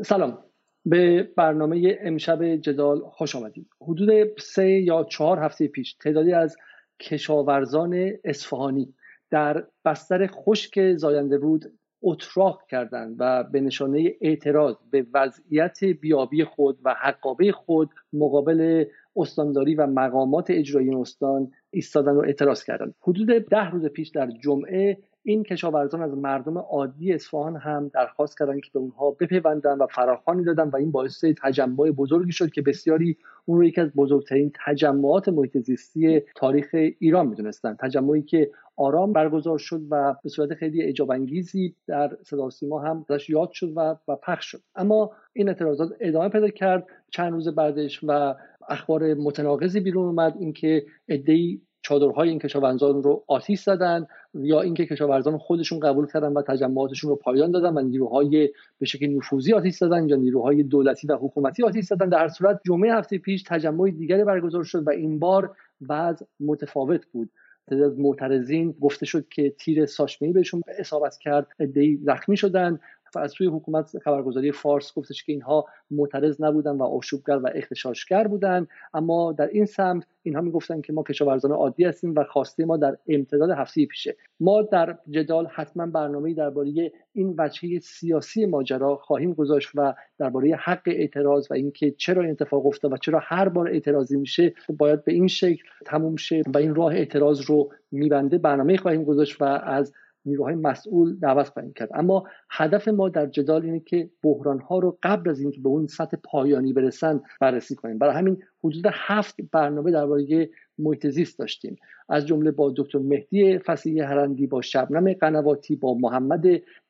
سلام. به برنامه امشب جدال خوش آمدید. حدود سه یا چهار هفته پیش تعدادی از کشاورزان اصفهانی در بستر خشک زاینده بود اتراق کردند و به نشانه اعتراض به وضعیت بیابی خود و حقابه خود مقابل استانداری و مقامات اجرایی استان ایستادن و اعتراض کردند. حدود ده روز پیش در جمعه این کشاورزان از مردم عادی اصفهان هم درخواست کردند که به اونها بپیوندن و فراخوانی دادن و این باعث تجمع بزرگی شد که بسیاری اون رو یکی از بزرگترین تجمعات محیط زیستی تاریخ ایران می‌دونستند تجمعی که آرام برگزار شد و به صورت خیلی اجاب انگیزی در صدا سیما هم ازش یاد شد و, و پخش شد. اما این اعتراضات ادامه پیدا کرد. چند روز بعدش و اخبار متناقضی بیرون اومد اینکه عدهای چادرهای این کشاورزان رو آتیش زدن یا اینکه کشاورزان خودشون قبول کردن و تجمعاتشون رو پایان دادن و نیروهای به شکل نفوذی آتیش زدن یا نیروهای دولتی و حکومتی آتیش زدن. در هر صورت جمعه هفته پیش تجمع دیگری برگزار شد و این بار وضع متفاوت بود. تعداد از معترضین گفته شد که تیر ساشمهی بهشون اصابت کرد عدهای زخمی شدن از سوی حکومت خبرگزاری فارس گفتش که اینها معترض نبودن و آشوبگر و اختشاشگر بودن. اما در این سمت اینها می‌گفتن که ما کشاورزان عادی هستیم و خواسته ما در امتداد هفته پیشه. ما در جدال حتما برنامه درباره این وجهه سیاسی ماجرا خواهیم گذاشت و درباره حق اعتراض و اینکه چرا این اتفاق افتاد و چرا هر بار اعتراضی میشه باید به این شکل تموم شه و این راه اعتراض رو میبنده برنامه خواهیم گذاشت و از نیروهای مسئول دعوت خواهیم کرد. اما هدف ما در جدال اینه که بحران ها رو قبل از اینکه به اون سطح پایانی برسن بررسی کنیم. برای همین حدود هفت برنامه درباره محیط زیست داشتیم. از جمله با دکتر مهدی فسیح هرندی با شبنم قنواتی با محمد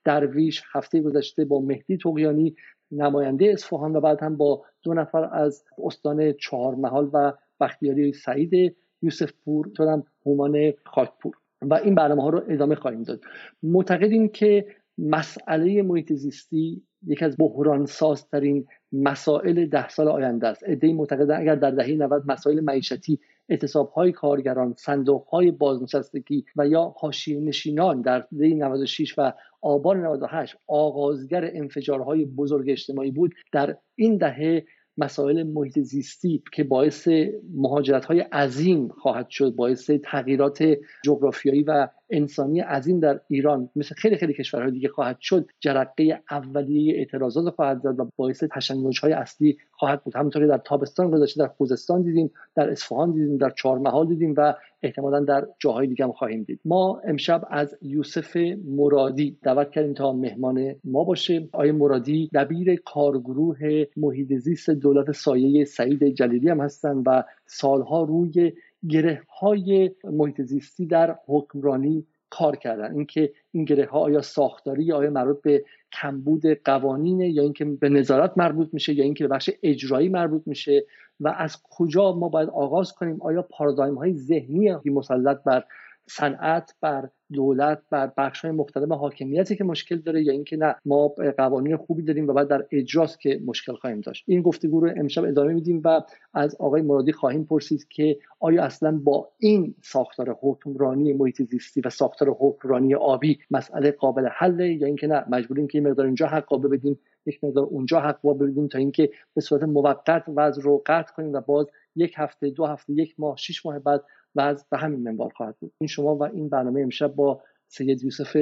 درویش هفته گذشته با مهدی تقیانی نماینده اصفهان و بعد هم با دو نفر از استان چهارمحال و بختیاری سعید یوسف پور هم هومان خاکپور. و این برنامه ها رو ادامه خواهیم داد. معتقدیم که مسئله محیط زیستی یکی از بحران سازترین مسائل ده سال آینده است. ادهی معتقدن اگر در دهه 90 مسائل معیشتی اعتصاب های کارگران صندوق های بازنشستگی و یا حاشیه نشینان در دهه 96 و آبان 98 آغازگر انفجارهای بزرگ اجتماعی بود در این دهه مسائل محیط زیستی که باعث مهاجرت های عظیم خواهد شد باعث تغییرات جغرافیایی و انسانی عظیم در ایران مثل خیلی خیلی کشورهای دیگه خواهد شد جرقه اولیه اعتراضات خواهد زد و باعث تشنج های اصلی خواهد بود. همونطوری در تابستان گذشته در خوزستان دیدیم در اصفهان دیدیم در چهارمحال دیدیم و احتمالا در جاهای دیگه هم خواهیم دید. ما امشب از یوسف مرادی دعوت کردیم تا مهمان ما باشه. آیه مرادی دبیر کارگروه محیط زیست دولت سایه سعید جلیلی هم هستن و سالها روی گره های محیط زیستی در حکمرانی کار کردن. اینکه این گره ها آیا ساختاری یا آیا مربوط به کمبود قوانینه یا اینکه به نظارت مربوط میشه یا اینکه به بخش اجرایی مربوط میشه و از کجا ما باید آغاز کنیم؟ آیا پارادایم های ذهنی مسلط بر صنعت بر دولت بر بخش های مختلف حاکمیتی که مشکل داره یا اینکه نه ما قوانین خوبی داریم و بعد در اجراست که مشکل خواهیم داشت. این گفتگو رو امشب ادامه میدیم و از آقای مرادی خواهیم پرسید که آیا اصلا با این ساختار حکمرانی محیط زیستی و ساختار حکمرانی آبی مسئله قابل حله یا اینکه نه مجبوریم که این مقدار اینجا حق بدیم یک مقدار اونجا حق بدیم تا اینکه به صورت موقت وضع رو قطع کنیم و باز یک هفته دو هفته یک ماه شش ماه بعد و از به همین منوال خواهد بود. این شما و این برنامه امشب با سید یوسف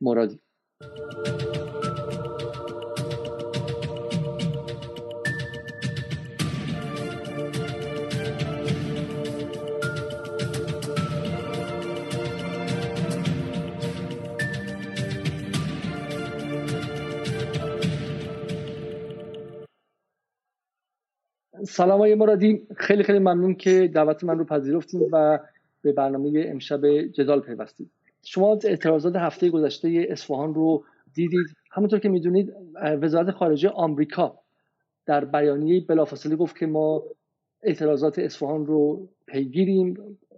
مرادی. سلام های مرادی. خیلی خیلی ممنون که دعوت من رو پذیرفتیم و به برنامه امشب جدال پیوستید. شما اعتراضات هفته گذشته اصفهان رو دیدید. همونطور که می‌دونید وزارت خارجه آمریکا در بیانیه بلافاصله گفت که ما اعتراضات اصفهان رو پیگیریم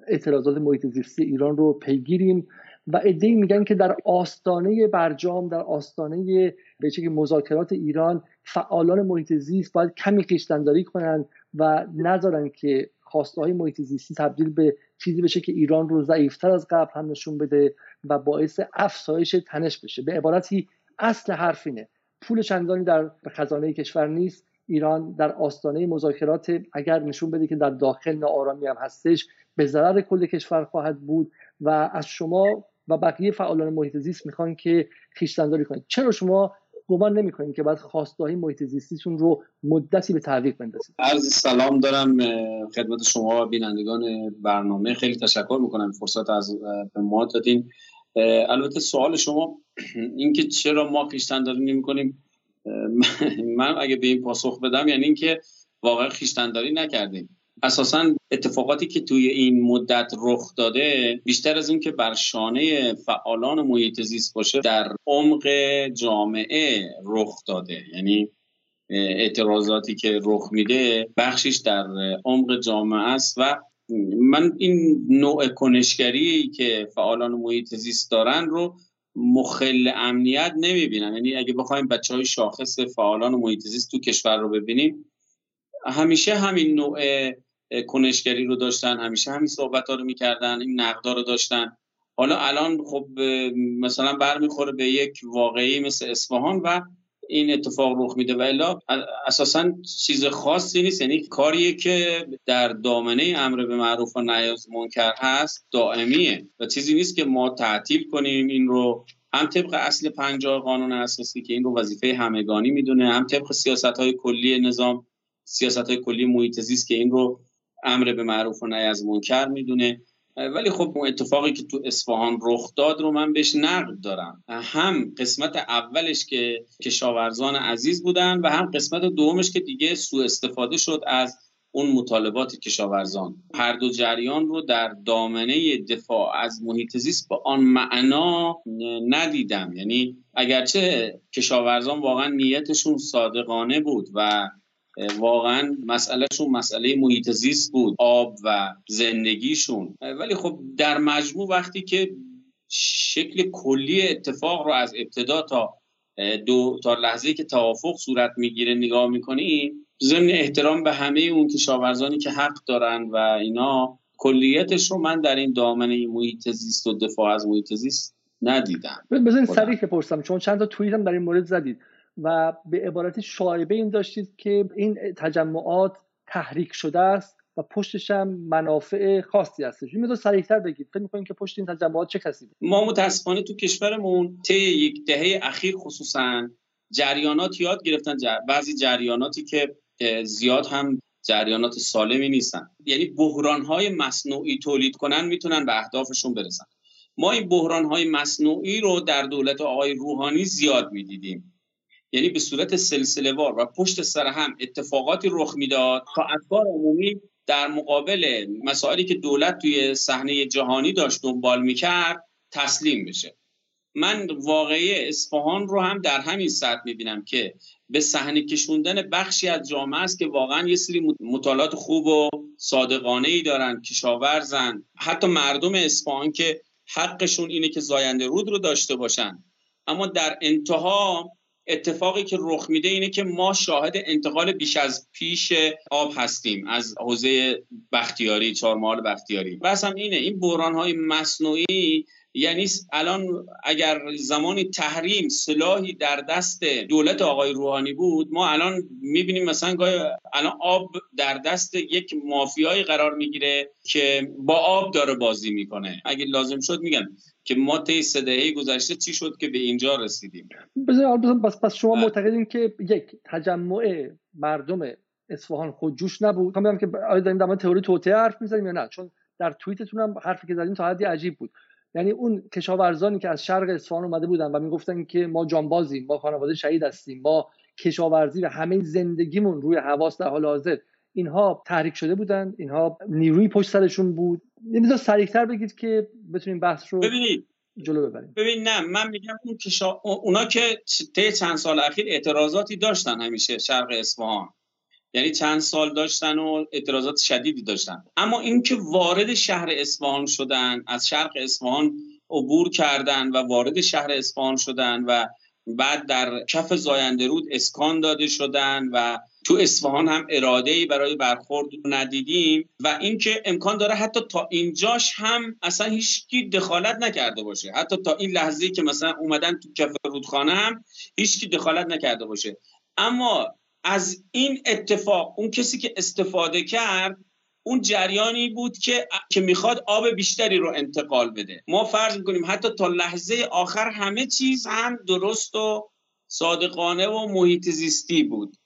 اعتراضات محیط زیستی ایران رو پیگیریم. و ادعی میگن که در آستانه برجام در آستانه به مذاکرات ایران فعالان محیط زیست باید کمی خیشتنداری کنند و نذارن که خواسته های محیط زیستی تبدیل به چیزی بشه که ایران رو ضعیفتر از قبل هم نشون بده و باعث افزایش تنش بشه. به عبارتی اصل حرف اینه. پول چندانی در خزانه کشور نیست. ایران در آستانه مذاکرات اگر نشون بده که در داخل ناآرامی هم هستش به ضرر کل کشور خواهد بود و از شما و بقیه فعالان محیط زیست می‌خوان که خیشتنداری کنید چرا شما گمان نمی‌کنید که بعد خواستهای محیط زیستیتون رو مدتی به تعویق بندازید؟ عرض سلام دارم خدمت شما بینندگان برنامه. خیلی تشکر می‌کنم فرصت از به ما دادین. البته سوال شما اینکه چرا ما خیشتنداری نمی‌کنیم؟ من اگه به این پاسخ بدم یعنی اینکه واقعا خیشتنداری نکردیم. اساسا اتفاقاتی که توی این مدت رخ داده بیشتر از این که بر شانه فعالان محیط زیست باشه در عمق جامعه رخ داده. یعنی اعتراضاتی که رخ میده بخشش در عمق جامعه است و من این نوع کنشگری که فعالان محیط زیست دارن رو مخل امنیت نمی‌بینم. یعنی اگه بخوایم بچه های شاخص فعالان محیط زیست تو کشور رو ببینیم همیشه همین نوع کنشگری رو داشتن همیشه همین صحبت ها رو می‌کردن این نقدا رو داشتن. حالا الان خب مثلا برمیخوره به یک واقعی مثل اصفهان و این اتفاق رخ میده. و الا اساسا چیز خاصی نیست. یعنی کاریه که در دامنه امر به معروف و نهی منکر هست دائمیه. و چیزی نیست که ما تعطیل کنیم این رو. هم طبق اصل پنجاه قانون اساسی که این رو وظیفه همگانی می‌دونه هم طبق سیاست های کلی نظام سیاست های کلی محیط زیست که این رو امر به معروف و نهی از منکر می‌دونه. ولی خب اون اتفاقی که تو اصفهان رخ داد رو من بهش نقد دارم. هم قسمت اولش که کشاورزان عزیز بودن و هم قسمت دومش که دیگه سوء استفاده شد از اون مطالبات کشاورزان. هر دو جریان رو در دامنه دفاع از محیط زیست به آن معنا ندیدم. یعنی اگرچه کشاورزان واقعا نیتشون صادقانه بود و واقعا مسئلهشون مسئله محیط زیست بود آب و زندگیشون. ولی خب در مجموع وقتی که شکل کلی اتفاق رو از ابتدا تا دو تا لحظه که توافق صورت می‌گیره نگاه می‌کنی ضمن احترام به همه اون کشاورزانی که حق دارن و اینا کلیتش رو من در این دامنه محیط زیست و دفاع از محیط زیست ندیدم. بزنین سریع بپرسم چون چند تا توییت هم در این مورد زدید. و به عبارتی شایبه این داشتید که این تجمعات تحریک شده است و پشتش هم منافع خاصی هستش. این سریعتر بگید. فکر می‌کنید که پشت این تجمعات چه کسی ما متاسفانه تو کشورمون طی یک دهه اخیر خصوصا جریانات یاد گرفتن. جر... بعضی جریاناتی که زیاد هم جریانات سالمی نیستن. یعنی بحران های مصنوعی تولید کنن می‌تونن به اهدافشون برسن. ما این بحران های مصنوعی رو در دولت آقای روحانی زیاد می‌دیدیم. یعنی به صورت سلسله وار و پشت سر هم اتفاقاتی رخ می‌داد تا افکار عمومی در مقابل مسائلی که دولت توی صحنه جهانی داشت دنبال می‌کرد تسلیم بشه. من واقعی اصفهان رو هم در همین سطح می‌بینم که به صحنه کشوندن بخشی از جامعه است که واقعا یه سری مطالعات خوب و صادقانه ای دارن کشاورزن. حتی مردم اصفهان که حقشون اینه که زاینده رود رو داشته باشن. اما در انتها اتفاقی که رخ میده اینه که ما شاهد انتقال بیش از پیش آب هستیم از حوزه بختیاری چهارمحال بختیاری. بس هم اینه این بحران های مصنوعی یعنی الان اگر زمانی تحریم سلاحی در دست دولت آقای روحانی بود ما الان می‌بینیم مثلا الان آب در دست یک مافیایی قرار می‌گیره که با آب داره بازی می‌کنه. اگه لازم شد میگن که ما طی سه دهه گذشته چی شد که به اینجا رسیدیم؟ پس پس شما معتقدین که یک تجمع مردم اصفهان خودجوش نبود. میگم که آیا داریم در تئوری توطئه حرف می‌زنیم یا نه؟ چون در توییتتون هم حرفی که زدیم تا حدی عجیب بود. یعنی اون کشاورزانی که از شرق اصفهان اومده بودن و می‌گفتن که ما جانبازیم ما خانواده شهید هستیم ما کشاورزی و همه زندگیمون روی حواس در حال حاضر. اینها تحریک شده بودن اینها نیروی پشت سرشون بود. نمی‌دونم سریعتر بگید که بتونیم بحث رو ببینید جلو ببریم. ببین نه من میگم اون کشا... اونا که طی چند سال اخیر اعتراضاتی داشتن همیشه شرق اصفهان. یعنی چند سال داشتن و اعتراضات شدیدی داشتن. اما اینکه وارد شهر اصفهان شدن از شرق اصفهان عبور کردن و وارد شهر اصفهان شدن و بعد در کف زاینده رود اسکان داده شدن و تو اصفهان هم اراده ای برای برخورد ندیدیم و اینکه امکان داره حتی تا اینجاش هم اصلا هیچکی دخالت نکرده باشه. حتی تا این لحظه که مثلا اومدن تو کف رودخانه هم هیچکی دخالت نکرده باشه. اما از این اتفاق اون کسی که استفاده کرد اون جریانی بود که که می‌خواد آب بیشتری رو انتقال بده. ما فرض می‌کنیم حتی تا لحظه آخر همه چیز هم درست و صادقانه و محیط زیستی بود.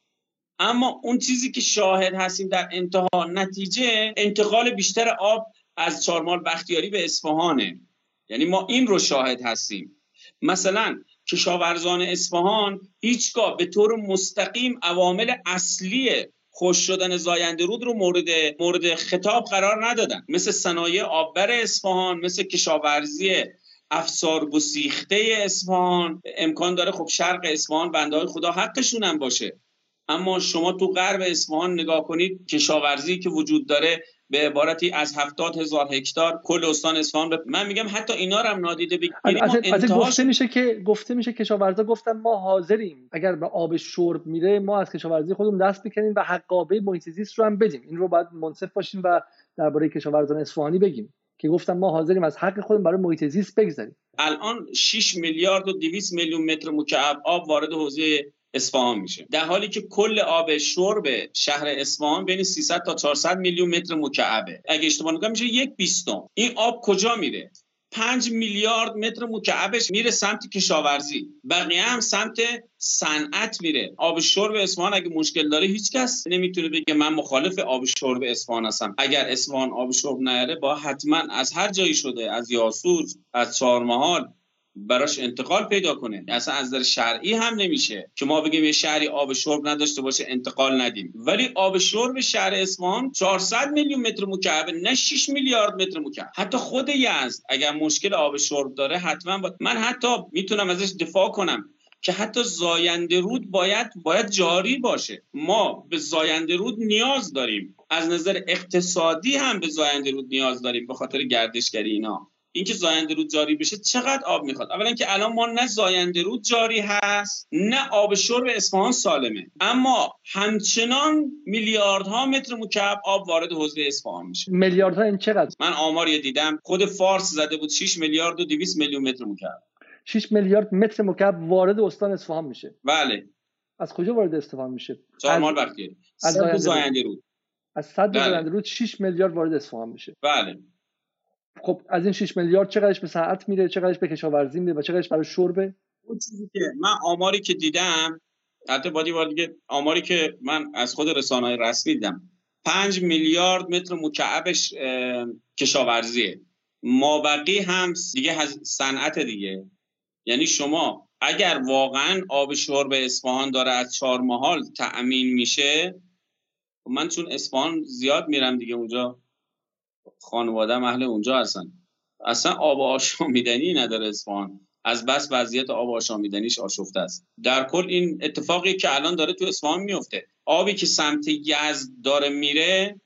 اما اون چیزی که شاهد هستیم در انتها نتیجه انتقال بیشتر آب از چارمال بختیاری به اصفهانه. یعنی ما این رو شاهد هستیم. مثلا کشاورزان اصفهان هیچگاه به طور مستقیم عوامل اصلی خوش شدن زاینده رود رو مورد مورد خطاب قرار ندادن. مثل صنایع آببر اصفهان مثل کشاورزی افسار گسیخته اصفهان. امکان داره خب شرق اصفهان بنده های خدا حقشون هم باشه. اما شما تو غرب اصفهان نگاه کنید کشاورزی که وجود داره به عبارتی از هفتاد هزار هکتار کل استان اصفهان من میگم حتی اینا رو هم نادیده بگیریم. از, از گفته میشه که گفته میشه کشاورزا گفتن ما حاضریم. اگر به آب شرب میره ما از کشاورزی خودمون دست بکنیم و حقابه محیط زیست رو هم بدیم. این رو باید منصف باشیم و درباره کشاورزان اصفهانی بگیم که گفتن ما حاضریم از حق خودمون برای محیط زیست بگذاریم. الان 6 میلیارد و 200 میلیون متر مکعب آب وارد حوزه اصفهان میشه. در حالی که کل آب شرب شهر اصفهان بین 300 تا 400 میلیون متر مکعبه. اگه اشتباه نکنم میشه یک بیستم. این آب کجا میره؟ 5 میلیارد متر مکعبش میره سمت کشاورزی. بقیه هم سمت صنعت میره. آب شرب اصفهان اگه مشکل داره هیچکس نمی‌تونه بگه من مخالف آب شرب اصفهان هستم. اگر اصفهان آب شرب نیاره با حتما از هر جایی شده از یاسوس از چهارمحال براش انتقال پیدا کنه. اصلا از نظر شرعی هم نمیشه که ما بگیم یه شهری آب شرب نداشته باشه انتقال ندیم. ولی آب شرب شهر اصفهان 400 میلیون متر مکعب نه 6 میلیارد متر مکعب. حتی خود یزد اگر مشکل آب شرب داره حتما با... من حتی می‌تونم ازش دفاع کنم که حتی زاینده رود باید باید جاری باشه. ما به زاینده رود نیاز داریم. از نظر اقتصادی هم به زاینده رود نیاز داریم به خاطر گردشگری اینا. اینکه زاینده رود جاری بشه چقدر آب می‌خواد؟ اولا که الان ما نه زاینده رود جاری هست نه آب شرب اصفهان سالمه. اما همچنان میلیاردها متر مکعب آب وارد حوزه اصفهان میشه. میلیاردها این چقدر؟ من آماری دیدم خود فارس زده بود 6 میلیارد و 200 میلیون متر مکعب. 6 میلیارد متر مکعب وارد استان اصفهان میشه. بله. از کجا وارد اصفهان میشه؟ چهارمال بختیاری از زاینده رود. از صد بله. زاینده رود 6 میلیارد وارد اصفهان میشه. بله. خب از این 6 میلیارد چقدرش به صنعت میره چقدرش به کشاورزی میره و چقدرش برای شربه اون چیزی که من آماری که دیدم حتی بادی بار دیگه آماری که من از خود رسانه های رسمی دیدم 5 میلیارد متر مکعبش کشاورزیه. مابقی هم دیگه صنعت دیگه. یعنی شما اگر واقعا آب شرب اصفهان داره از چهار محال تأمین میشه من چون اصفهان زیاد میرم دیگه اونجا. خانواده اهل اونجا هستن. اصلا آب آشامیدنی نداره اصفهان. از بس وضعیت آب آشامیدنیش آشفته است. در کل این اتفاقی که الان داره تو اصفهان میفته. آبی که سمت یزد داره میره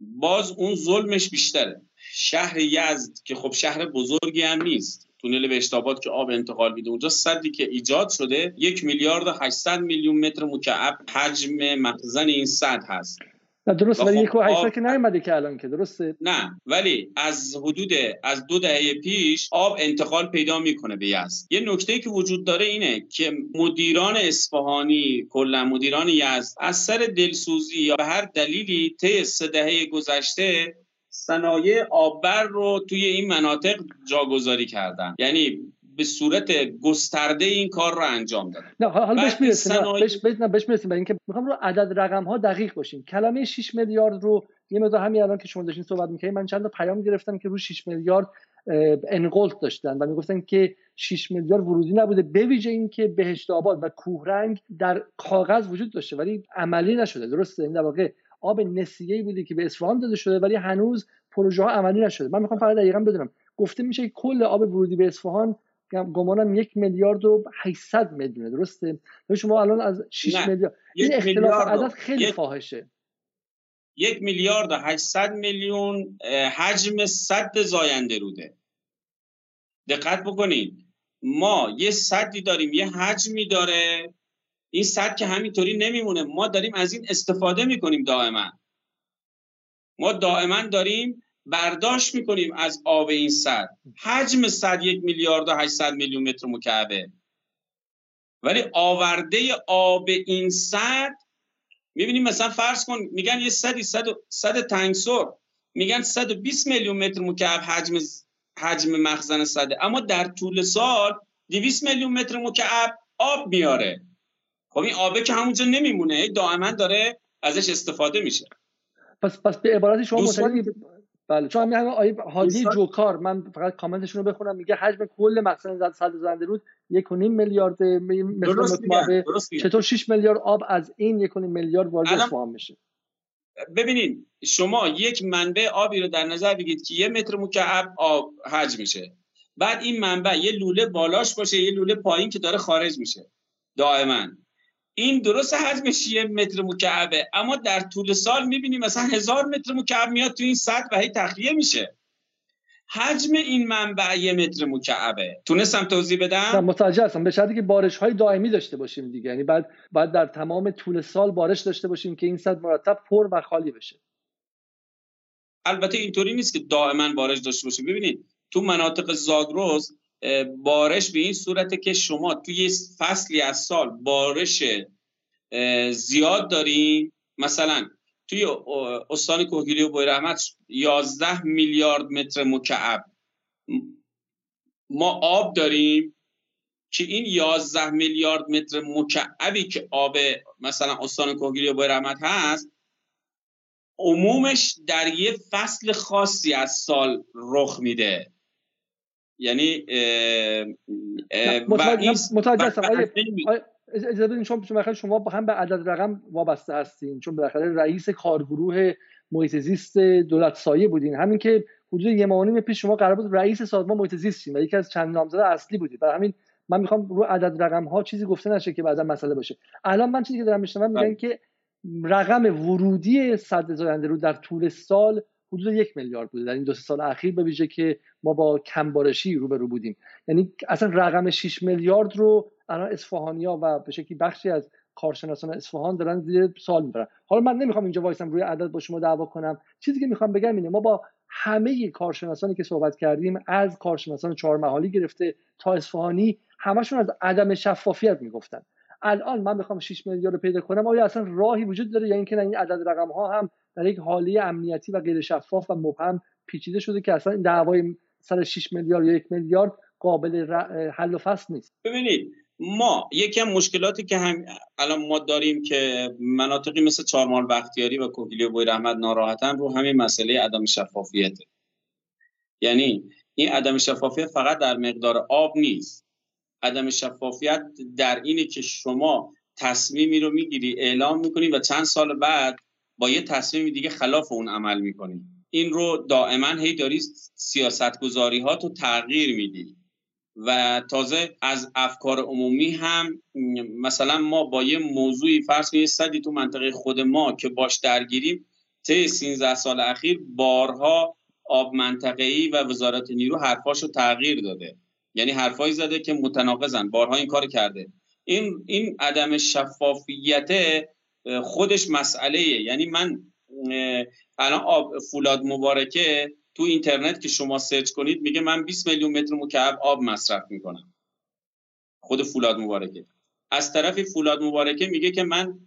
باز اون ظلمش بیشتره. شهر یزد که خب شهر بزرگی هم نیست. تونل بهشتاباد که آب انتقال میده اونجا صدی که ایجاد شده یک میلیارد و 800 میلیون متر مکعب حجم مخزن این صد هست. نه درست ولی یک و که نیومده که الان که درسته؟ نه ولی از حدود از دو دهه پیش آب انتقال پیدا می‌کنه به یزد. یه نکته که وجود داره اینه که مدیران اصفهانی کلا مدیران یزد از سر دلسوزی یا به هر دلیلی طی سه دهه گذشته صنایع آببر رو توی این مناطق جاگذاری کردن. یعنی به صورت گسترده این کار رو انجام دادن. نه حالا بهش می‌رسیم سنای... بهش بهش می‌رسیم. برای اینکه می‌خوام رو عدد رقم ها دقیق باشیم. کلمه 6 میلیارد رو یه مقدار همین الان که شما داشتین صحبت می‌کنید من چند تا پیام گرفتم که رو 6 میلیارد انقلت داشتن و می‌گفتن که 6 میلیارد ورودی نبوده به ویژه اینکه بهشت آباد و کوهرنگ در کاغذ وجود داشته ولی عملی نشده. درسته این در واقع آب نسیه‌ای بوده که به اصفهان داده شده ولی هنوز پروژه ها عملی نشده. من می‌خوام فقط دقیقا بدونم گفته میشه کل آب ورودی به اصفهان گمانم یک میلیارد و 800 میلیونه درسته؟ شما الان از 6 میلیارد این اختلاف عدد خیلی یک... فاحشه. یک میلیارد و 800 میلیون حجم صد زاینده روده. دقت بکنید. ما یه صدی داریم یه حجمی داره. این صد که همینطوری نمیمونه. ما داریم از این استفاده می‌کنیم دائما. ما دائما داریم برداشت می‌کنیم از آب این صد حجم صد یک میلیارد و 800 میلیون متر مکعبه. ولی آورده آب این صد می‌بینیم مثلا فرض کن میگن یه صدی صد, صد تنگسور. میگن 120 میلیون متر مکعب حجم حجم مخزن صده اما در طول سال 200 میلیون متر مکعب آب میاره. خب این آبه که همونجا نمیمونه دائما داره ازش استفاده میشه. پس پس به عبارت شما متوجه بله. چون همین آیه هادی جوکار من فقط کامنتشون رو بخونم میگه حجم کل مخزن صد زنده رود یک و نیم میلیارد متر چطور 6 میلیارد آب از این یک و نیم میلیارد وارد اصفهان میشه. ببینید شما یک منبع آبی رو در نظر بگیرید که یه متر مکعب آب حجم میشه. بعد این منبع یه لوله بالاش باشه یه لوله پایین که داره خارج میشه. دائما. این درست حجمش یه متر مکعبه. اما در طول سال می‌بینیم مثلا هزار متر مکعب میاد تو این سطح و هی تخلیه میشه. حجم این منبع یه متر مکعبه. تونستم توضیح بدم؟ متوجه هستم. به شرطی که بارش های دائمی داشته باشیم دیگه. یعنی بعد بعد در تمام طول سال بارش داشته باشیم که این سطح مرتب پر و خالی بشه. البته اینطوری نیست که دائما بارش داشته باشیم. ببینید تو مناطق زاگرس بارش به این صورته که شما توی فصلی از سال بارش زیاد دارین مثلا توی استان کوهگیری و بوی رحمت 11 میلیارد متر مکعب. ما آب داریم که این 11 میلیارد متر مکعبی که آب مثلا استان کوهگیری و بوی رحمت هست عمومش در یه فصل خاصی از سال رخ میده. یعنی متوجه هستم اجازه بدین شما شما هم به عدد رقم وابسته هستین. چون بالاخره رئیس کارگروه محیط زیست دولت سایه بودین. همین که حدود یه ماه پیش شما قرار بود رئیس سازمان محیط زیست و یکی از چند نامزد اصلی بودید. برای همین من می‌خوام رو عدد رقم ها چیزی گفته نشه که بعدا مسئله باشه. الان من چیزی که دارم میشنوم میگن بله. که رقم ورودی صد زاینده رو در طول سال حدود یک میلیارد بوده. در این دو سال اخیر به ویژه که ما با کمبارشی روبرو بودیم. یعنی اصلا رقم 6 میلیارد رو الان اصفهانیا و به شکلی بخشی از کارشناسان اصفهان دارن زیر سال می‌برن. حالا من نمی‌خوام اینجا وایسم روی عدد با شما دعوا کنم. چیزی که می‌خوام بگم اینه ما با همه کارشناسانی که صحبت کردیم از کارشناسان چهار محالی گرفته تا اصفهانی همشون از عدم شفافیت می‌گفتن. الان من می‌خوام 6 میلیارد رو پیدا کنم آیا اصلا راهی وجود داره یا اینکه این عدد رقم ها هم در یک حاله امنیتی و غیر شفاف و مبهم پیچیده شده که اصلا این دعوای سر 6 میلیارد یا یک میلیارد قابل حل و فصل نیست. ببینید ما یکی از مشکلاتی که هم الان ما داریم که مناطقی مثل چهارمال بختیاری و کوکیلی و بوی رحمت ناراحتن رو همین مسئله عدم شفافیته. یعنی این عدم شفافیت فقط در مقدار آب نیست. عدم شفافیت در اینه که شما تصمیمی رو می‌گیری اعلام می‌کنی و چند سال بعد با یه تصمیم دیگه خلاف اون عمل می‌کنی. این رو دائما هی داری سیاست گذاری ها تو تغییر میدی. و تازه از افکار عمومی هم مثلا ما با یه موضوعی فرض کنید صدی تو منطقه خود ما که باش درگیریم طی 13 سال اخیر بارها آب منطقه‌ای و وزارت نیرو حرفاشو تغییر داده. یعنی حرفایی زده که متناقضن بارها این کار کرده. این این عدم شفافیت خودش مسئله یعنی من الان آب فولاد مبارکه تو اینترنت که شما سرچ کنید میگه من 20 میلیون متر مکعب آب مصرف می‌کنم. خود فولاد مبارکه. از طرف فولاد مبارکه میگه که من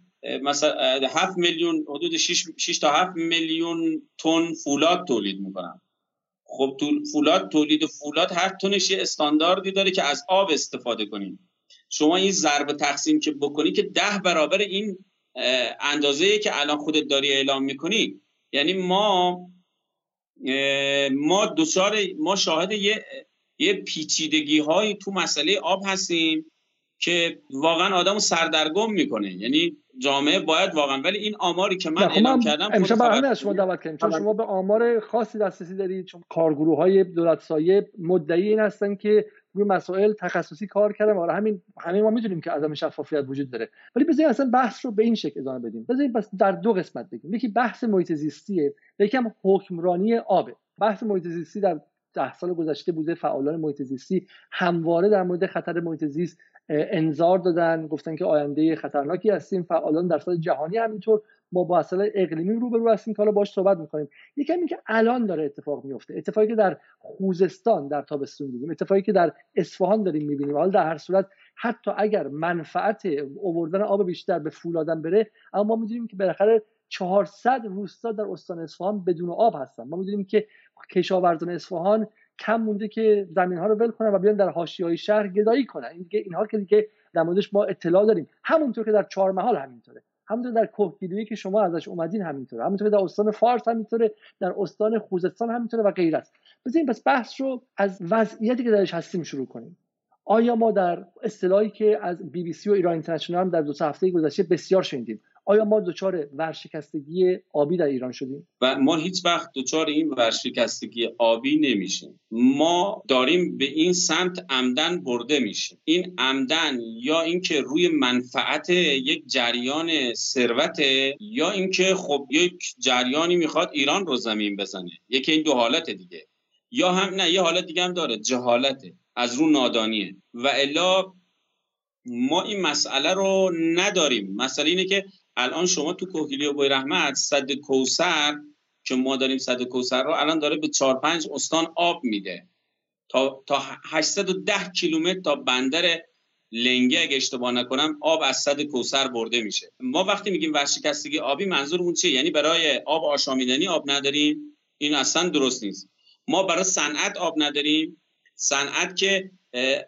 مثلا 7 میلیون حدود 6, 6 تا 7 میلیون تن فولاد تولید می‌کنم. خب فولاد تولید فولاد هر تنش یه استانداردی داره که از آب استفاده کنیم. شما این ضرب تقسیم که بکنی که ده برابر این اندازه که الان خودت داری اعلام می‌کنی. یعنی ما ما دوچار ما شاهد یه یه پیچیدگی هایی تو مسئله آب هستیم که واقعا آدمو سردرگم می‌کنه. یعنی جامعه باید واقعا ولی این آماری که من اعلام کردم امشب برنامه از شما دعوت کردیم چون شما به آمار خاصی دسترسی دارید چون کارگروه های دولت سایه مدعی این هستن که روی مسائل تخصصی کار کردن و همین همه ما می‌دونیم که عدم شفافیت وجود داره. ولی بذارید اصلا بحث رو به این شکل ادامه بدیم. بذارید بس در دو قسمت بگیم. یکی بحث محیط زیستیه یکم حکمرانی آبه. بحث محیط زیستی در ده سال گذشته بوده. فعالان محیط زیستی همواره در مورد خطر محیط زیست انذار دادن. گفتن که آینده خطرناکی هستیم. فعالان در سطح جهانی همینطور با اصلا اقلیمی روبرو هستیم که حالا باش صحبت می‌کنیم. یکم که الان داره اتفاق میفته اتفاقی که در خوزستان در تابستون دیدیم. اتفاقی که در اصفهان داریم می‌بینیم. حالا در هر صورت حتی اگر منفعت اووردن آب بیشتر به فولادن بره اما ما می‌دونیم که بالاخره 400 روستا در استان اصفهان بدون آب هستن. ما می‌دونیم که کشاورزان اصفهان کم مونده که زمین ها رو ول کنن و بیان در حاشیه های شهر گدایی کنن. این دیگه اینها که دیگه در موردش ما اطلاع داریم. همونطور که در چهار محال همینطوره. همونطور در کوهگیلویی که شما ازش اومدین همینطوره. همونطور در استان فارس همینطوره در استان خوزستان همینطوره و غیره است. بزنین پس بحث رو از وضعیتی که درش هستیم شروع کنیم. آیا ما در اصطلاحی که از بی بی سی و ایران اینترنشنال در دو هفته گذشته بسیار شنیدیم. آیا ما دچار ورشکستگی آبی در ایران شدیم؟ و ما هیچ وقت دچار این ورشکستگی آبی نمیشیم. ما داریم به این سمت عمدن برده میشیم. این عمدن یا اینکه روی منفعت یک جریان ثروت یا اینکه خب یک جریانی می‌خواد ایران رو زمین بزنه. یکی این دو حالت دیگه. یا هم نه یه حالت دیگه هم داره جهالته از رو نادانیه. و الا ما این مسئله رو نداریم. مسئله اینه که الان شما تو کوهگیری و بوی رحمت صد کوسر که ما داریم صد کوسر رو الان داره به 4 5 استان آب میده. تا تا 810 کیلومتر تا بندر لنگه اگه اشتباه نکنم آب از صد کوسر برده میشه. ما وقتی میگیم ورشکستگی آبی منظورمون چیه؟ یعنی برای آب آشامیدنی آب نداریم؟ این اصلا درست نیست. ما برای صنعت آب نداریم. صنعت که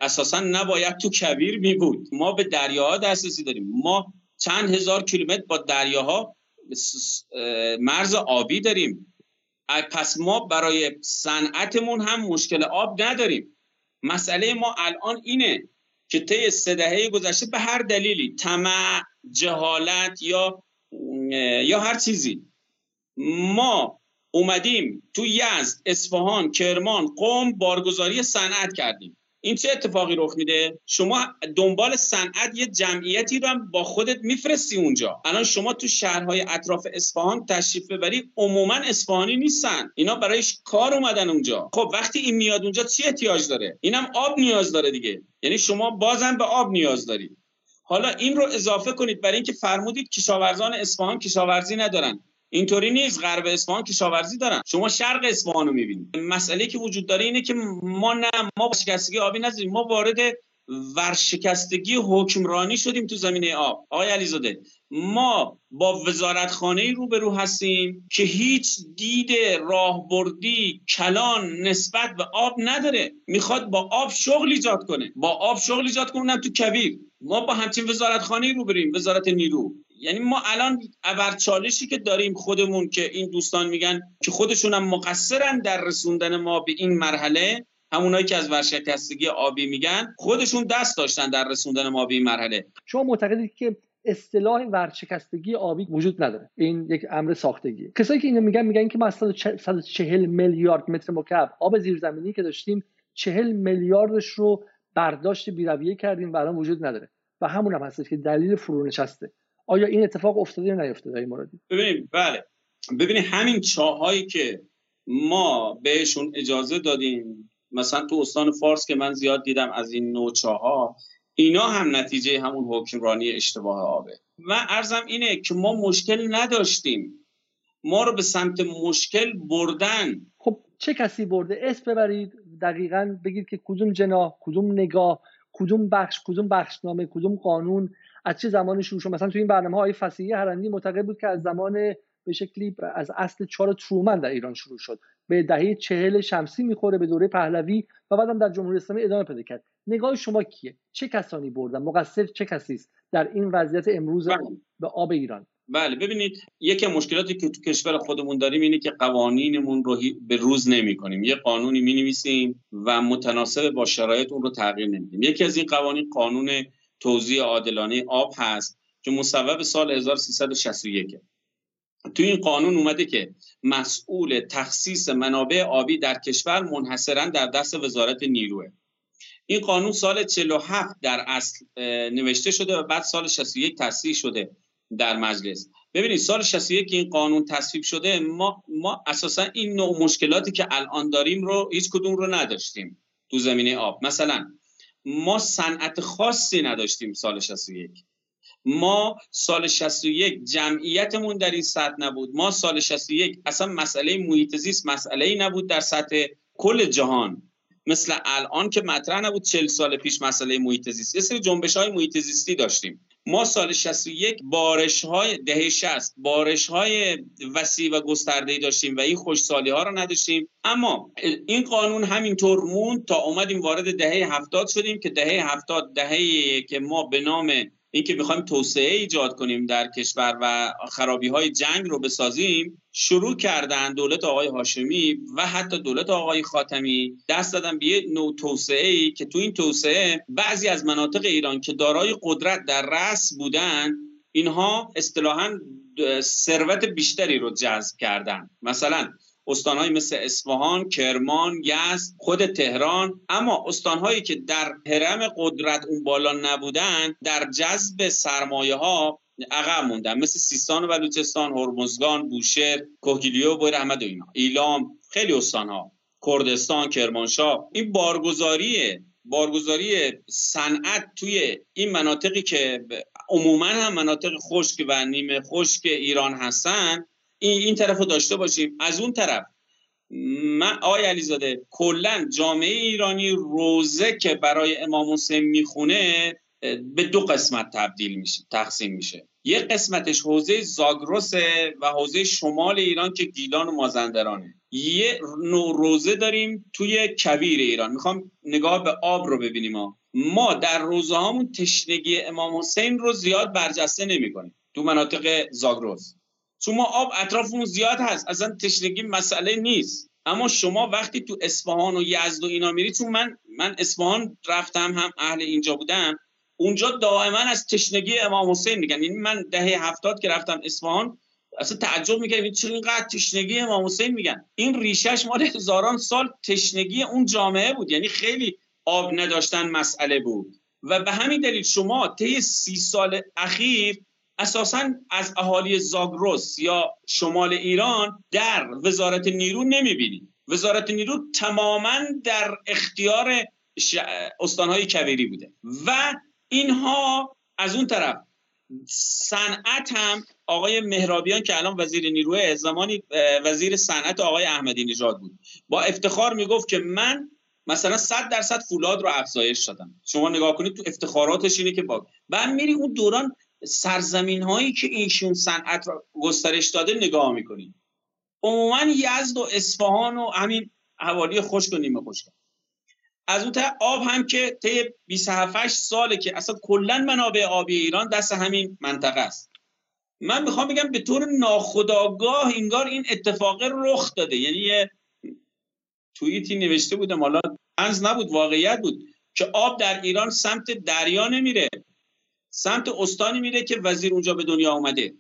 اساسا نباید تو کبیر می بود ما به دریاها دسترسی داریم. ما چند هزار کیلومتر با دریاها مرز آبی داریم. پس ما برای صنعتمون هم مشکل آب نداریم. مسئله ما الان اینه که طی سه دهه گذشته به هر دلیلی طمع جهالت یا یا هر چیزی. ما اومدیم تو یزد اصفهان کرمان قوم بارگذاری صنعت کردیم. این چه اتفاقی رخ میده؟ شما دنبال صنعت یه جمعیتی رو هم با خودت میفرستی اونجا. الان شما تو شهرهای اطراف اصفهان تشریف ببری عموما اصفهانی نیستن. اینا برایش کار اومدن اونجا. خب وقتی این میاد اونجا چی احتیاج داره؟ اینم آب نیاز داره دیگه. یعنی شما بازم به آب نیاز دارید حالا این رو اضافه کنید برای اینکه فرمودید کشاورزان اصفهان کشاورزی ندارن. اینطوری نیست. غرب اصفهان کشاورزی دارن. شما شرق اصفهان رو می‌بینید مسئله که وجود داره اینه که ما نه ما شکستگی آبی نداریم. ما وارد ورشکستگی حکمرانی شدیم تو زمینه آب. آقای علیزاده ما با وزارتخانه روبرو هستیم که هیچ دید راهبردی کلان نسبت به آب نداره. می‌خواد با آب شغل ایجاد کنه. با آب شغل ایجاد کنه. تو کبیر ما با همچین وزارتخانه روبرویم وزارت نیرو. یعنی ما الان ابر چالشی که داریم خودمون که این دوستان میگن که خودشون هم مقصرن در رسوندن ما به این مرحله همونایی که از ورشکستگی آبی میگن خودشون دست داشتن در رسوندن ما به این مرحله. شما معتقدید که اصطلاح ورشکستگی آبی وجود نداره. این یک امر ساختگی کسایی که اینو میگن میگن که ما 140 میلیارد متر مکعب آب زیرزمینی که داشتیم 40 میلیاردش رو برداشت بیرویه کردیم و الان وجود نداره. و همون هم هستش که دلیل فرونشسته. آیا این اتفاق افتاده یا نیفتاده این موردی ببینید بله. ببینید همین چاهایی که ما بهشون اجازه دادیم مثلا تو استان فارس که من زیاد دیدم از این نوع چاها اینا هم نتیجه همون حکمرانی اشتباه آبه. و ارزم اینه که ما مشکل نداشتیم. ما رو به سمت مشکل بردن. خب چه کسی برده؟ اسم ببرید. دقیقا بگید که کدوم جناح کدوم نگاه کدوم بخش کدوم بخشنامه کدوم قانون از چه زمانی شروع شد؟ مثلا تو این برنامه های فسیحی هرندی معتقد بود که از زمان به شکلی از اصل چهار ترومن در ایران شروع شد. به دهه چهل شمسی می‌خوره به دوره پهلوی و بعدم در جمهوری اسلامی ادامه پیدا کرد. نگاه شما کیه؟ چه کسانی بردن؟ مقصر چه کسی است در این وضعیت امروز بله. به آب ایران؟ بله ببینید یکی مشکلاتی که تو کشور خودمون داریم اینه که قوانینمون رو به روز نمی کنیم یه قانونی می نویسیم و متناسب با شرایط اون رو تغییر نمیدیم. یکی از این قوانین قانون توزیع عادلانه آب هست که مصوب سال 1361 تو این قانون اومده که مسئول تخصیص منابع آبی در کشور منحصرا در دست وزارت نیروه. این قانون سال 47 در اصل نوشته شده و بعد سال 61 تصریح شده. در مجلس. ببینید سال 61 که این قانون تصویب شده ما ما اساسا این نوع مشکلاتی که الان داریم رو هیچ کدوم رو نداشتیم تو زمینه آب. مثلا ما صنعت خاصی نداشتیم سال 61 ما سال 61 جمعیتمون در این سطح نبود. ما سال 61 اصلا مسئله محیط زیست مسئله ای نبود در سطح کل جهان. مثل الان که مطرح نبود 40 سال پیش مسئله محیط زیست. یه سری جنبش های محیط زیستی داشتیم. ما سال 61 بارش های دهه 60 بارش های وسیع و گسترده داشتیم و این خوشسالی ها رو نداشتیم. اما این قانون همینطور مون تا اومدیم وارد دهه 70 شدیم که دهه 70 دهه که ما به نام اینکه می‌خوایم توسعه ایجاد کنیم در کشور و خرابی های جنگ رو بسازیم شروع کردن دولت آقای هاشمی و حتی دولت آقای خاتمی دست دادن به یه نوع توسعه ای که تو این توسعه بعضی از مناطق ایران که دارای قدرت در رأس بودن اینها اصطلاحا ثروت بیشتری رو جذب کردن. مثلا استانهایی مثل اصفهان، کرمان، یزد، خود تهران. اما استانهایی که در حرم قدرت اون بالا نبودن در جذب سرمایه ها عقب موندن. مثل سیستان و بلوچستان، هرمزگان، بوشهر، کوهگیلو، بویر احمد و اینا. ایلام خیلی استانها. کردستان، کرمانشاه. این بارگذاریه بارگذاری صنعت توی این مناطقی که عموما هم مناطق خشک و نیمه خشک ایران هستن. این, این طرف رو داشته باشیم. از اون طرف من آقای علیزاده کلا جامعه ایرانی روزه که برای امام حسین می‌خونه به دو قسمت تبدیل میشه تقسیم میشه. یه قسمتش حوزه زاگرس و حوزه شمال ایران که گیلان و مازندرانه. یه نوع روزه داریم توی کویر ایران. می‌خوام نگاه به آب رو ببینیم ما ما در روزه هامون تشنگی امام حسین رو زیاد برجسته نمی‌کنیم. تو مناطق زاگرس. چون ما آب اطرافمون زیاد هست اصلا تشنگی مسئله نیست. اما شما وقتی تو اصفهان و یزد و اینا میری چون من من اصفهان رفتم هم اهل اینجا بودم اونجا دائما از تشنگی امام حسین میگن. یعنی من دهه هفتاد که رفتم اصفهان اصلا تعجب می‌کردم این چرا اینقدر تشنگی امام حسین میگن؟ این ریشش مال هزاران سال تشنگی اون جامعه بود. یعنی خیلی آب نداشتن مسئله بود. و به همین دلیل شما طی سی سال اخیر اساسا از اهالی زاگرس یا شمال ایران در وزارت نیرو نمی‌بینید وزارت نیرو تماما در اختیار ش... استانهای کویری بوده و اینها از اون طرف صنعت هم آقای مهرابیان که الان وزیر نیروی زمانی وزیر صنعت آقای احمدی نژاد بود با افتخار می‌گفت که من مثلا 100 درصد فولاد رو افزایش دادم. شما نگاه کنید تو افتخاراتش اینه که با بعد میری اون دوران سرزمین هایی که ایشون صنعت را گسترش داده نگاه می‌کنید عموما یزد و اصفهان و همین حوالی خشک و نیمه خشک از اون آب هم که طی 27 ساله که اصلا کلا منابع آبی ایران دست همین منطقه است. من می‌خوام بگم به طور ناخودآگاه انگار این اتفاق رخ داده. یعنی یه توییتی نوشته بودم حالا انز نبود واقعیت بود که آب در ایران سمت دریا نمیره. سمت استانی میره که وزیر اونجا به دنیا اومده.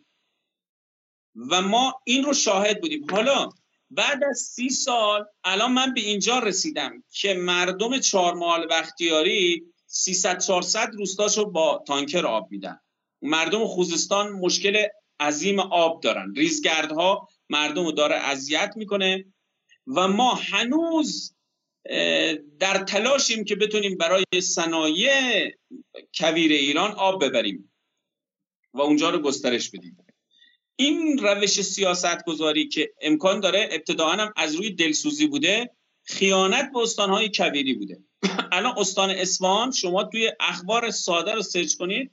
و ما این رو شاهد بودیم. حالا بعد از سی سال الان من به اینجا رسیدم که مردم چهارمال بختیاری 300 400 روستاشو با تانکر آب میدن. مردم خوزستان مشکل عظیم آب دارن. ریزگردها مردم رو داره اذیت می‌کنه. و ما هنوز در تلاشیم که بتونیم برای صنایع کویر ایران آب ببریم و اونجا رو گسترش بدیم. این روش سیاست گذاری که امکان داره ابتداعا هم از روی دلسوزی بوده خیانت به استانهای کویری بوده. الان استان اصفهان شما توی اخبار ساده رو سرچ کنید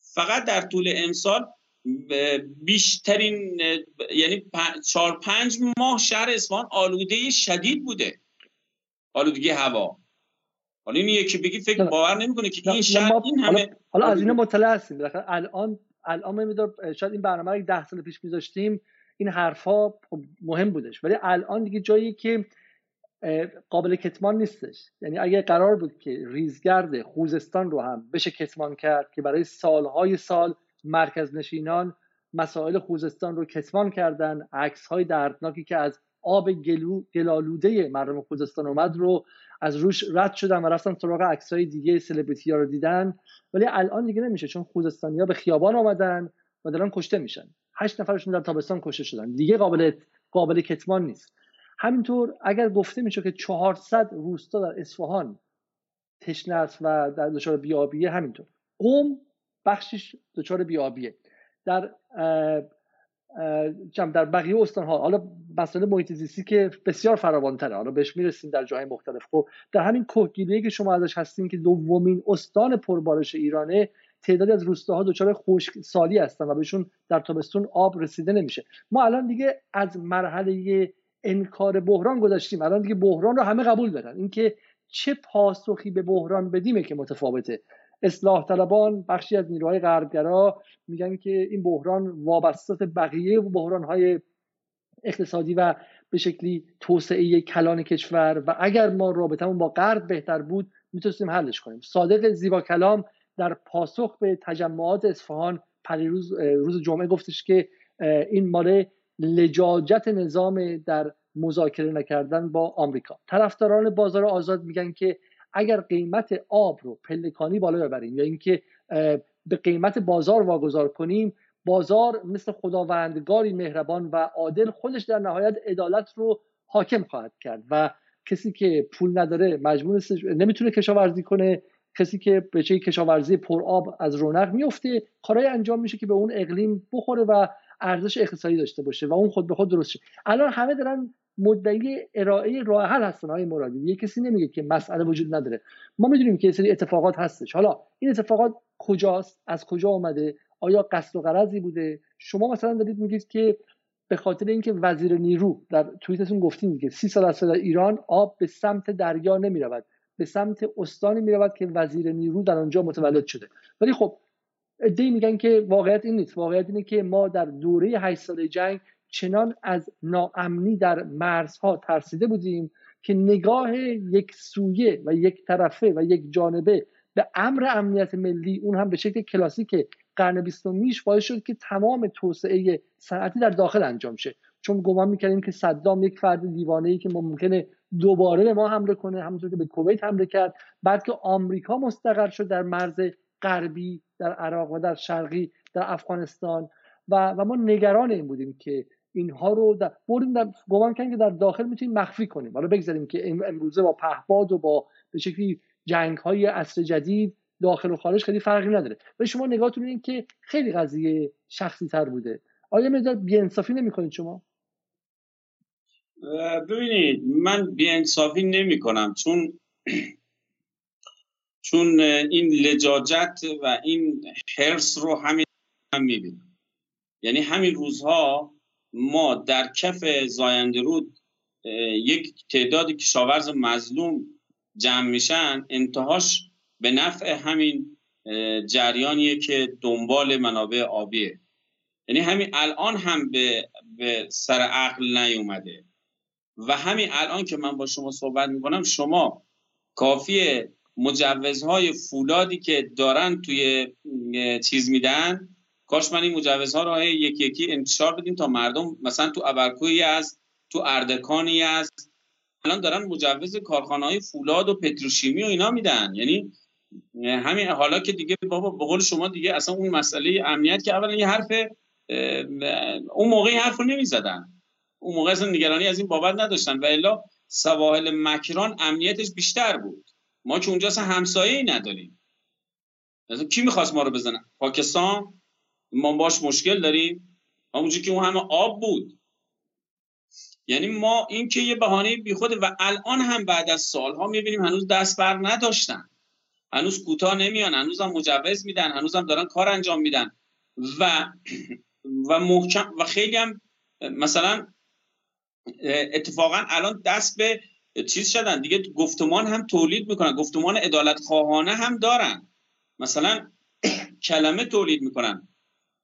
فقط در طول امسال بیشترین یعنی چهار پنج ماه شهر اصفهان آلوده شدید بوده. آلودگی هوا. حالا این یکی بگی فکر باور نمی‌کنه که این شهر این همه حالا از اینا مطلع هستیم. الان الان میدار شاید این برنامه رو ده سال پیش میذاشتیم این حرفا خب مهم بودش. ولی الان دیگه جایی که قابل کتمان نیستش. یعنی اگر قرار بود که ریزگرد خوزستان رو هم بشه کتمان کرد که برای سالهای سال مرکز نشینان مسائل خوزستان رو کتمان کردن عکس های دردناکی که از آب گلو گلالوده مردم خوزستان اومد رو از روش رد شدن و رفتن سراغ عکسای دیگه سلبریتی ها رو دیدن. ولی الان دیگه نمیشه چون خوزستانی ها به خیابان آمدن و دارن کشته میشن. هشت نفرشون در تابستان کشته شدن. دیگه قابل قابل کتمان نیست. همینطور اگر گفته میشه که 400 روستا در اصفهان تشنه است و در دچار بیابیه همینطور. قوم بخشش دچار بیابیه در در بقیه استان ها حالا مسئله محیط زیستی که بسیار فراوانتره. حالا بهش می‌رسیم در جاهای مختلف. خب در همین کوهگیری که شما ازش هستین که دومین استان پربارش ایرانه تعدادی از روستاها دچار خشک سالی هستن و بهشون در تابستون آب رسیده نمیشه. ما الان دیگه از مرحله انکار بحران گذاشتیم الان دیگه بحران رو همه قبول دارن. اینکه چه پاسخی به بحران بدیمه که متفاوته. اصلاح طلبان بخشی از نیروهای غربگرا میگن که این بحران وابسته بقیه بحران های اقتصادی و به شکلی توسعه کلان کشور و اگر ما رابطمون با غرب بهتر بود می‌تونستیم حلش کنیم. صادق زیبا کلام در پاسخ به تجمعات اصفهان پریروز روز جمعه گفتش که این مال لجاجت نظام در مذاکره نکردن با آمریکا. طرفداران بازار آزاد میگن که اگر قیمت آب رو پلکانی بالا ببریم یا اینکه به قیمت بازار واگذار کنیم بازار مثل خداوندگاری مهربان و عادل خودش در نهایت عدالت رو حاکم خواهد کرد و کسی که پول نداره مجبور نمی‌تونه کشاورزی کنه. کسی که به چه کشاورزی پر آب از رونق میفته کارهای انجام میشه که به اون اقلیم بخوره و ارزش اقتصادی داشته باشه و اون خود به خود درست شه. الان همه دارن مدعی ارائه راه حل هستن های مرادی. یه کسی نمیگه که مسئله وجود نداره. ما می‌دونیم که سری اتفاقات هستش. حالا این اتفاقات کجاست؟ از کجا آمده آیا قصد و غرضی بوده؟ شما مثلا دارید میگید که به خاطر اینکه وزیر نیرو در توییتتون گفتیم که سی سال در ایران آب به سمت دریا نمی‌رود به سمت استانی می‌رود که وزیر نیرو در آنجا متولد شده. ولی خب ادعی میگن که واقعیت این نیست. واقعیت اینه که ما در دوره 8 ساله جنگ چنان از ناامنی در مرزها ترسیده بودیم که نگاه یک سویه و یک طرفه و یک جانبه به امر امنیت ملی اون هم به شکل کلاسیک قرن بیستمیش باعث شد که تمام توسعه صنعتی در داخل انجام شه. چون گمان می‌کردیم که صدام یک فرد دیوانه ای که ممکنه دوباره به ما حمله کنه همونطور که به کویت حمله کرد بعد که آمریکا مستقر شد در مرز غربی در عراق و در شرقی در افغانستان. و, و ما نگران این بودیم که اینها رو در گمان کردیم که در داخل می‌تونیم مخفی کنیم. حالا بگذاریم که امروزه با پهباد و با به شکلی جنگ های عصر جدید داخل و خارج خیلی فرقی نداره. و شما نگاهتون این که خیلی قضیه شخصی تر بوده. آیا مقدار بیانصافی نمی‌کنید شما؟ ببینید من بیانصافی نمی کنم چون چون این لجاجت و این حرس رو همین هم می‌بینم. یعنی همین روزها ما در کف زاینده رود یک تعداد کشاورز مظلوم جمع میشن انتهاش به نفع همین جریانیه که دنبال منابع آبیه. یعنی همین الان هم به, به سر عقل نیومده. و همین الان که من با شما صحبت می‌کنم شما کافیه مجوزهای فولادی که دارن توی چیز میدن کاش من این مجوزها رو یکی یکی انتشار بدیم تا مردم مثلا تو ابرکویی از تو اردکانی از الان دارن مجوز کارخانه های فولاد و پتروشیمی و اینا میدن. یعنی همین حالا که دیگه بابا به قول شما دیگه اصلا اون مسئله امنیت که اولا یه حرف اون موقعی حرف رو نمی‌زدن. اون موقع اصلا نگرانی از این بابت نداشتن و الا سواحل مکران امنیتش بیشتر بود. ما که اونجا اصلا همسایه ای نداریم کی می‌خواست ما رو بزنن پاکستان؟ ما باش مشکل داریم؟ همونجور که اون همه آب بود. یعنی ما این که یه بهانه بیخوده و الان هم بعد از سالها می‌بینیم هنوز دست بر نداشتن. هنوز کوتاه نمیان هنوز هم مجوز میدن هنوز هم دارن کار انجام میدن. و و محکم و خیلی هم مثلا اتفاقا الان دست به چیز شدن. دیگه گفتمان هم تولید می‌کنن گفتمان عدالت خواهانه هم دارن. مثلا کلمه تولید می‌کنن.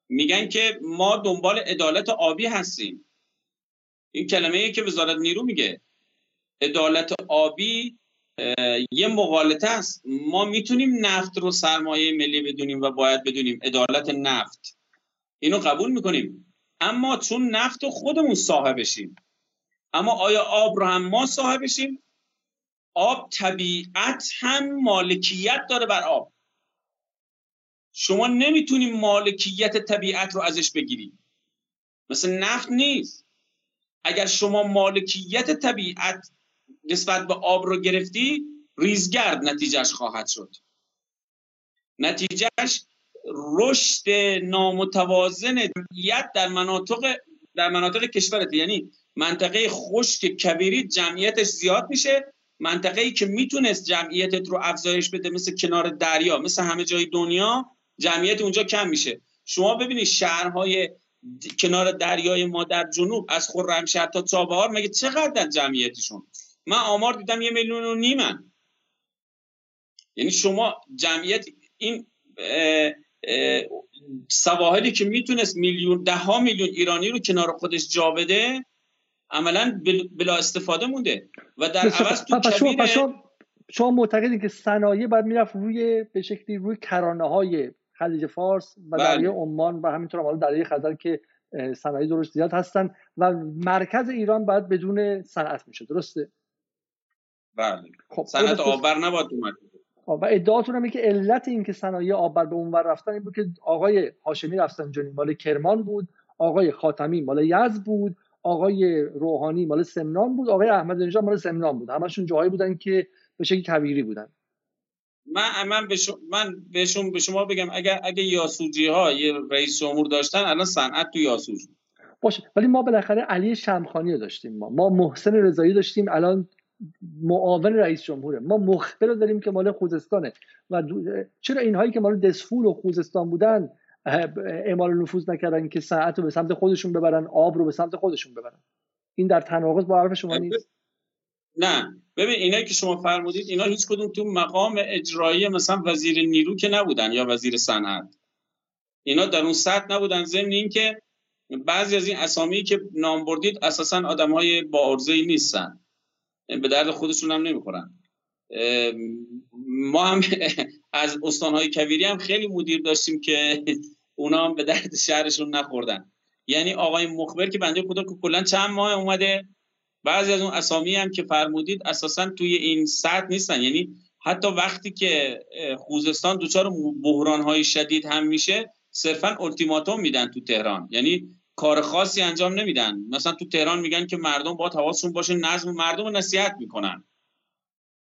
میگن که ما دنبال عدالت آبی هستیم. این کلمه ای که وزارت نیرو میگه. عدالت آبی یه مقالطه است. ما می‌تونیم نفت رو سرمایه ملی بدونیم و باید بدونیم. عدالت نفت. اینو قبول می‌کنیم. اما چون نفت رو خودمون صاحبشیم اما آیا آب رو هم ما صاحبشیم آب طبیعت هم مالکیت داره بر آب. شما نمی‌تونیم مالکیت طبیعت رو ازش بگیریم. مثل نفت نیست. اگر شما مالکیت طبیعت نسبت به آب رو گرفتی ریزگرد نتیجهش خواهد شد. نتیجهش رشد نامتوازن جمعیت در مناطق در مناطق کشورت. یعنی منطقه خشک کبیری جمعیتش زیاد میشه. منطقه ای که می‌تونست جمعیتت رو افزایش بده مثل کنار دریا مثل همه جای دنیا جمعیت اونجا کم میشه. شما ببینید شهرهای کنار دریای ما در جنوب از خرمشهر تا چابهار مگه چقدر جمعیتشون؟ من آمار دیدم یه میلیون و نیمن. یعنی شما جمعیت این سواحلی که می‌تونست میلیون ده ها میلیون ایرانی رو کنار خودش جا بده عملا بلا استفاده مونده. و در عوض تو شما, شما, شما معتقدید که صنایع باید می‌رفت روی به شکلی روی کرانه های خلیج فارس و بله. دریای عمان و همینطور حالا دریای خزر که صنایع درست زیاد هستن و مرکز ایران باید بدون صنعت میشه درسته؟ بله. خب صنعت آبر نباید اومد و ادعاتون هم که علت این که صنایع آبر به اونور رفتن این بود که آقای هاشمی رفسنجانی مال کرمان بود آقای خاتمی مال یزد بود آقای روحانی مال سمنان بود آقای احمد نژاد مال سمنان بود. همشون جاهایی بودن که به شکل کویری بودن. من من به شما من بهشون به شما بگم اگر اگه یاسوجی ها یه رئیس جمهور داشتن الان صنعت تو یاسوج باشه. ولی ما بالاخره علی شمخانی داشتیم ما. ما محسن رضایی داشتیم الان معاون رئیس جمهوره. ما مخبر رو داریم که مال خوزستانه. و چرا اینهایی که مال دسفول و خوزستان بودن اعمال نفوذ نکردن که ساعت رو به سمت خودشون ببرن آب رو به سمت خودشون ببرن؟ این در تناقض با حرف شما نیست؟ نه. ببین اینایی که شما فرمودید اینا هیچ کدوم تو مقام اجرایی مثلا وزیر نیرو که نبودن یا وزیر صنعت. اینا در اون سطح نبودن. ضمن اینکه بعضی از این اسامی که نام بردید اساسا آدمهای با ارزه نیستن. به درد خودشون هم نمی‌خورن. ما هم از استانهای کویری هم خیلی مدیر داشتیم که اونا هم به درد شهرشون نخوردن. یعنی آقای مخبر که بنده خدا که کلا چند ماه اومده بعضی از اون اسامی هم که فرمودید اساسا توی این سطح نیستن. یعنی حتی وقتی که خوزستان دچار بحران های شدید هم میشه صرفا التیماتوم میدن تو تهران. یعنی کار خاصی انجام نمیدن. مثلا تو تهران میگن که مردم با حواسشون باشه نظم مردم رو نصیحت می‌کنن.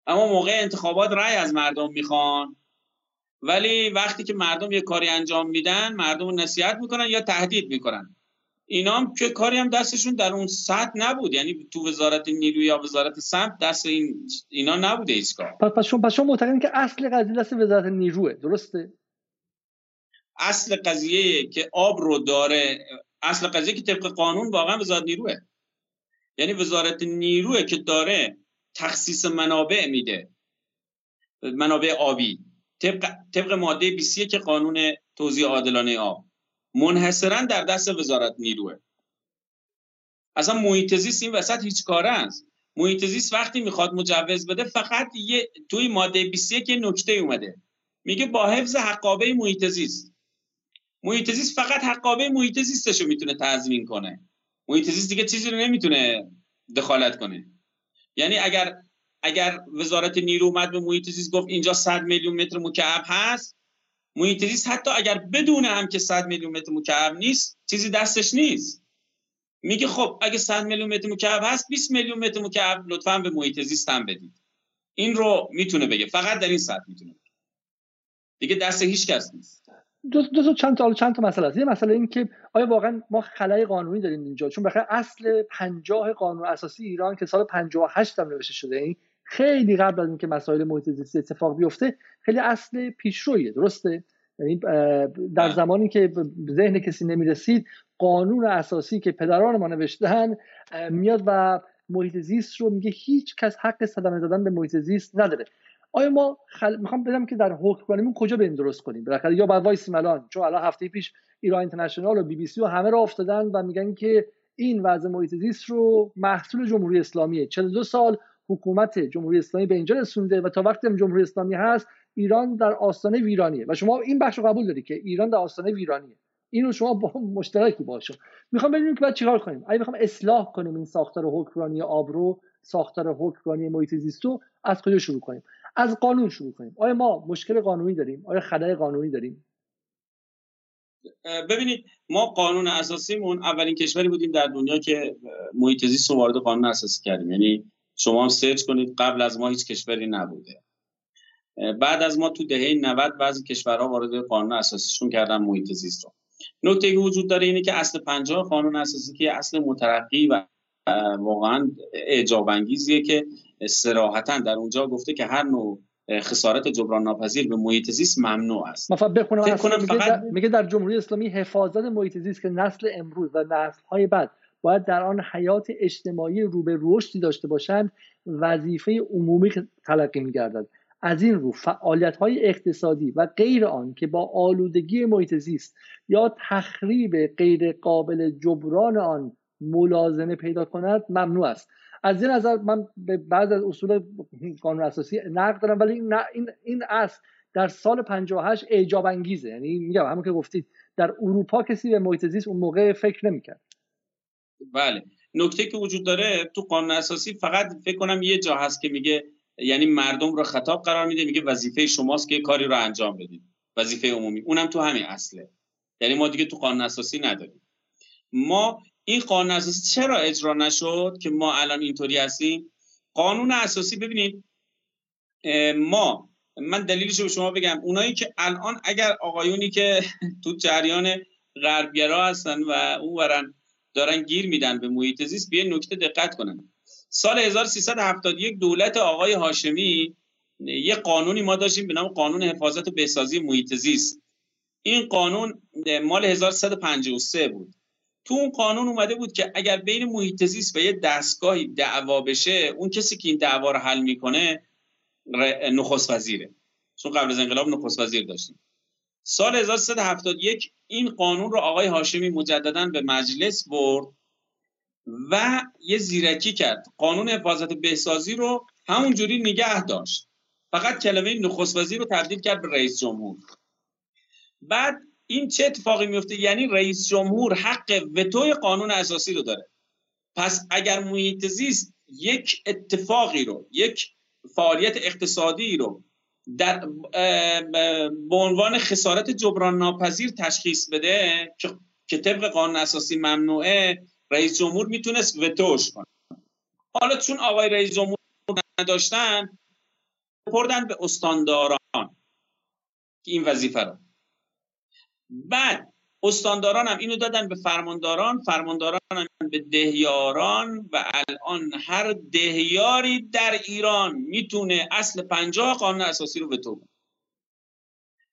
اما موقع انتخابات رأی از مردم می‌خوان. ولی وقتی که مردم یه کاری انجام میدن مردم رو نصیحت می‌کنن یا تهدید می‌کنن. اینا هم که کاری هم دستشون در اون سطح نبود. یعنی تو وزارت نیروی یا وزارت سمت دست این اینا نبوده ایستگاه. پس پس شما پس شما معتقدین که اصل قضیه دست وزارت نیروه. درسته؟ اصل قضیه که آب رو داره اصل قضیه که طبق قانون واقعا وزارت نیروه. یعنی وزارت نیروه که داره تخصیص منابع میده. منابع آبی. طبق, طبق ماده 21 که قانون توزیع عادلانه آب. منحصرا در دست وزارت نیروه. اصلا محیط زیست این وسط هیچ کاره است. محیط زیست وقتی می‌خواد مجوز بده فقط یه توی ماده 21 که نکته اومده. میگه با حفظ حقابه محیط زیست. محیط زیست فقط حقابه محیط زیستش رو می‌تونه تضمین کنه. محیط زیست دیگه چیزی رو نمی‌تونه دخالت کنه. یعنی اگر اگر وزارت نیرو اومد به محیط زیست گفت اینجا 100 میلیون متر مکعب هست محیط زیست حتی اگر بدونه هم که 100 میلیون متر مکعب نیست چیزی دستش نیست. میگه خب اگه 100 میلیون متر مکعب هست 20 میلیون متر مکعب لطفا به محیط زیست هم بدید. این رو می‌تونه بگه. فقط در این سطح می‌تونه بگه. دیگه دست هیچ کس نیست. دو, دو چند تا چند تا مسئله است. یه مسئله این که آیا واقعا ما خلای قانونی داریم اینجا؟ چون بخاطر اصل 50 قانون اساسی ایران که سال 58 هم نوشته شده این خیلی قبل از اینکه مسائل محیط زیستی اتفاق بیفته خیلی اصل پیشرویه درسته؟ یعنی در بله. زمانی که ذهن کسی نمی‌رسید قانون اساسی که پدران ما نوشتن میاد و محیط زیست رو میگه هیچ کس حق صدمه زدن به محیط زیست نداره. آیا ما خل... می‌خوام بدم که در حکمرانیمون کجا بریم درست کنیم؟ بالاخره یا باید وایسیم الان چون الان هفته پیش ایران اینترنشنال و بی بی سی و همه را افتادن و میگن که این وضع محیط زیست رو محصول جمهوری اسلامیه. 42 سال حکومت جمهوری اسلامی به اینجا رسونده و تا وقتی جمهوری اسلامی هست ایران در آستانه ویرانیه. و شما این بخش رو قبول داری که ایران در آستانه ویرانیه. اینو شما با مشترکی باشه می‌خوام ببینیم که بعد چیکار کنیم؟ اگه می‌خوام اصلاح کنیم این ساختار حکمرانی آب رو ساختار حکمرانی محیط زیست رو از کجا شروع کنیم؟ از قانون شروع کنیم. آیا ما مشکل قانونی داریم؟ آیا خلای قانونی داریم؟ ببینید ما قانون اساسیمون اولین کشوری بودیم در دنیا که محیط زیست رو وارد قانون اساسی کردیم. یعنی شما هم سرچ کنید قبل از ما هیچ کشوری نبوده. بعد از ما تو دهه 90 بعضی کشورها وارد قانون اساسیشون کردن محیط زیست رو. نکته وجود داره اینه که اصل 50 قانون اساسی که اصل مترقی و واقعا اعجاب انگیزیه که صراحتا در اونجا گفته که هر نوع خسارت جبران ناپذیر به محیط زیست ممنوع است. من بخونم میگه, فقط... در... میگه در جمهوری اسلامی حفاظت محیط زیست که نسل امروز و نسل های بعد باید در آن حیات اجتماعی رو به رشدی داشته باشند وظیفه عمومی تلقی میگردد. از این رو فعالیت های اقتصادی و غیر آن که با آلودگی محیط زیست یا تخریب غیر قابل جبران آن ملازمه پیدا کند ممنوع است. از این نظر من به بعض از اصول قانون اساسی نقد دارم ولی این این اصل در سال 58 اعجاب انگیزه. یعنی میگم همون که گفتید در اروپا کسی به محیط زیست اون موقع فکر نمی‌کرد. بله. نکته که وجود داره تو قانون اساسی فقط فکر کنم یه جا هست که میگه یعنی مردم رو خطاب قرار میده میگه وظیفه شماست که کاری رو انجام بدید. وظیفه عمومی. اونم تو همین اصله. یعنی ما دیگه تو قانون اساسی نداریم. ما این قانون اساسی چرا اجرا نشد که ما الان اینطوری هستیم؟ قانون اساسی ببینید ما من دلیلش رو به شما بگم. اونایی که الان اگر آقایونی که تو جریان غربگرا هستن و اون ورن دارن گیر میدن به محیط زیست به نکته دقت کنن. سال 1371 دولت آقای هاشمی یه قانونی ما داشتیم به نام قانون حفاظت و بهسازی محیط زیست. این قانون مال 1153 بود. تو اون قانون اومده بود که اگر بین محیط زیست و یه دستگاهی دعوا بشه اون کسی که این دعوا رو حل می‌کنه نخست وزیره. چون قبل از انقلاب نخست وزیر داشتیم. سال 1371 این قانون رو آقای هاشمی مجددا به مجلس برد و یه زیرکی کرد. قانون حفاظت بهسازی رو همونجوری نگه داشت. فقط کلمه نخست وزیر رو تبدیل کرد به رئیس جمهور. بعد این چه اتفاقی میفته؟ یعنی رئیس جمهور حق وتوی قانون اساسی رو داره. پس اگر محیط زیست یک اتفاقی رو یک فعالیت اقتصادی رو در به عنوان خسارت جبران ناپذیر تشخیص بده که طبق قانون اساسی ممنوعه رئیس جمهور می‌تونست وتوش کنه. حالا چون آقای رئیس جمهور نداشتن پردن به استانداران این وظیفه رو. بعد استانداران هم اینو دادن به فرمانداران فرمانداران هم به دهیاران و الان هر دهیاری در ایران می‌تونه اصل پنجاه قانون اساسی رو به تو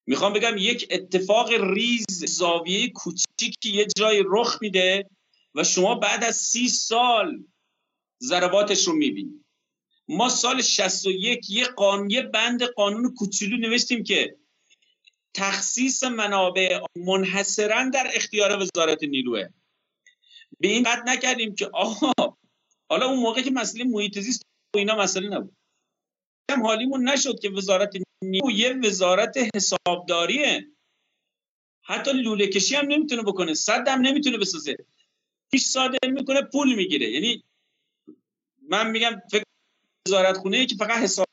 می‌خوام بگم یک اتفاق ریز زاویه کوچیکی یه جای رخ میده و شما بعد از سی سال ضرباتش رو می‌بینید ما سال 61 یه قانون یه بند قانون کوچولو نوشتیم که تخصیص منابع منحصرا در اختیار وزارت نیروه. به این قد نکردیم که آها حالا اون موقع که مسئله محیط زیست و اینا مسئله نبود. هم حالیمون نشد که وزارت نیرو یه وزارت حسابداریه. حتی لوله کشی هم نمی‌تونه بکنه صد هم نمی‌تونه بسازه. پیش صادر می‌کنه پول می‌گیره. یعنی من میگم فکر وزارت خونه که فقط حساب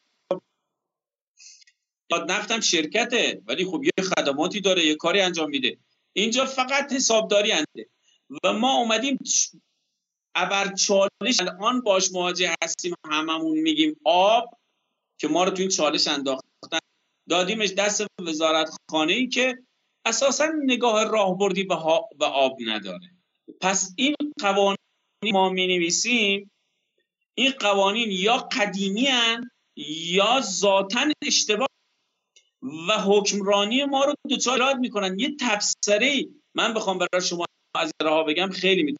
نفتم شرکته ولی خب یه خدماتی داره یه کاری انجام میده. اینجا فقط حسابداری انده. و ما اومدیم ابر چالش الان باش مواجه هستیم هممون میگیم آب که ما رو تو این چالش انداختن. دادیمش دست وزارت خانه ای که اساسا نگاه راهبردی به, به آب نداره. پس این قوانین ما می نویسیم این قوانین یا قدیمی هن یا ذاتا اشتباه و حکمرانی ما رو دوچار می‌کنن. یه تبصره من بخوام برای شما از راه بگم خیلی می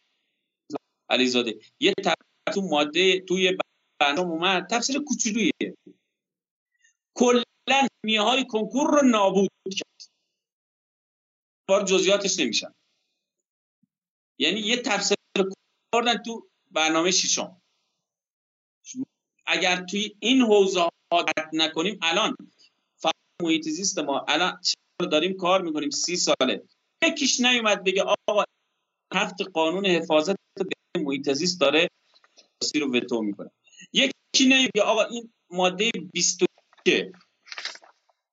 علیزاده. یه تبصره تو ماده توی برنامه اومد. تفسیر کوچولویه. کلا های کنکور رو نابود کرد. بار جزئیاتش نمیشن یعنی یه تفسیر کردن تو برنامه ششم. اگر توی این حوزه ها نکنیم الان محیط زیست ما. الان داریم کار می‌کنیم؟ سی ساله. یکیش نیومد بگه آقا هفت قانون حفاظت محیط زیست داره سی رو وتو می‌کنه. یکی نیومد آقا این ماده 21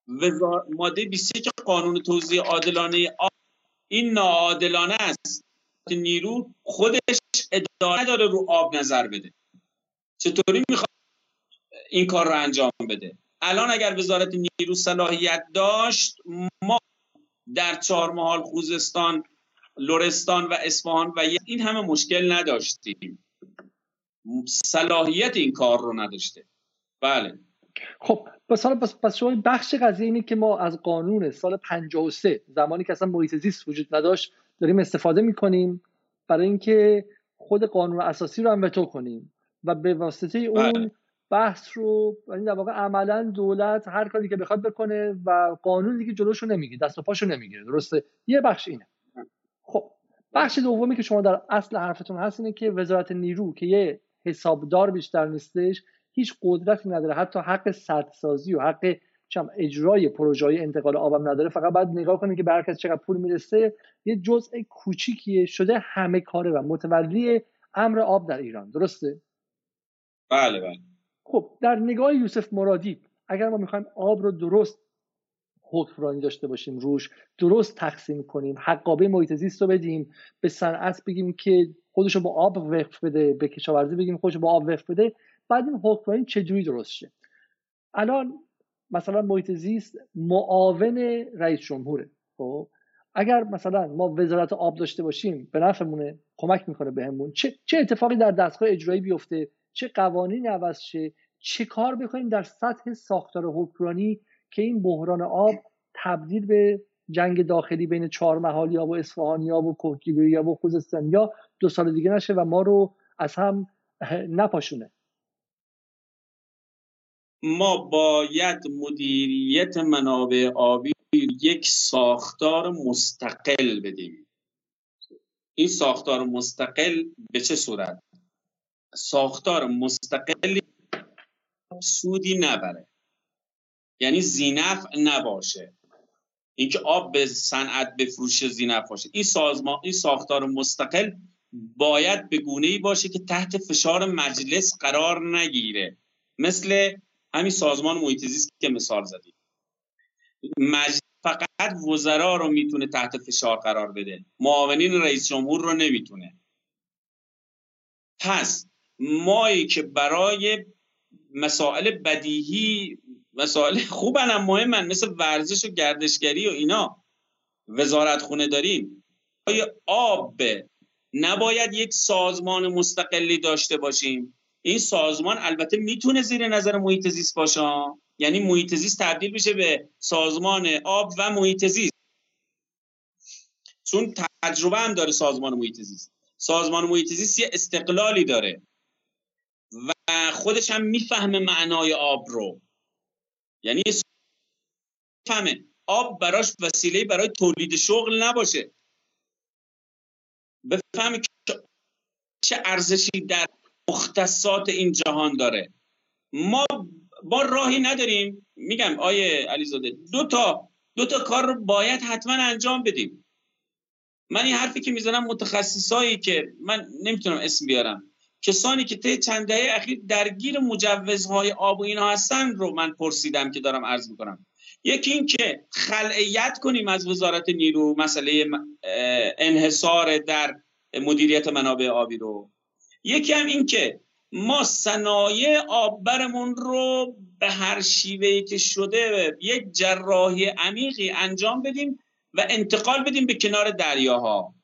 وزار... ماده 21 قانون توزیع عادلانه این ناعادلانه است. نیرو خودش اداره داره رو آب نظر بده. چطوری می‌خواد این کار رو انجام بده؟ الان اگر وزارت نیرو صلاحیت داشت ما در چهار محال خوزستان لرستان و اصفهان و این همه مشکل نداشتیم. صلاحیت این کار رو نداشته. بله. خب پس حالا پس شما بخش قضیه اینه که ما از قانون سال 53 زمانی که اصلا محیط زیست وجود نداشت داریم استفاده می‌کنیم برای اینکه خود قانون اساسی رو هم وتو کنیم و به واسطه اون بله. بحث رو این در واقع عملا دولت هر کاری که بخواد بکنه و قانون دیگه جلوشو نمی‌گیره دست و پاشو نمی‌گیره درسته؟ یه بخش اینه. خب بخش دومی که شما در اصل حرفتون هست اینه که وزارت نیرو که یه حسابدار بیشتر نیستش هیچ قدرتی نداره. حتی حق سازی و حق چم اجرای پروژه انتقال آبم نداره. فقط باید نگاه کنید که هر چقدر پول می‌رسه. یه جزء کوچیکیه. شده همه کاره و متولی امر آب در ایران. درسته؟ بله بله. خب در نگاه یوسف مرادی اگر ما می‌خوایم آب رو درست حکمرانی داشته باشیم روش درست تقسیم کنیم حقابه محیط زیست رو بدیم به صنعت بگیم که خودشو با آب وقف بده به کشاورزی بگیم خودشو با آب وقف بده بعد این حکمرانی چجوری درست شه؟ الان مثلا محیط زیست معاون رئیس جمهوره خب؟ اگر مثلا ما وزارت آب داشته باشیم به نفعمونه کمک می‌کنه بهمون چه چه اتفاقی در دستگاه اجرایی بیفته؟ چه قوانینی عوض شه چه کار بکنیم در سطح ساختار حکمرانی که این بحران آب تبدیل به جنگ داخلی بین چهار محالی و اصفهانی و کوکیلویی و خوزستان یا دو سال دیگه نشه و ما رو از هم نپاشونه. ما باید مدیریت منابع آبی یک ساختار مستقل بدیم. این ساختار مستقل به چه صورت؟ ساختار مستقلی سودی نبره. یعنی زینف نباشه. اینکه آب به صنعت بفروشه زینف باشه. این سازمان این ساختار مستقل باید به گونه ای باشه که تحت فشار مجلس قرار نگیره. مثل همین سازمان محیط زیست که مثال زدیم. مجلس فقط وزرا رو می‌تونه تحت فشار قرار بده. معاونین رئیس جمهور رو نمی‌تونه. پس مایی که برای مسائل بدیهی مسائل خوبن هم مهمن مثل ورزش و گردشگری و اینا. وزارت خونه داریم. آیا آب نباید یک سازمان مستقلی داشته باشیم؟ این سازمان البته می‌تونه زیر نظر محیط زیست باشه. یعنی محیط زیست تبدیل بشه به سازمان آب و محیط زیست. چون تجربه هم داره سازمان محیط زیست. سازمان محیط زیست یه استقلالی داره. و خودش هم می‌فهمه معنای آب رو. یعنی فهمه آب براش وسیله برای تولید شغل نباشه. بفهمه که چه ارزشی در مختصات این جهان داره. ما با راهی نداریم. میگم آیه علیزاده دو تا دو تا کار رو باید حتما انجام بدیم. من این حرفی که می‌زنم متخصصایی که من نمی‌تونم اسم بیارم. کسانی که طی چند دهه اخیر درگیر مجوزهای آب و اینا هستن رو من پرسیدم که دارم عرض می‌کنم. یکی این که خلعیت کنیم از وزارت نیرو مسئله انحصار در مدیریت منابع آبی رو. یکی هم این که ما صنایع آببرمون رو به هر شیوهی که شده یک جراحی عمیقی انجام بدیم و انتقال بدیم به کنار دریاها.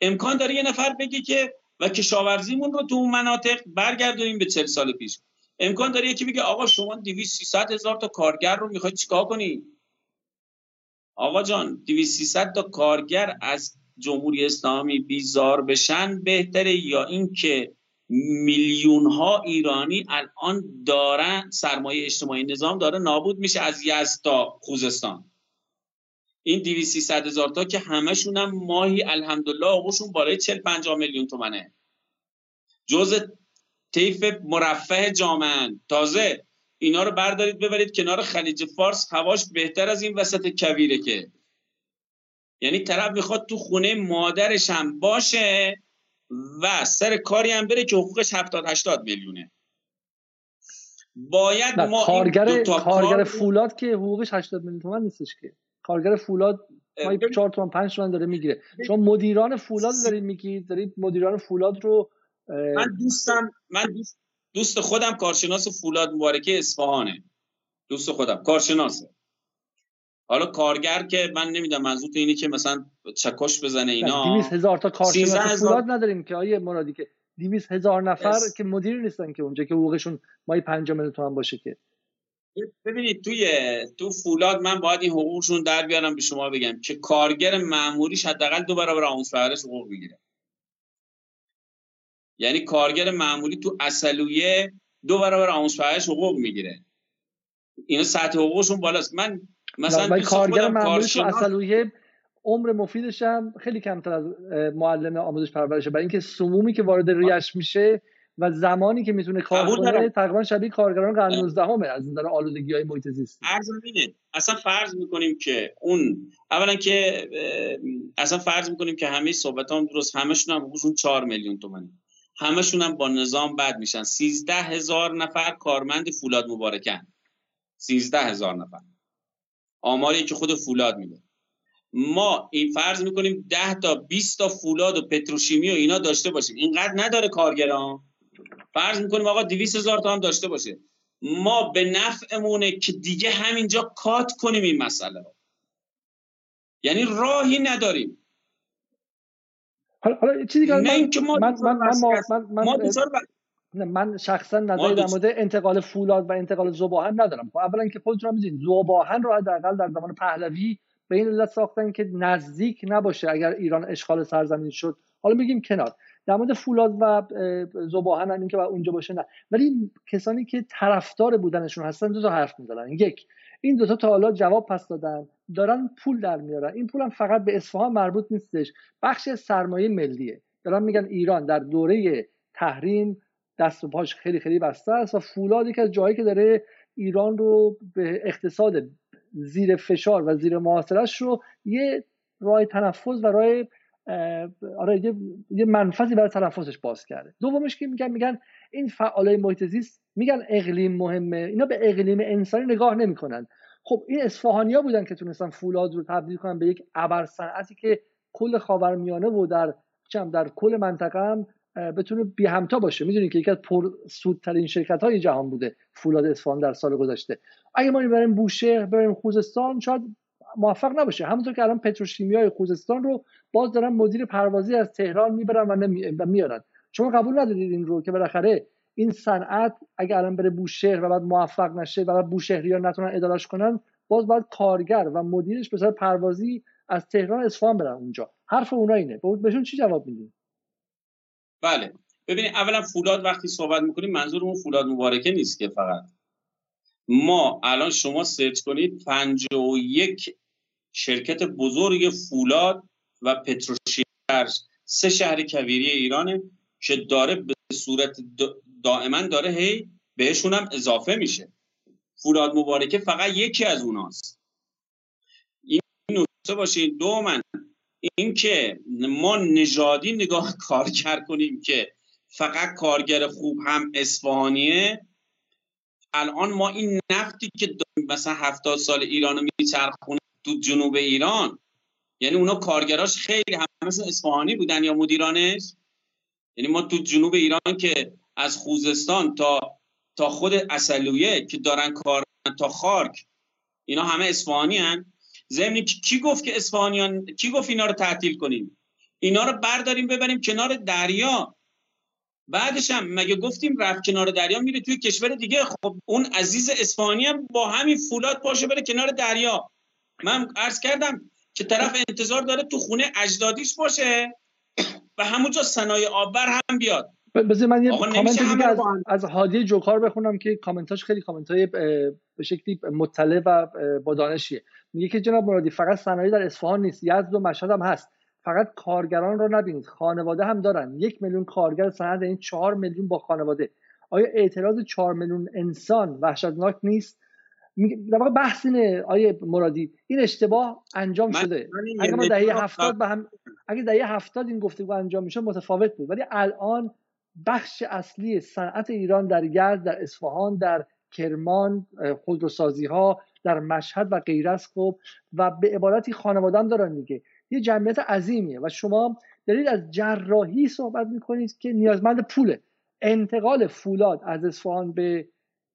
امکان داره یه نفر بگه که و کشاورزیمون رو تو اون مناطق برگردونیم به چل سال پیش. امکان داره یکی بگه آقا شما 200 300 هزار تا کارگر رو می‌خواید چیکار کنی؟ آقا جان 200 300 تا کارگر از جمهوری اسلامی بیزار بشن بهتره یا اینکه میلیون ها ایرانی الان دارن سرمایه اجتماعی نظام داره نابود میشه از یزد تا خوزستان. این 200 هزار تا که همشون هم ماهی الحمدلله آقوشون بالای 40 50 میلیون تومنه. جز طیف مرفه جامعه تازه اینا رو بردارید ببرید کنار خلیج فارس. هواش بهتر از این وسط کویره که. یعنی طرف می‌خواد تو خونه مادرش هم باشه و سر کاری هم بره که حقوقش 70 80 میلیونه. باید ما کارگر کارگر فولاد که حقوقش 80 میلیون تومن نیستش که. کارگر فولاد مایی 4 تومن 5 تومن داره می‌گیره. شما مدیران فولاد دارید میگید دارید مدیران فولاد رو من دوستم من دوست, دوست خودم کارشناس فولاد مبارکه اصفهانه. دوست خودم کارشناسه. حالا کارگر که من نمی‌دونم منظور اینه که مثلا چکش بزنه اینا؟ 200 هزار تا کارشناس فولاد نداریم که آیه مرادی که 200 هزار نفر که مدیر نیستن که اونجا که حقوقشون مایی 5 میلیون تومان باشه که. ببینید توی تو فولاد من باید این حقوقشون در بیارم به شما بگم که کارگر معمولیش حداقل دو برابر آموز پرورش حقوق می‌گیره یعنی کارگر معمولی تو اصلویه دو برابر آموز پرورش حقوق می‌گیره. اینا سطح حقوقشون بالاست. من مثلا کارگر معمولی تو اصلویه عمر مفیدش هم خیلی کمتر از معلم آموزش پرورشه. برای اینکه سمومی که وارد ریش میشه و زمانی که می‌تونه کار کنه تقریبا شبیه کارگران قرن 19 همه از نظر آلودگی های محیط زیستی. اصلا فرض می‌کنیم که اون اولا که اصلا فرض می‌کنیم که همه صحبت هم درست همشون هم حقوقشون 4 میلیون تومانی همشون هم با نظام بد میشن. 13 هزار نفر کارمند فولاد مبارکن. 13 هزار نفر. آماری که خود فولاد میده. ما این فرض می‌کنیم 10 تا 20 تا فولاد و پتروشیمی و اینا داشته باشیم. اینقدر نداره کارگران. فرض می‌کنیم آقا 200 هزار تا هم داشته باشه. ما به نفعمونه که دیگه همینجا کات کنیم این مسئله رو. یعنی راهی نداریم. حالا حالا چیزی که من من من من من من شخصا نظری در مورد انتقال فولاد و انتقال زباهن ندارم. خب اولا که خودتون می‌دونید زباهن رو حداقل در زمان پهلوی به این علت ساختن که نزدیک نباشه اگر ایران اشغال سرزمین شد. حالا میگیم کنار. در مورد فولاد و زباهن هم این که اونجا باشه نه. ولی کسانی که طرفدار بودنشون هستن دو تا حرف می‌زنن. یک این دوتا تا حالا جواب پس دادن دارن پول در میارن. این پول هم فقط به اصفهان مربوط نیستش. بخش سرمایه ملیه. دارن میگن ایران در دوره تحریم دست و پاش خیلی خیلی بسته است و فولاد یکی از جایی که داره ایران رو به اقتصاد زیر فشار و زیر محاصرش رو یه راه تنفس و راه آره یه, یه منفذی برای تنفسش باز کرده. دومش که میگن میگن این فعالای محیط زیست میگن اقلیم مهمه. اینا به اقلیم انسانی نگاه نمی‌کنن. خب این اصفهانیا بودن که تونستن فولاد رو تبدیل کنن به یک ابر صنعتی که کل خاورمیانه و در چم در کل منطقه هم بتونه بی همتا باشه. می‌دونید که یکی از پر سودترین شرکت های جهان بوده. فولاد اصفهان در سال گذشته. اگه ما بریم بوشهر بریم خوزستان شاید موفق نباشه. همونطور که الان پتروشیمیای خوزستان رو باز دارن مدیر پروازی از تهران می‌برن و, نمی... میارن. شما قبول ندارید این رو که بالاخره این صنعت اگه الان بره بوشهر و بعد موفق نشه و بعد بوشهریان نتونن ادارش کنن باز باید کارگر و مدیرش به پروازی از تهران اصفهان برن اونجا. حرف اونا اینه. بهشون چی جواب میدین؟ بله. ببینید اولا فولاد وقتی صحبت می‌کنیم منظورمون فولاد مبارکه نیست که فقط. ما الان شما سرچ کنید 51 شرکت بزرگ فولاد و پتروشیمی سه شهر کویری ایرانه که داره به صورت دائما داره هی بهشون هم اضافه میشه. فولاد مبارکه فقط یکی از اوناست. این نکته باشین دو من این که ما نژادی نگاه کارگر کنیم که فقط کارگر خوب هم اصفهانیه الان ما این نفتی که مثلا هفتاد سال ایران رو میچرخونه تو جنوب ایران یعنی اونا کارگراش خیلی هم مثل اصفهانی بودن یا مدیرانش؟ یعنی ما تو جنوب ایران که از خوزستان تا تا خود اصلویه که دارن کار تا خارک اینا همه اصفهانی هن. ضمن کی گفت که اصفهانیان کی گفت اینا رو تعطیل کنیم؟ اینا رو برداریم ببریم کنار دریا. بعدش هم مگه گفتیم رفت کنار دریا میره توی کشور دیگه؟ خب اون عزیز اصفهانی هم با همین فولاد پاشه بره کنار دریا. من عرض کردم که طرف انتظار داره تو خونه اجدادیش باشه و همونجا صنایع آببر هم بیاد. بذار من یه کامنت دیگه از, از هادی جوکار بخونم که کامنتاش خیلی کامنت های به شکلی مطلع و با دانشیه. میگه که جناب مرادی فقط صنایع در اصفهان نیست یزد و مشهد هم هست. فقط کارگران رو نبینید خانواده هم دارن. یک میلیون کارگر صنعت این چهار میلیون با خانواده. آیا اعتراض چهار میلیون انسان وحشتناک نیست؟ در واقع بحث اینه آیه مرادی. این اشتباه انجام شده. اگه ما دهه هفتاد به هم اگه دهه هفتاد این گفتگو انجام میشه متفاوت بود. ولی الان بخش اصلی صنعت ایران در یزد در اصفهان در کرمان خودروسازی ها در مشهد و غیره است خب. و به عبارتی خانوادم دارن دیگه یه جمعیت عظیمیه و شما دارید از جراحی صحبت می‌کنید که نیازمند پوله. انتقال فولاد از اصفهان به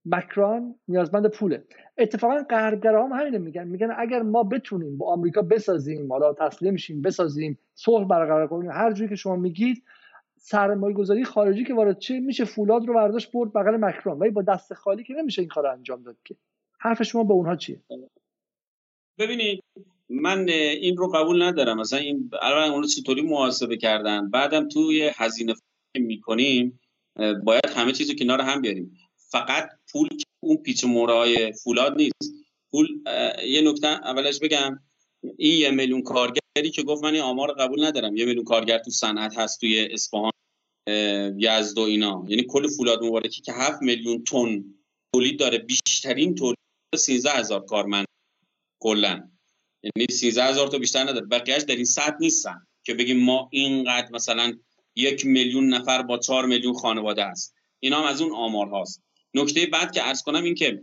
مکران نیازمند پوله. اتفاقا غربگرا هم همینه میگن. میگن اگر ما بتونیم با آمریکا بسازیم حالا تسلیم شیم بسازیم صلح برقرار کنیم هر جوری که شما میگید سرمایه گذاری خارجی که وارد چه میشه فولاد رو برداشت برد بغل مکران. ولی با دست خالی که نمیشه این کار انجام داد که. حرف شما به اونها چیه؟ ببینید من این رو قبول ندارم. مثلا این الان اون چطوری محاسبه کردن؟ بعدم توی هزینه می‌کنیم باید همه چیز رو کنار هم بیاریم. فقط پول اون پیچ های فولاد نیست. پول یه نکته اولش بگم. این یه میلیون کارگری که گفت من این آمار قبول ندارم. یه میلیون کارگر تو صنعت هست توی اصفهان یزد و اینا. یعنی کل فولاد مبارکی که هفت میلیون تن تولید داره بیشترین تولید 13 هزار کارمند کلا. یعنی 13 هزار تا بیشتر نداره. بقیهش در این سطح نیستن که بگیم ما اینقدر مثلا یک میلیون نفر با چهار میلیون خانواده است اینا هم از اون آمار هاست. نکته بعد که ارز کنم این که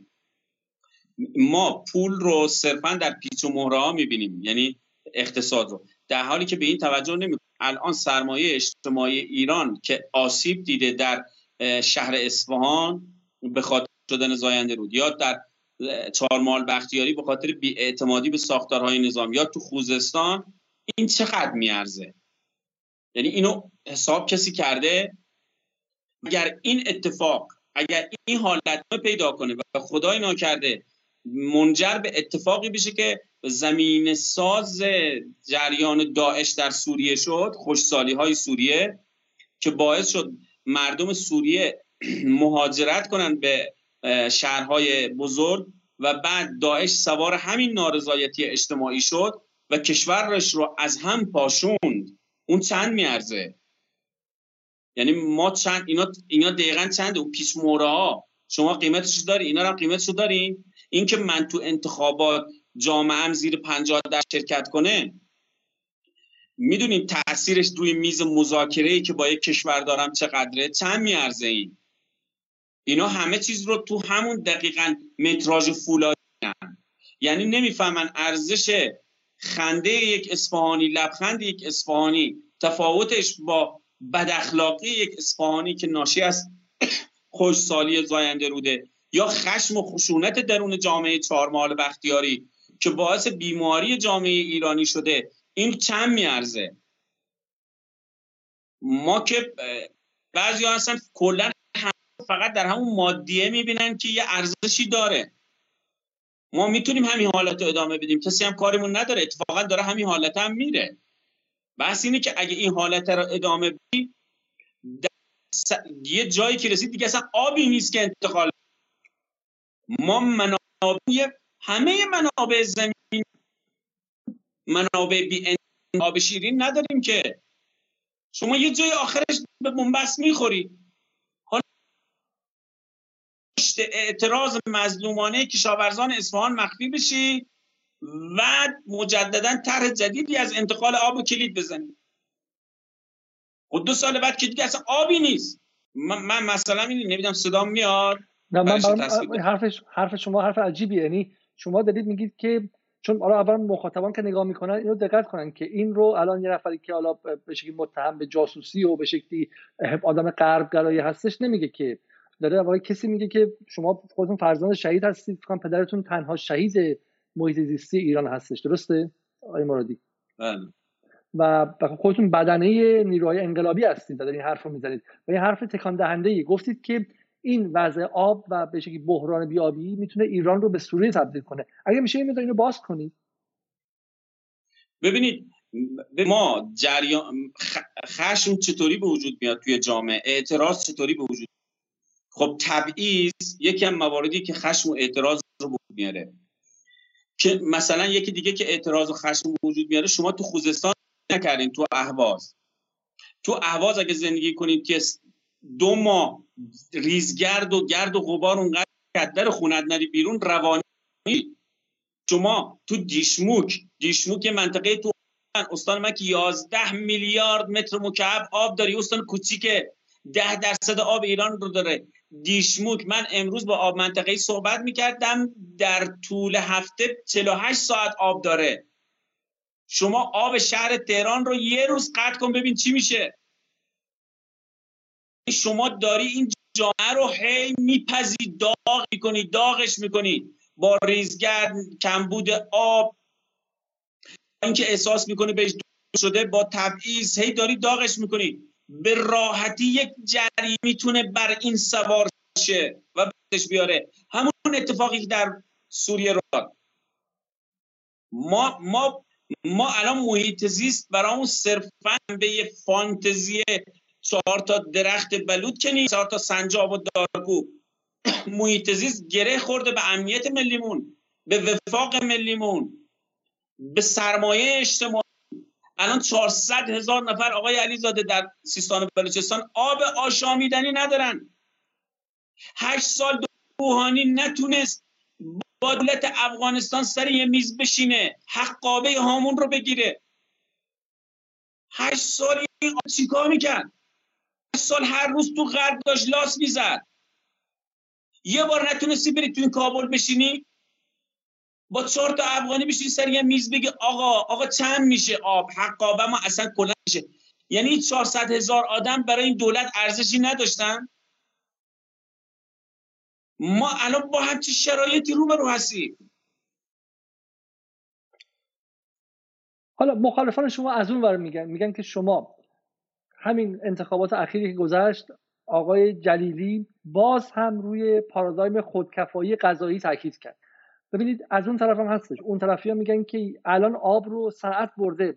ما پول رو صرفا در پیچ و مهره ها می‌بینیم یعنی اقتصاد رو. در حالی که به این توجه نمی الان سرمایه اجتماعی ایران که آسیب دیده در شهر اصفهان به خاطر شدن زاینده رود یا در چهارمال بختیاری به خاطر بیاعتمادی به ساختارهای نظام یا تو خوزستان این چقدر میارزه؟ یعنی اینو حساب کسی کرده؟ اگر این اتفاق اگر این حالت پیدا کنه و خدای ناکرده منجر به اتفاقی بشه که زمین ساز جریان داعش در سوریه شد خوشسالی های سوریه که باعث شد مردم سوریه مهاجرت کنند به شهرهای بزرگ و بعد داعش سوار همین نارضایتی اجتماعی شد و کشورش رو از هم پاشوند. اون چند میارزه؟ یعنی ما چند اینا اینا دقیقا چند؟ اون پیش ها شما قیمتش داری؟ اینا هم قیمتش دارین اینکه من تو انتخابات جامعه زیر 50 در شرکت کنه می‌دونیم تاثیرش روی میز مذاکره ای که با یک کشور دارم چقدره؟ چند میارزه این؟ اینا همه چیز رو تو همون دقیقا متراژ فولادی یعنی نمی‌فهمن ارزش خنده یک اصفهانی لبخند یک اصفهانی تفاوتش با بد اخلاقی یک اصفهانی که ناشی از خوشسالی زاینده روده یا خشم و خشونت درون جامعه چهارمال بختیاری که باعث بیماری جامعه ایرانی شده این چند میارزه؟ ما که بعضی هستن کلا فقط در همون مادیه می‌بینن که یه ارزشی داره. ما می‌تونیم همین حالت رو ادامه بدیم. کسی هم کارمون نداره. اتفاقا داره همین حالت هم میره. بحث اینه که اگه این حالت رو ادامه بدیم یه جایی که رسید دیگه اصلا آبی نیست که انتقال ما منابع همه منابع زمین منابع بی آب شیرین نداریم که. شما یه جای آخرش به بنبست می‌خوری حالا اعتراض مظلومانه کشاورزان اصفهان مخفی بشی و مجددا طرح جدیدی از انتقال آب و کلید بزنید و خب دو سال بعد که دیگه اصلا آبی نیست. من, مثلا این نمی‌دونم صدام میاد. نه من حرفش حرف شما حرف عجیبیه. یعنی شما دارید میگید که چون حالا اول مخاطبان که نگاه می‌کنن اینو دقت کنن که این رو الان یه نفری که حالا به شکلی متهم به جاسوسی و به شکلی آدم غربگرایی هستش نمیگه که داره واقعا کسی میگه که شما خودتون فرزند شهید هستید پدرتون تنها شهید محیط زیستی ایران هستش درسته؟ آقای مرادی. بله. و خودتون بدنه نیروهای انقلابی هستید در این حرف رو می‌زنید و این حرف تکان دهنده ای گفتید که این وضع آب و به شکلی بحران بیابی می‌تونه ایران رو به سوریه تبدیل کنه. اگه میشه این اینو باز کنید. ببینید ما جریان خشم چطوری به وجود میاد توی جامعه؟ اعتراض چطوری به وجود خب تبعیض یکی از مواردی که خشم و اعتراض رو وجود میاره. که مثلا یکی دیگه که اعتراض و خشم وجود میاره شما تو خوزستان نکردین تو اهواز. تو اهواز اگه زندگی کنید که دو ماه ریزگرد و گرد و غبار اونقدر در خونت نری بیرون روانی شما تو دیشموک دیشموک منطقه تو استان من که 11 میلیارد متر مکعب آب داری استان کوچیکه ده درصد آب ایران رو داره. دیشموک. من امروز با آب منطقه صحبت می‌کردم در طول هفته 48 ساعت آب داره. شما آب شهر تهران رو یه روز قطع کن ببین چی میشه. شما داری این جامعه رو هی میپزی داغ می‌کنی داغش می‌کنی. با ریزگرد کمبود آب اینکه احساس می‌کنی بهش شده با تبعیض هی داری داغش می‌کنی. به راحتی یک جری می‌تونه بر این سوار شه و بهش بیاره. همون اتفاقی که در سوریه رو ما ما ما الان محیط زیست برامون صرفا به یه فانتزی چهار تا درخت بلود که نیست. چهار تا سنجاب و دارکو. محیط زیست گره خورده به امنیت ملیمون به وفاق ملیمون به سرمایه اجتماعی الان 400 هزار نفر آقای علیزاده در سیستان و بلوچستان آب آشامیدنی ندارن. هشت سال روحانی نتونست با دولت افغانستان سر یه میز بشینه حقابه هامون رو بگیره. هشت سال این چیکار می‌کرد؟ هشت سال هر روز تو غرب داشت لاس می‌زد. یه بار نتونستی بری تو این کابل بشینی؟ با چهار تا افغانی بشینی سر یه میز بگی آقا آقا چند میشه آب؟ حقابه ما اصلا کلا میشه. یعنی 400 هزار آدم برای این دولت ارزشی نداشتن؟ ما الان با همچی شرایطی رو رو هستیم. حالا مخالفان شما از اون ور میگن. میگن که شما همین انتخابات اخیری که گذشت آقای جلیلی باز هم روی پارادایم خودکفایی غذایی تاکید کرد. ببینید از اون طرف هم هستش. اون طرفی ها میگن که الان آب رو صنعت برده.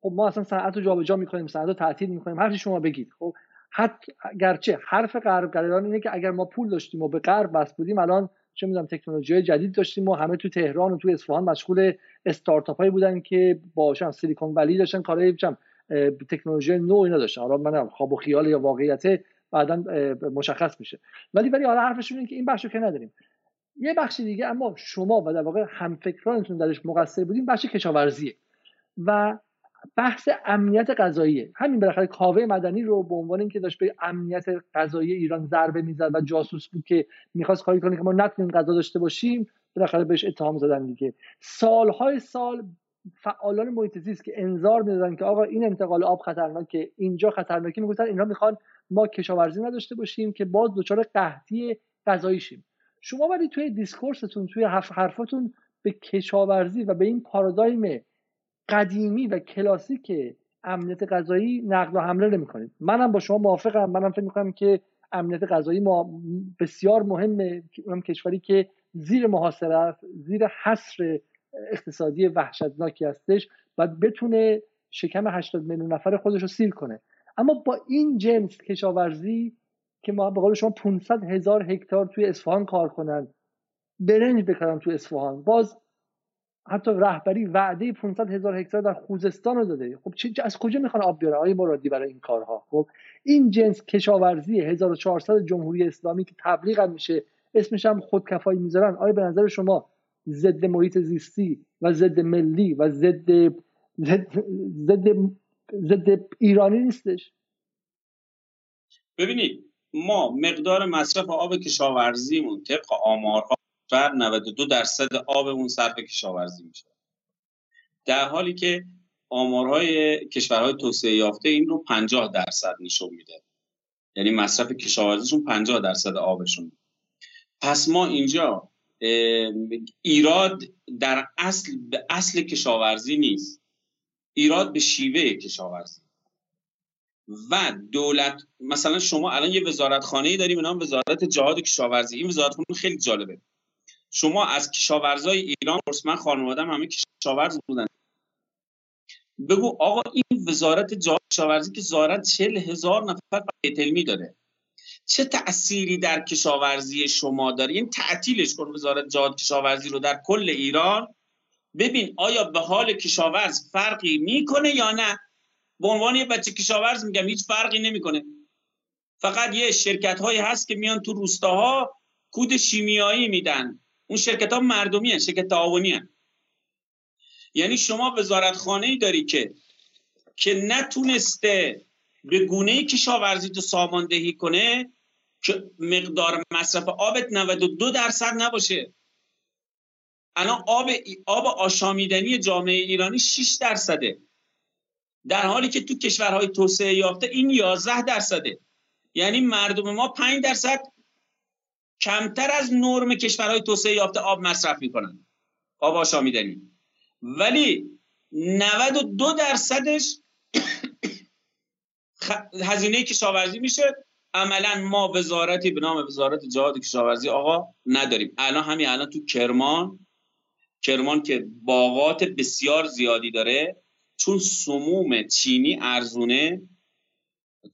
خب ما اصلا صنعت رو جابجا می‌کنیم صنعت رو تعطیل می‌کنیم. هر شما بگید. خب حد گرچه حرف غربگرایان اینه که اگر ما پول داشتیم و به غرب بس بودیم الان چه می‌دونم تکنولوژی جدید داشتیم و همه تو تهران و تو اصفهان مشغول استارتاپ هایی بودن که با سیلیکون ولی داشتن کارهای تکنولوژی نو اینا داشتن. حالا من خواب و خیال یا واقعیت بعدا مشخص میشه. ولی ولی حالا حرفشون اینه که این بخشو که نداریم. یه بخش دیگه اما شما و در واقع همفکرانتون درش مقصر بودیم بخش کشاورزیه و بحث امنیت غذایی همین بالاخره کاوه مدنی رو به عنوان اینکه داشت به امنیت غذایی ایران ضربه می‌زد و جاسوس بود که می‌خواست کاری کنه که ما نتونیم غذا داشته باشیم بالاخره بهش اتهام زدن دیگه. سالهای سال فعالان محیط زیست که انظار می‌دادن که آقا این انتقال آب خطرناکه اینجا خطرناکه می‌گفتن اینا می‌خوان ما کشاورزی نداشته باشیم که باز دچار قحطی غذایی شیم شما ولی توی دیسکورستون توی حرفاتون به کشاورزی و به این پارادایم قدیمی و کلاسیک امنیت غذایی نقد و حمله نمی‌کنید منم با شما موافقم. منم فکر می‌کنم که امنیت غذایی ما بسیار مهمه اونم کشوری که زیر محاصره است زیر حصر اقتصادی وحشتناکی هستش و بتونه شکم 80 میلیون نفر خودش رو سیر کنه. اما با این جنس کشاورزی که ما به قول شما 500 هزار هکتار توی اصفهان کار کنن. برنج بکارن توی اصفهان. باز حتی رهبری وعده 500 هزار هکتار در خوزستان رو داده. خب چه از کجا می‌خوان آب بیاره آقای مرادی برای این کارها؟ خب این جنس کشاورزی 1400 جمهوری اسلامی که تبلیغ هم میشه اسمش هم خودکفایی می‌ذارن. آیا به نظر شما ضد محیط زیستی و ضد ملی و ضد ضد ایرانی نیستش؟ ببینید ما مقدار مصرف آب کشاورزیمون طبق آمارها بر 92 درصد آبمون صرف کشاورزی میشه. در حالی که آمارهای کشورهای توسعه یافته این رو 50 درصد نشون میده. یعنی مصرف کشاورزیشون 50 درصد آبشون. پس ما اینجا ایراد در اصل به اصل کشاورزی نیست. ایراد به شیوه کشاورزی. و دولت مثلا شما الان یه وزارت خانه ای داریم نام وزارت جهاد کشاورزی. این وزارت خانه خیلی جالبه. شما از کشاورزای ایران من خانوادم همه کشاورز بودن. بگو آقا این وزارت جهاد کشاورزی که زارت چل هزار نفر علمی داره. چه تأثیری در کشاورزی شما داره؟ این تعطیلش کن وزارت جهاد کشاورزی رو در کل ایران. ببین آیا به حال کشاورز فرقی می‌کنه یا نه؟ به عنوان یه بچه کشاورز میگم هیچ فرقی نمی‌کنه. فقط یه شرکت هایی هست که میان تو روستاها کود شیمیایی میدن. اون شرکت ها مردمی هست شرکت تعاونی یعنی شما وزارت ای داری که که نتونسته به گونه کشاورزی تو ساماندهی کنه که مقدار مصرف آبت 92 درصد نباشه. الان آب آب آشامیدنی جامعه ایرانی 6 درصده. در حالی که تو کشورهای توسعه یافته این 11 درصده. یعنی مردم ما 5 درصد کمتر از نرم کشورهای توسعه یافته آب مصرف می‌کنن. آب آشامیدنی. ولی 92 درصدش هزینه کشاورزی میشه. عملا ما وزارتی به نام وزارت جهاد کشاورزی آقا نداریم. الان همین الان تو کرمان کرمان که باغات بسیار زیادی داره چون سموم چینی ارزونه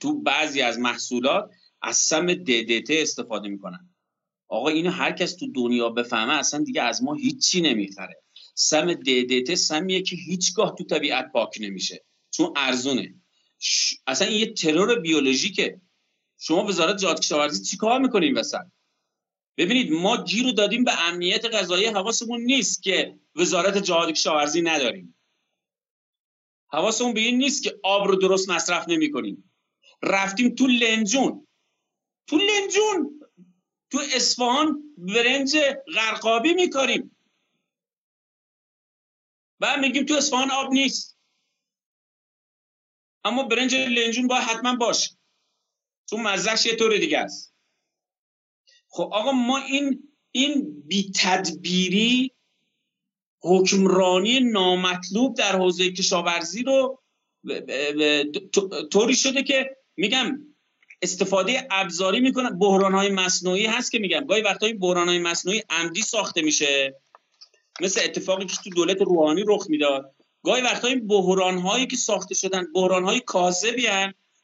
تو بعضی از محصولات از سم DDT استفاده می‌کنن. آقا اینو هر کس تو دنیا بفهمه اصلا دیگه از ما هیچی نمی‌خره. سم DDT سمیه که هیچگاه تو طبیعت پاک نمیشه. چون ارزونه. اصلا این یه ترور بیولوژیکه. شما وزارت جهاد کشاورزی چیکار می‌کنین وسط؟ ببینید ما گیر رو دادیم به امنیت غذایی حواسمون نیست که وزارت جهاد کشاورزی نداریم. حواسمون به این نیست که آب رو درست مصرف نمی‌کنیم. رفتیم تو لنجون. تو لنجون. تو اصفهان برنج غرقابی میکاریم. بعد میگیم تو اصفهان آب نیست. اما برنج لنجون باید حتما باشه. چون مزهش یه طور دیگه است. خب آقا ما این این بی تدبیری حکمرانی نامطلوب در حوزه کشاورزی رو طوری شده که میگم استفاده ابزاری می‌کنن. بحران های مصنوعی هست که میگم. گاهی وقتا این بحران های مصنوعی عمدی ساخته میشه. مثل اتفاقی که تو دولت روحانی رخ می‌داد. گاهی وقتا این بحران هایی که ساخته شدن بحران های کاذبی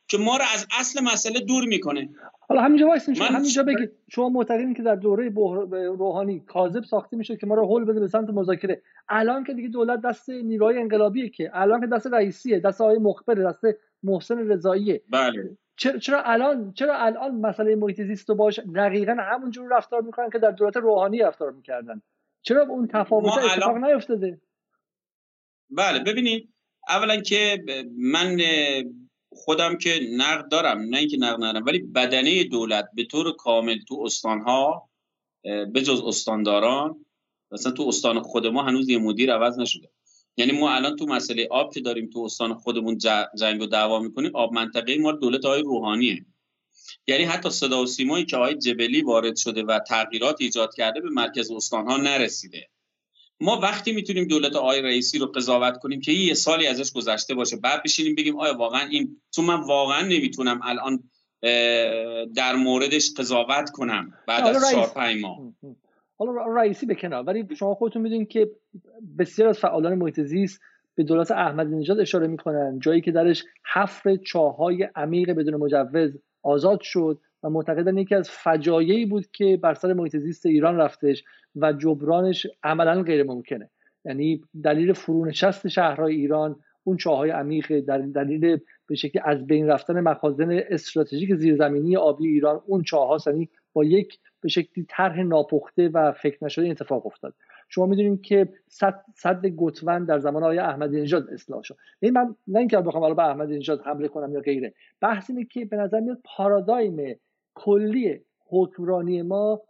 که ما رو از اصل مسئله دور می‌کنه. حالا همینجا وایسین شما همینجا بگید شما معتقدین که در دوره روحانی کاذب ساخته میشه که ما رو هول بده به سمت مذاکره. الان که دیگه دولت دست نیروهای انقلابیه که الان که دست رئیسیه دست آقای مخبر دست محسن رضاییه. بله. چرا, چرا الان چرا الان مسئله محیط زیست رو باش دقیقا همونجور رفتار می‌کنن که در دولت روحانی رفتار می‌کردن؟ چرا اون تفاوت اتفاق نیفتاده؟ بله ببینید اولا که من خودم که نقد دارم نه اینکه نقد ندارم ولی بدنه دولت به طور کامل تو استانها به جز استانداران مثلا تو استان خود ما هنوز یه مدیر عوض نشده. یعنی ما الان تو مسئله آب که داریم تو استان خودمون جنگ و دعوا می‌کنیم آب منطقه ما دولت های روحانیه. یعنی حتی صدا و سیمایی که آقای جبلی وارد شده و تغییرات ایجاد کرده به مرکز استانها نرسیده. ما وقتی می‌تونیم دولت آقای رئیسی رو قضاوت کنیم که یه سالی ازش گذشته باشه بعد بشینیم بگیم آیا واقعا این چون من واقعا نمی‌تونم الان در موردش قضاوت کنم بعد از 4 5 ماه. حالا رئیسی به کنار. ولی شما خودتون می‌دونید که بسیار از فعالان محیط زیست به دولت احمدی نژاد اشاره می‌کنن. جایی که درش حفر چاهای عمیق بدون مجوز آزاد شد و معتقدن یکی از فجایعی بود که بر سر محیط زیست ایران رفتش و جبرانش عملا غیر ممکنه. یعنی دلیل فرونشست شهرهای ایران اون چاهای عمیق دلیل به شکلی از بین رفتن مخازن استراتژیک زیرزمینی آبی ایران اون چاه یعنی با یک به شکلی طرح ناپخته و فکر نشده اتفاق افتاد. شما می‌دونید که صد, صد گتون در زمان آقای احمدی نژاد اصلاح شد. این من نه اینکه بخوام حالا به احمدی نژاد حمله کنم یا غیره. بحث اینه که به نظر میاد پارادایم کلی حکمرانی ما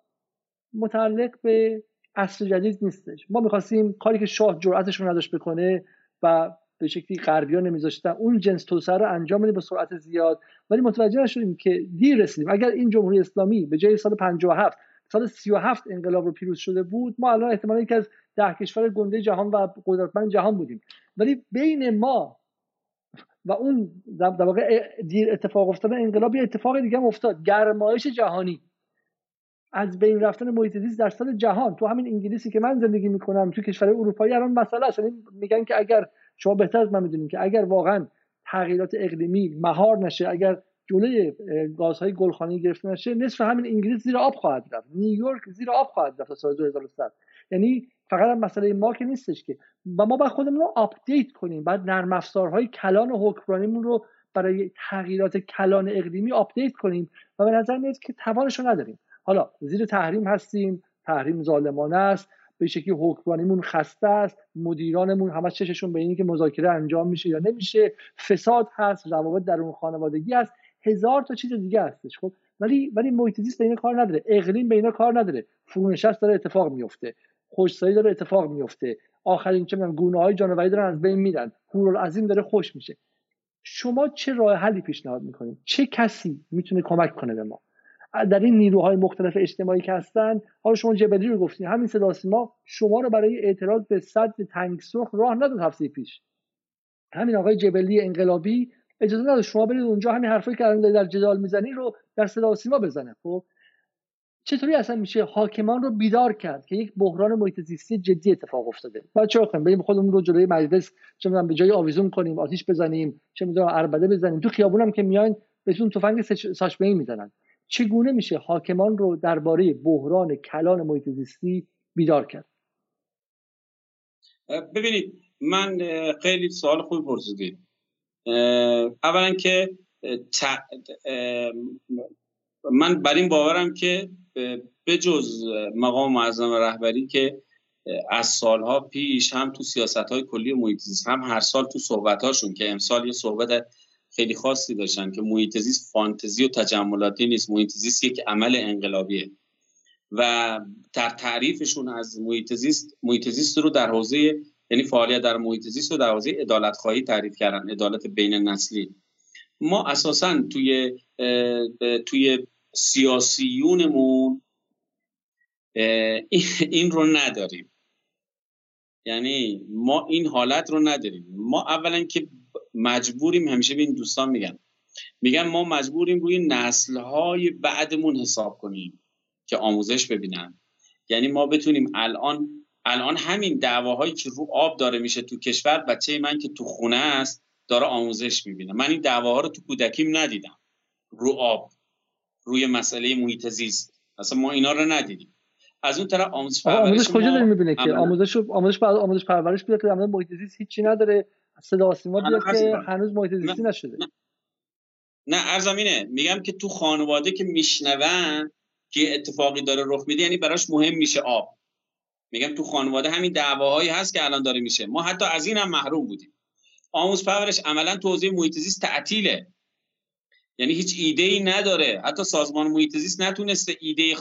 متعلق به عصر جدید نیستش. ما می‌خواستیم کاری که شاه جرأتش رو نداشت بکنه و به شکلی غربیا نمیذاشتن اون جنس توسعه رو انجام بدیم با سرعت زیاد. ولی متوجه نشدیم که دیر رسیدیم. اگر این جمهوری اسلامی به جای سال 57 سال 37 انقلاب رو پیروز شده بود ما الان احتمالا یکی از ده کشور گنده جهان و قدرتمند جهان بودیم. ولی بین ما و اون در واقع دیر اتفاق افتادن انقلاب یه اتفاق دیگه هم افتاد. گرمایش جهانی. از بین رفتن محیط زیست در سطح جهان. تو همین انگلیسی که من زندگی می‌کنم تو کشور اروپایی الان مسئله است. یعنی میگن که اگر شما بهتر از من می‌دونید که اگر واقعا تغییرات اقلیمی مهار نشه اگر جلوی گازهای گلخانه‌ای گرفته نشه نصف همین انگلیس زیر آب خواهد رفت. نیویورک زیر آب خواهد رفت تا سال 2100 یعنی فقط مسئله ما که نیستش که. و ما باید خودمون رو update کنیم. بعد نرم افزارهای کلان و حکمرانیمون رو برای تغییرات کلان اقلیمی update کنیم و به نظر میاد که توانش رو نداریم. حالا زیر تحریم هستیم تحریم ظالمانه است به شکلی حکمرانیمون خسته است مدیرانمون همه چششون به اینه که مذاکره انجام میشه یا نمیشه فساد هست روابط در اون خانوادگی هست. هزار تا چیز دیگه هستش خب. ولی ولی محیط زیست به اینا کار نداره. اقلیم به اینا کار نداره. فرونشست داره اتفاق میفته خوشسایی داره اتفاق میفته آخرین چه گونه های جانوری دارن از بین میرن. عظیم داره خوش میشه. شما چه راه حلی پیشنهاد می‌کنید؟ چه کسی می‌تونه کمک کنه به ما؟ در این نیروهای مختلف اجتماعی که هستن حالا شما جبلی رو گفتین همین صدا سیما شما رو برای اعتراض به صد تنگ سرخ راه نداد هفته پیش. همین آقای جبلی انقلابی اجازه نداد شما برید اونجا همین حرفایی که در جدال می‌زنی رو در صدا سیما بزنه. خب؟ چطوری اصلا میشه حاکمان رو بیدار کرد که یک بحران محیط زیستی جدی اتفاق افتاده؟ بعد چه بریم خودمون رو جلوی مجلس چه می‌دونم به جای آویزون کنیم آتیش بزنیم چه می‌دونم اربده بزنیم. تو خیابونم که میاین بهتون تفنگ ساشبهی می‌زنن. چگونه میشه حاکمان رو درباره بحران کلان محیط زیستی بیدار کرد؟ ببینید من خیلی سوال خوبی پرسیدید. اولا که من بر این باورم که به جز مقام معظم رهبری که از سالها پیش هم تو سیاست های کلی محیط هم هر سال تو صحبت هاشون که امسال یه صحبت خیلی خاصی داشتن که محیط فانتزی و تجملاتی نیست محیط زیست یک عمل انقلابیه و در تعریفشون از محیط زیست رو در حوزه یعنی فعالیت در محیط زیست رو در حوزه عدالت خواهی تعریف کردن عدالت بین نسلی. ما اساسا توی توی سیاسیونمون این رو نداریم. یعنی ما این حالت رو نداریم. ما اولا که مجبوریم همیشه به این دوستان میگن میگن ما مجبوریم روی نسلهای بعدمون حساب کنیم که آموزش ببینن. یعنی ما بتونیم الان الان همین دعواهایی که رو آب داره میشه تو کشور بچه من که تو خونه است داره آموزش می‌بینه. من این دعواها رو تو کودکیم ندیدم. رو آب. روی مسئله محیط زیست. اصلا ما اینا رو ندیدیم. از اون طرف آموزش پرورش آموزش کجا داری می‌بینه که؟ آموزش آموزش آموزش پرورش بیاد که در محیط زیست هیچی نداره. صدا آسیما بیاد که هنوز محیط زیستی نشده. نه. ارزمینه میگم که تو خانواده که میشنون که اتفاقی داره رخ میده یعنی براش مهم میشه آب. میگم تو خانواده همین دعواهایی هست که الان داره میشه. ما حتی از این هم محروم بودیم. آموز پرورش عملا تو حوزه محیط زیست تعطیله. یعنی هیچ ایده ای نداره. حتی سازمان محیط زیست نتونسته ایده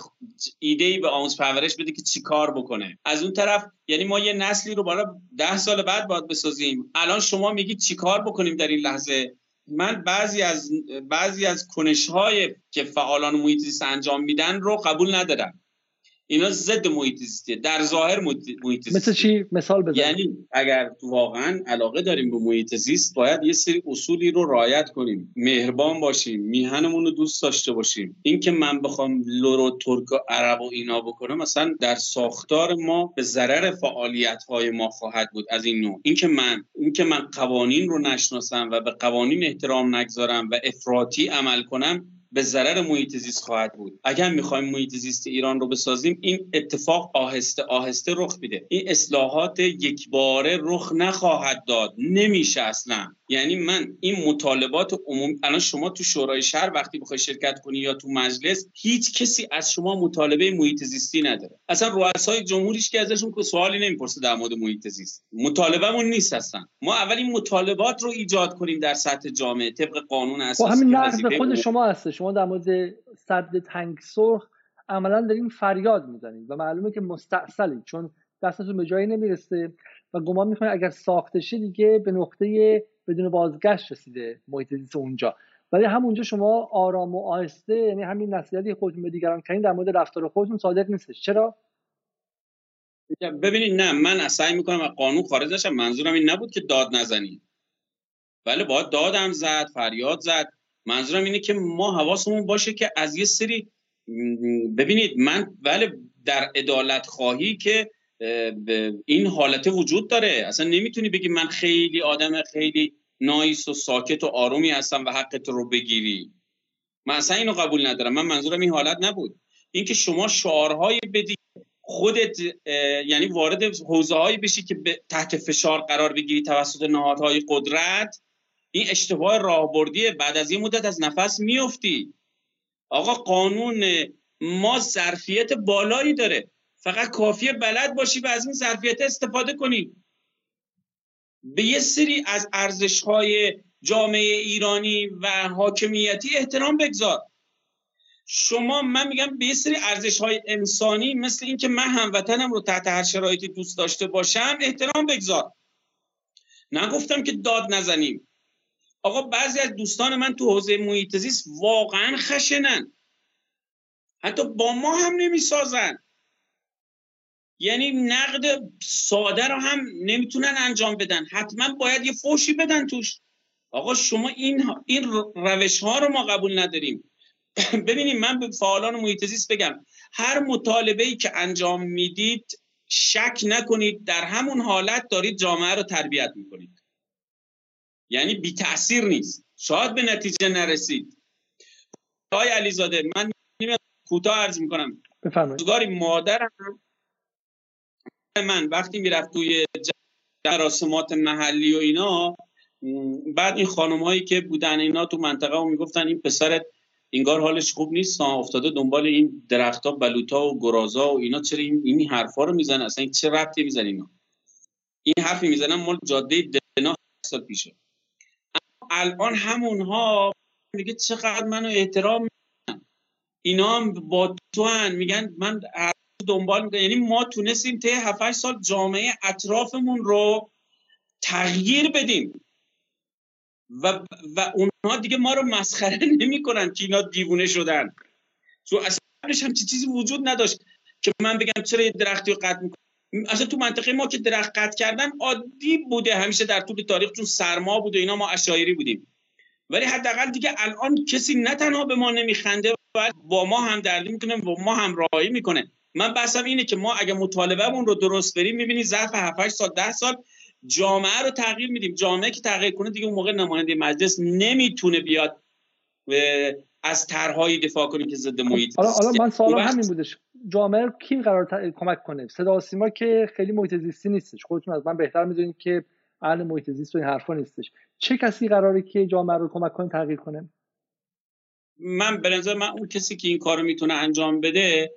ایده ای به آموز پرورش بده که چی کار بکنه. از اون طرف یعنی ما یه نسلی رو بالا ده سال بعد باید بسازیم. الان شما میگید چی کار بکنیم در این لحظه؟ من بعضی از بعضی از کنش های که فعالان محیط زیست انجام میدن رو قبول ندارم. اینا ضد محیط زیستیه در ظاهر محیط زیست مثل چی؟ مثال بزن. یعنی اگر واقعا علاقه داریم به محیط زیست باید یه سری اصولی رو رعایت کنیم. مهربان باشیم میهنمون رو دوست داشته باشیم. اینکه من بخوام لورو ترک و عرب و اینا بکنم مثلا در ساختار ما به ضرر فعالیت های ما خواهد بود از این نوع. اینکه من اینکه من قوانین رو نشناسم و به قوانین احترام نگذارم و افراطی عمل کنم به ضرر محیط زیست خواهد بود. اگر می‌خوایم محیط زیست ایران رو بسازیم این اتفاق آهسته آهسته رخ میده. این اصلاحات یکباره رخ نخواهد داد. نمیشه اصلا. یعنی من این مطالبات عمومی الان شما تو شورای شهر وقتی بخوای شرکت کنی یا تو مجلس هیچ کسی از شما مطالبه محیط زیستی نداره. اصلا رؤسای جمهوریش که ازشون سوالی نمی‌پرسه در مورد محیط زیست. مطالبهمون نیست هستن ما اولین مطالبات رو ایجاد کنیم در سطح جامعه طبق قانون خب اساسی همین نقد خود شما هست شما در مورد صد تنگ سرخ عملا دارین فریاد می‌زنید و معلومه که مستاصلید چون دستتون به جایی نمی‌رسه و گمان می‌کنید اگر ساخته دیگه به نقطه بدون بازگشت رسیده محیط زیست اونجا. ولی همونجا شما آرام و آهسته یعنی همین نصیحتی خودتون به دیگران کردین در مورد رفتار خودتون صادق نیستش. چرا؟ ببینید نه من سعی می‌کنم از قانون خارج نشم. منظورم این نبود که داد نزنید ولی باید دادم زد فریاد زد. منظورم اینه که ما حواسمون باشه که از یه سری ببینید من ولی در عدالت خواهی که این حالت وجود داره. اصلا نمی‌تونی بگی من خیلی آدم خیلی نایس و ساکت و آرومی هستم و حقت رو بگیری. من اصلا اینو قبول ندارم. من منظورم این حالت نبود. اینکه شما شعارهایی بدی خودت یعنی وارد حوزه هایی بشی که تحت فشار قرار بگیری توسط نهادهای قدرت این اشتباه راهبردیه. بعد از این مدت از نفس میفتی آقا قانون ما ظرفیت بالایی داره. فقط کافیه بلد باشی و از این ظرفیت استفاده کنی. به یه سری از ارزش های جامعه ایرانی و حاکمیتی احترام بگذار. شما من میگم به یه سری ارزش های انسانی مثل اینکه من هموطنم رو تحت هر شرایطی دوست داشته باشم احترام بگذار. نگفتم که داد نزنیم. آقا بعضی از دوستان من تو حوزه محیط زیست واقعا خشنن. حتی با ما هم نمی‌سازن. یعنی نقد ساده رو هم نمی‌تونن انجام بدن. حتما باید یه فوشی بدن توش. آقا شما این این روش ها رو ما قبول نداریم. ببینید من به فعالان محیط زیست بگم. هر مطالبه ای که انجام می‌دید شک نکنید در همون حالت دارید جامعه رو تربیت می‌کنید. یعنی بی تاثیر نیست. شاید به نتیجه نرسید. آقای علیزاده من کوتاه عرض می‌کنم. بفرمایید. مادرم من وقتی می‌رفت توی مراسمات محلی و اینا بعد این خانم هایی که بودن اینا تو منطقه و می‌گفتن این پسرت انگار حالش خوب نیست افتاده دنبال این درختها بلوتا و گرازا و اینا. چرا این, این حرفا رو می‌زنن اصلا چه ربطی می‌زنن اینا؟ این حرفی می‌زنن مال جاده دنا سال پیشه. الان همونها میگه چقدر منو احترام اینا هم با تو هن. میگن من دنبال می‌کنم. یعنی ما تونستیم طی 7 سال جامعه اطرافمون رو تغییر بدیم. و, و اونها دیگه ما رو مسخره نمی‌کنن که اینا دیوونه شدن. تو اصلا هم چیزی وجود نداشت که من بگم چرا یه درختی رو قطع می‌کنم اصلا تو منطقه ما که درخت قطع کردن عادی بوده همیشه در طول تاریخ چون سرما بوده اینا ما اشایری بودیم. ولی حداقل دیگه الان کسی نه تنها به ما نمیخنده و با ما هم دردی می‌کنه و ما هم راهی می‌کنه. من بحثم اینه که ما اگه مطالبهمون رو درست بریم می‌بینی ظرف 7 سال 10 سال جامعه رو تغییر میدیم. جامعه که تغییر کنه دیگه اون موقع نماینده مجلس نمی‌تونه بیاد از طرحهایی دفاع کنه که ضد محیط حالا من سوالم همین بودش. جامعه کی قرار کمک کنه؟ صدا سیما که خیلی محیط زیستی نیستش. خودتون از من بهتر می‌دونید که اهل محیط زیست و این حرفا نیستش. چه کسی قراره که جامعه رو کمک کنه تغییر کنه؟ من به نظر من اون کسی که این کارو می‌تونه انجام بده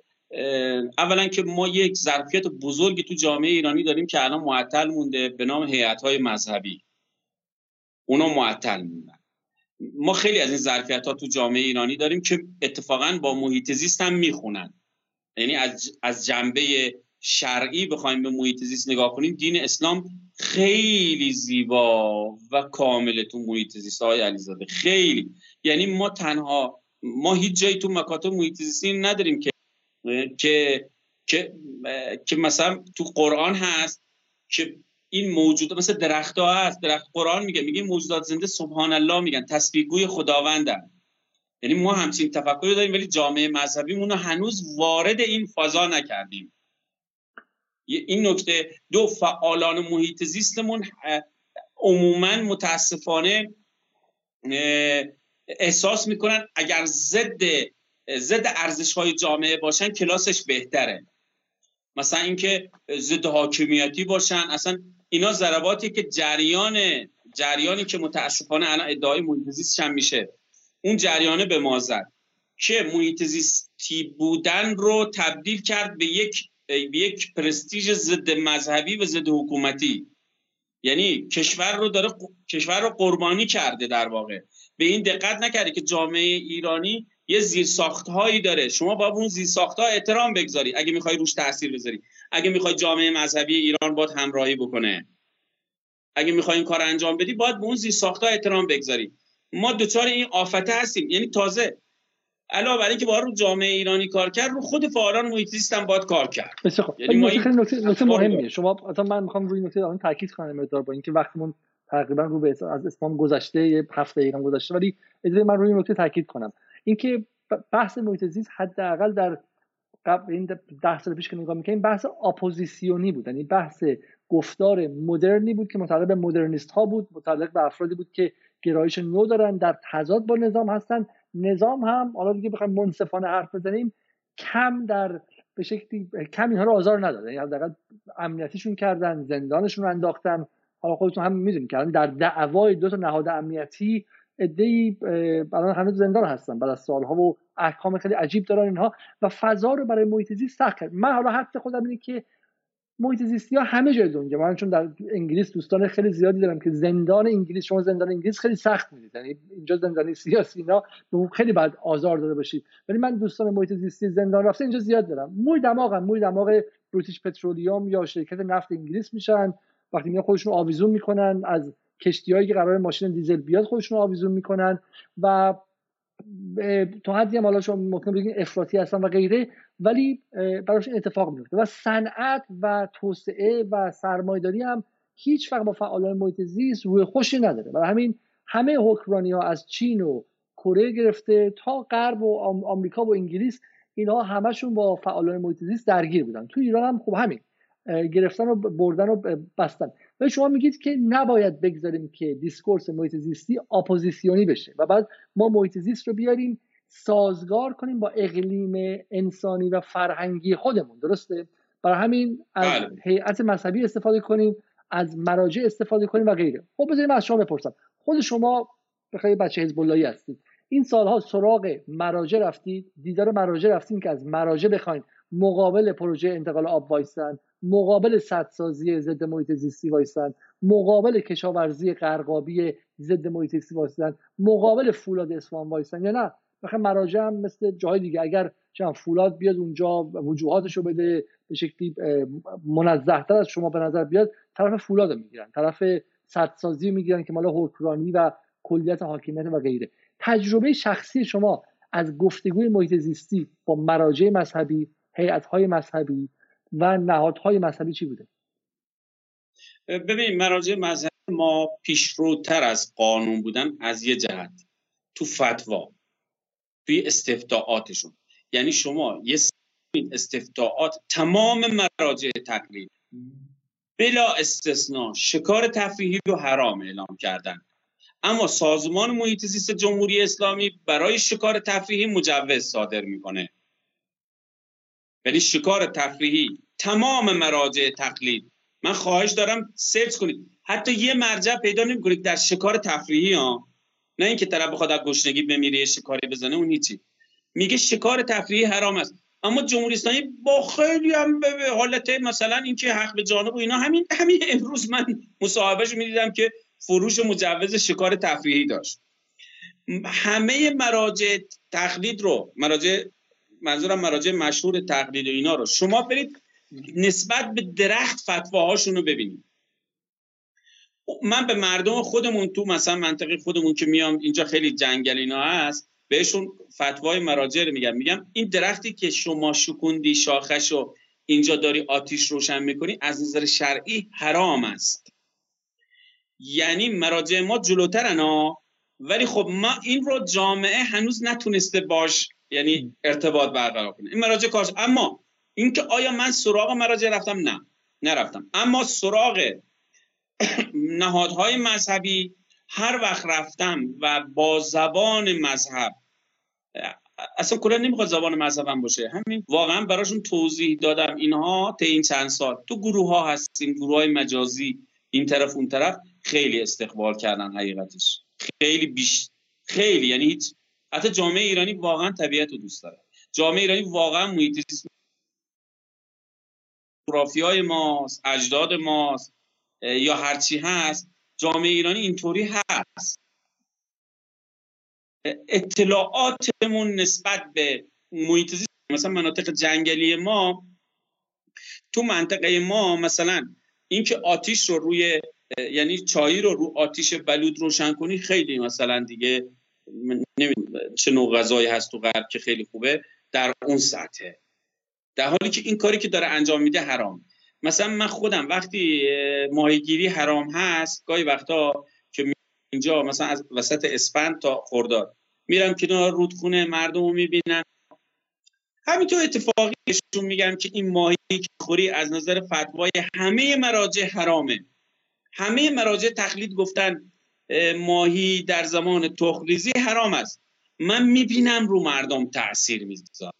اولا که ما یک ظرفیت بزرگی تو جامعه ایرانی داریم که الان معطل مونده به نام هیئت های مذهبی. اونا معطل موندن. ما خیلی از این ظرفیت ها تو جامعه ایرانی داریم که اتفاقا با محیط زیست هم می‌خونن. یعنی از, از جنبه شرعی بخوایم به محیط زیست نگاه کنیم دین اسلام خیلی زیبا و کامل تو محیط زیست های علیزاده. خیلی. یعنی ما تنها ما هیچ جایی تو مکاتب محیط زیستی نداریم که که که که مثلا تو قرآن هست که این موجود مثل درخت ها هست درخت قرآن میگه میگه موجودات زنده سبحان الله میگن تسبیحگوی خداوندن یعنی ما همچین تفکری داریم ولی جامعه مذهبی رو هنوز وارد این فضا نکردیم. این نکته دو فعالان محیط زیستمون عموما متاسفانه احساس می‌کنن اگر ضد ضد ارزش های جامعه باشن کلاسش بهتره. مثلا اینکه ضد حاکمیتی باشن اصلا اینا ضرباتی که جریان جریانی که متاسفانه الان ادعای محیط زیست میشه. اون جریانه به ما زد که محیط زیستی بودن رو تبدیل کرد به یک به یک پرستیژ ضد مذهبی و ضد حکومتی. یعنی کشور رو داره کشور رو قربانی کرده در واقع. به این دقت نکرده که جامعه ایرانی یه زیرساخت هایی داره. شما با اون زیرساخت ها احترام بگذاری. اگه می‌خوای روش تاثیر بذاری. اگه می‌خوای جامعه مذهبی ایران باید همراهی بکنه. اگه می‌خوای این کار انجام بدی باید به اون زیرساخت ها احترام بگذاری. ما دوچار این آفته هستیم. یعنی تازه علاوه بر اینکه با رو جامعه ایرانی کار کرد رو خود فعالان محیط زیست هم باید کار کرد. بسیار یعنی ما این... نکته مهمیه. شما اصلا من می‌خوام روی نکته اون تاکید کنم مقدار با اینکه وقتمون تقریبا رو به از اسمام گذشته یه هفته دقیقه گذشته ولی اجازه من روی نکته تاکید کنم. اینکه بحث محیط زیست حداقل در قبل این ده سال پیش که نگاه می‌کنیم بحث اپوزیسیونی بود. یعنی بحث گفتار مدرنی بود که متعلق به مدرنیست ها بود متعلق به افرادی بود که گرایش نو دارن در تضاد با نظام هستن. نظام هم حالا دیگه بخوایم منصفانه حرف بزنیم کم در به شکلی کم اینها رو آزار نداده یعنی حداقل امنیتیشون کردن زندانشون رو انداختن. حالا خودتون هم می‌دونید که در دعوای دو تا نهاد امنیتی ادهی الان هنوز زندان هستن. بعد از سالها و احکام خیلی عجیب دارن اینها. و فضا رو برای محیط زیست سخت کرد. من حالا حدس خودم اینه که محیط زیستی ها همه جای دنیا. من چون در انگلیس دوستان خیلی زیادی دارم که زندان انگلیس شما زندان انگلیس خیلی سخت می‌دید. یعنی اینجا زندانی سیاسی اینا خیلی بعد آزار داده باشید. ولی من دوستان محیط زیستی زندان رفته اینجا زیاد دارم. موی دماغم موی دماغ بریتیش پترولیوم یا شرکت نفت انگلیس میشن. وقتی میان خودشون آویزون می‌کنن از کشتیهایی که قرار ماشین دیزل بیاد خودشون آویزون می‌کنن و تا حدی هم حالا شما ممکن بگین افراطی هستن و غیره ولی براش اتفاق میفته و صنعت و توسعه و سرمایه‌داری هم هیچ وقت با فعالان محیط زیست روی خوشی نداره. برای همین همه حکمرانی ها از چین و کره گرفته تا غرب و آمریکا و انگلیس اینها همشون با فعالان محیط زیست درگیر بودن. تو ایران هم خب همین گرفتن و بردن و بستن. و شما میگید که نباید بگذاریم که discourse محیط زیستی اپوزیسیونی بشه و بعد ما محیط زیست رو بیاریم سازگار کنیم با اقلیم انسانی و فرهنگی خودمون درسته؟ برای همین از بله. هیئت مذهبی استفاده کنیم از مراجع استفاده کنیم و غیره. خب بذاریم از شما بپرسم. خود شما بالاخره بچه حزب اللهی هستید. این سالها سراغ مراجع رفتید؟ دیدار مراجع رفتید که از مراجع بخواین مقابل پروژه انتقال آب وایسن؟ مقابل سدسازی ضد محیط زیستی وایسن مقابل کشاورزی غرقابی ضد محیط زیستی وایسن مقابل فولاد اصفهان وایسن یا نه؟ بالاخره مراجع هم مثل جای دیگه اگر فولاد بیاد اونجا وجوهاتش رو بده به شکلی منزهتر از شما به نظر بیاد طرف فولاد رو می‌گیرن طرف سدسازی می‌گیرن که مالا حکمرانی و کلیت حاکمیت و غیره. تجربه شخصی شما از گفتگوی محیط زیستی با مراجع مذهبی هیئت‌های مذهبی و نهادهای مذهبی چی بوده؟ ببین مراجع مذهبی ما پیشروتر از قانون بودن از یه جهت تو فتوا توی استفتاعاتشون. یعنی شما یه استفتاعات تمام مراجع تقلید بلا استثنا شکار تفریحی رو حرام اعلام کردن. اما سازمان محیط زیست جمهوری اسلامی برای شکار تفریحی مجوز صادر می‌کنه. یعنی شکار تفریحی. تمام مراجع تقلید. من خواهش دارم سرچ کنید. حتی یه مرجع پیدا نمی‌کنید. در شکار تفریحی ها نه اینکه طرف بخواد از گشنگی بمیره شکاری بزنه اون هیچی. میگه شکار تفریحی حرام است. اما جمهوری اسلامی با خیلی هم به حالت مثلا اینکه حق به جانب و اینا همین همین امروز من مصاحبهش می‌دیدم که فروش مجوز شکار تفریحی داشت. همه مراجع تقلید رو مراجع منظورم مراجع مشهور تقلید و اینا رو. شما برید نسبت به درخت فتواهاشون رو ببینید. من به مردم خودمون تو مثلا منطقه خودمون که میام اینجا خیلی جنگل اینا هست بهشون فتوای مراجع رو میگم. میگم این درختی که شما شکوندی شاخش رو اینجا داری آتیش روشن می‌کنی از نظر شرعی حرام است. یعنی مراجع ما جلوترن ها ولی خب ما این رو جامعه هنوز نتونسته باش یعنی ارتباط برقرار کنه. این مراجع کارش اما اینکه آیا من سراغ مراجع رفتم؟ نه. نرفتم. اما سراغ نهادهای مذهبی هر وقت رفتم و با زبان مذهب اصلا کلا نمی‌خواد زبان مذهبم باشه. همین واقعا براشون توضیح دادم. اینها تا این چند سال تو گروه ها هستیم گروه های مجازی این طرف اون طرف خیلی استقبال کردن حقیقتش. خیلی بیش خیلی یعنی هیچ حتی جامعه ایرانی واقعا طبیعت رو دوست داره. جامعه ایرانی واقعا محیط جغرافی های ماست اجداد ماست یا هرچی هست جامعه ایرانی اینطوری هست. اطلاعاتمون نسبت به محیط زیست مثلا مناطق جنگلی ما تو منطقه ما مثلا اینکه آتیش رو روی یعنی چایی رو رو آتیش بلود روشن کنی خیلی مثلا دیگه چه نوع غذایی هست تو غرب که خیلی خوبه در اون سطحه در حالی که این کاری که داره انجام میده حرام. مثلا من خودم وقتی ماهیگیری حرام هست گاهی وقتا که اینجا مثلا از وسط اسفند تا خرداد. میرم کنار رودخونه مردم رو می‌بینم. همینطور اتفاقی بهشون میگم که این ماهی که خوری از نظر فتوای همه مراجع حرامه. همه مراجع تقلید گفتن ماهی در زمان تخریزی حرام است. من می‌بینم رو مردم تاثیر می‌ذاره.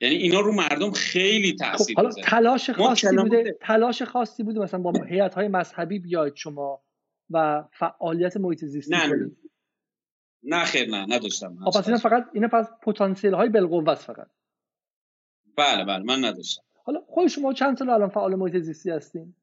یعنی اینا رو مردم خیلی تاثیر خب حالا تلاش خاصی بوده تلاش خاصی بوده مثلا با هیئت های مذهبی بیاید شما و فعالیت محیط زیستی نه نه. خیر نه نداشتم خب پس اینا فقط اینا پس پتانسیل های بالقوه است فقط. بله بله من نداشتم. حالا خود شما چند سال الان فعال محیط زیستی هستین؟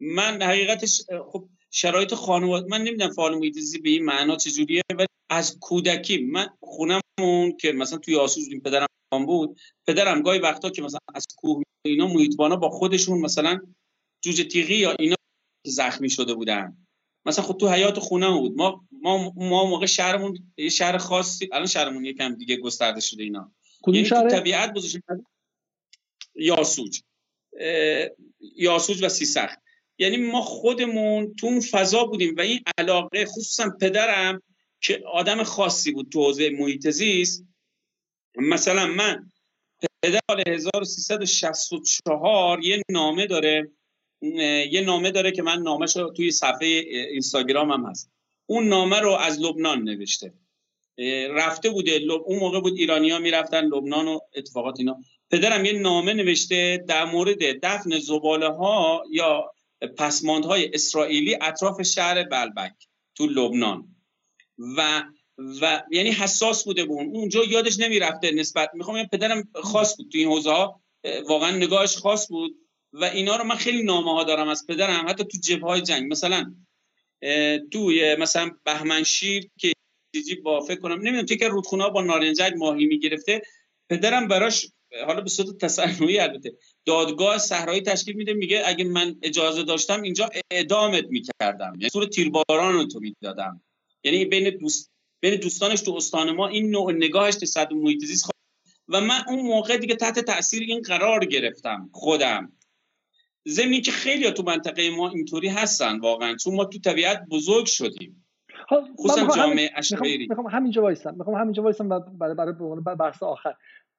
من حقیقتش خب شرایط خانواده من نمی‌دونم فعال محیط به این معنا چجوریه ولی از کودکی من خونمون که مثلا توی آسوز بودیم پدرم بود پدرم گاهی وقتا که مثلا از کوه اینا محیطبانا با خودشون مثلا جوجه تیغی یا اینا زخمی شده بودن. مثلا خب تو حیات خونه بود. ما ما ما موقع شهرمون یه شهر خاصی الان شهرمون یکم دیگه گسترده شده اینا. یعنی؟ تو طبیعت گذاشتن یاسوج. یاسوج و سیسخ یعنی ما خودمون تو اون فضا بودیم و این علاقه خصوصا پدرم که آدم خاصی بود تو حوزه محیط زیست. مثلا من پدر سال 1364 یه نامه داره یه نامه داره که من نامش رو توی صفحه اینستاگرام هم هست. اون نامه رو از لبنان نوشته. رفته بوده اون موقع بود ایرانی ها می‌رفتن لبنان و اتفاقات اینا. پدرم یه نامه نوشته در مورد دفن زباله ها یا پسماندهای اسرائیلی اطراف شهر بلبک تو لبنان. و و یعنی حساس بوده بود اونجا یادش نمی‌رفته نسبت می‌خوام پدرم خاص بود تو این حوزه ها واقعا نگاهش خاص بود. و اینا رو من خیلی نامه ها دارم از پدرم حتی تو جبه های جنگ. مثلا توی مثلا بهمنشیر که چیزی با فکر کنم نمی‌دونم که رودخونه با نارنجک ماهی می‌گرفته. پدرم براش حالا به صورت تصنعی البته دادگاه صحرایی تشکیل میده میگه اگه من اجازه داشتم اینجا اعدامت می‌کردم. یعنی صورت تیرباران رو تو می‌دادم. یعنی بین دوست بین دوستانش تو استان ما این نوع نگاهش نسبت به محیط زیست و من اون موقع دیگه تحت تاثیر این قرار گرفتم خودم. زمینی که خیلی تو منطقه ما اینطوری هستن واقعا چون ما تو طبیعت بزرگ شدیم. خب، خصوصا جامعه اشعری می‌خوام همینجا وایسم. می‌خوام همینجا وایسم برای برای بحث آخر.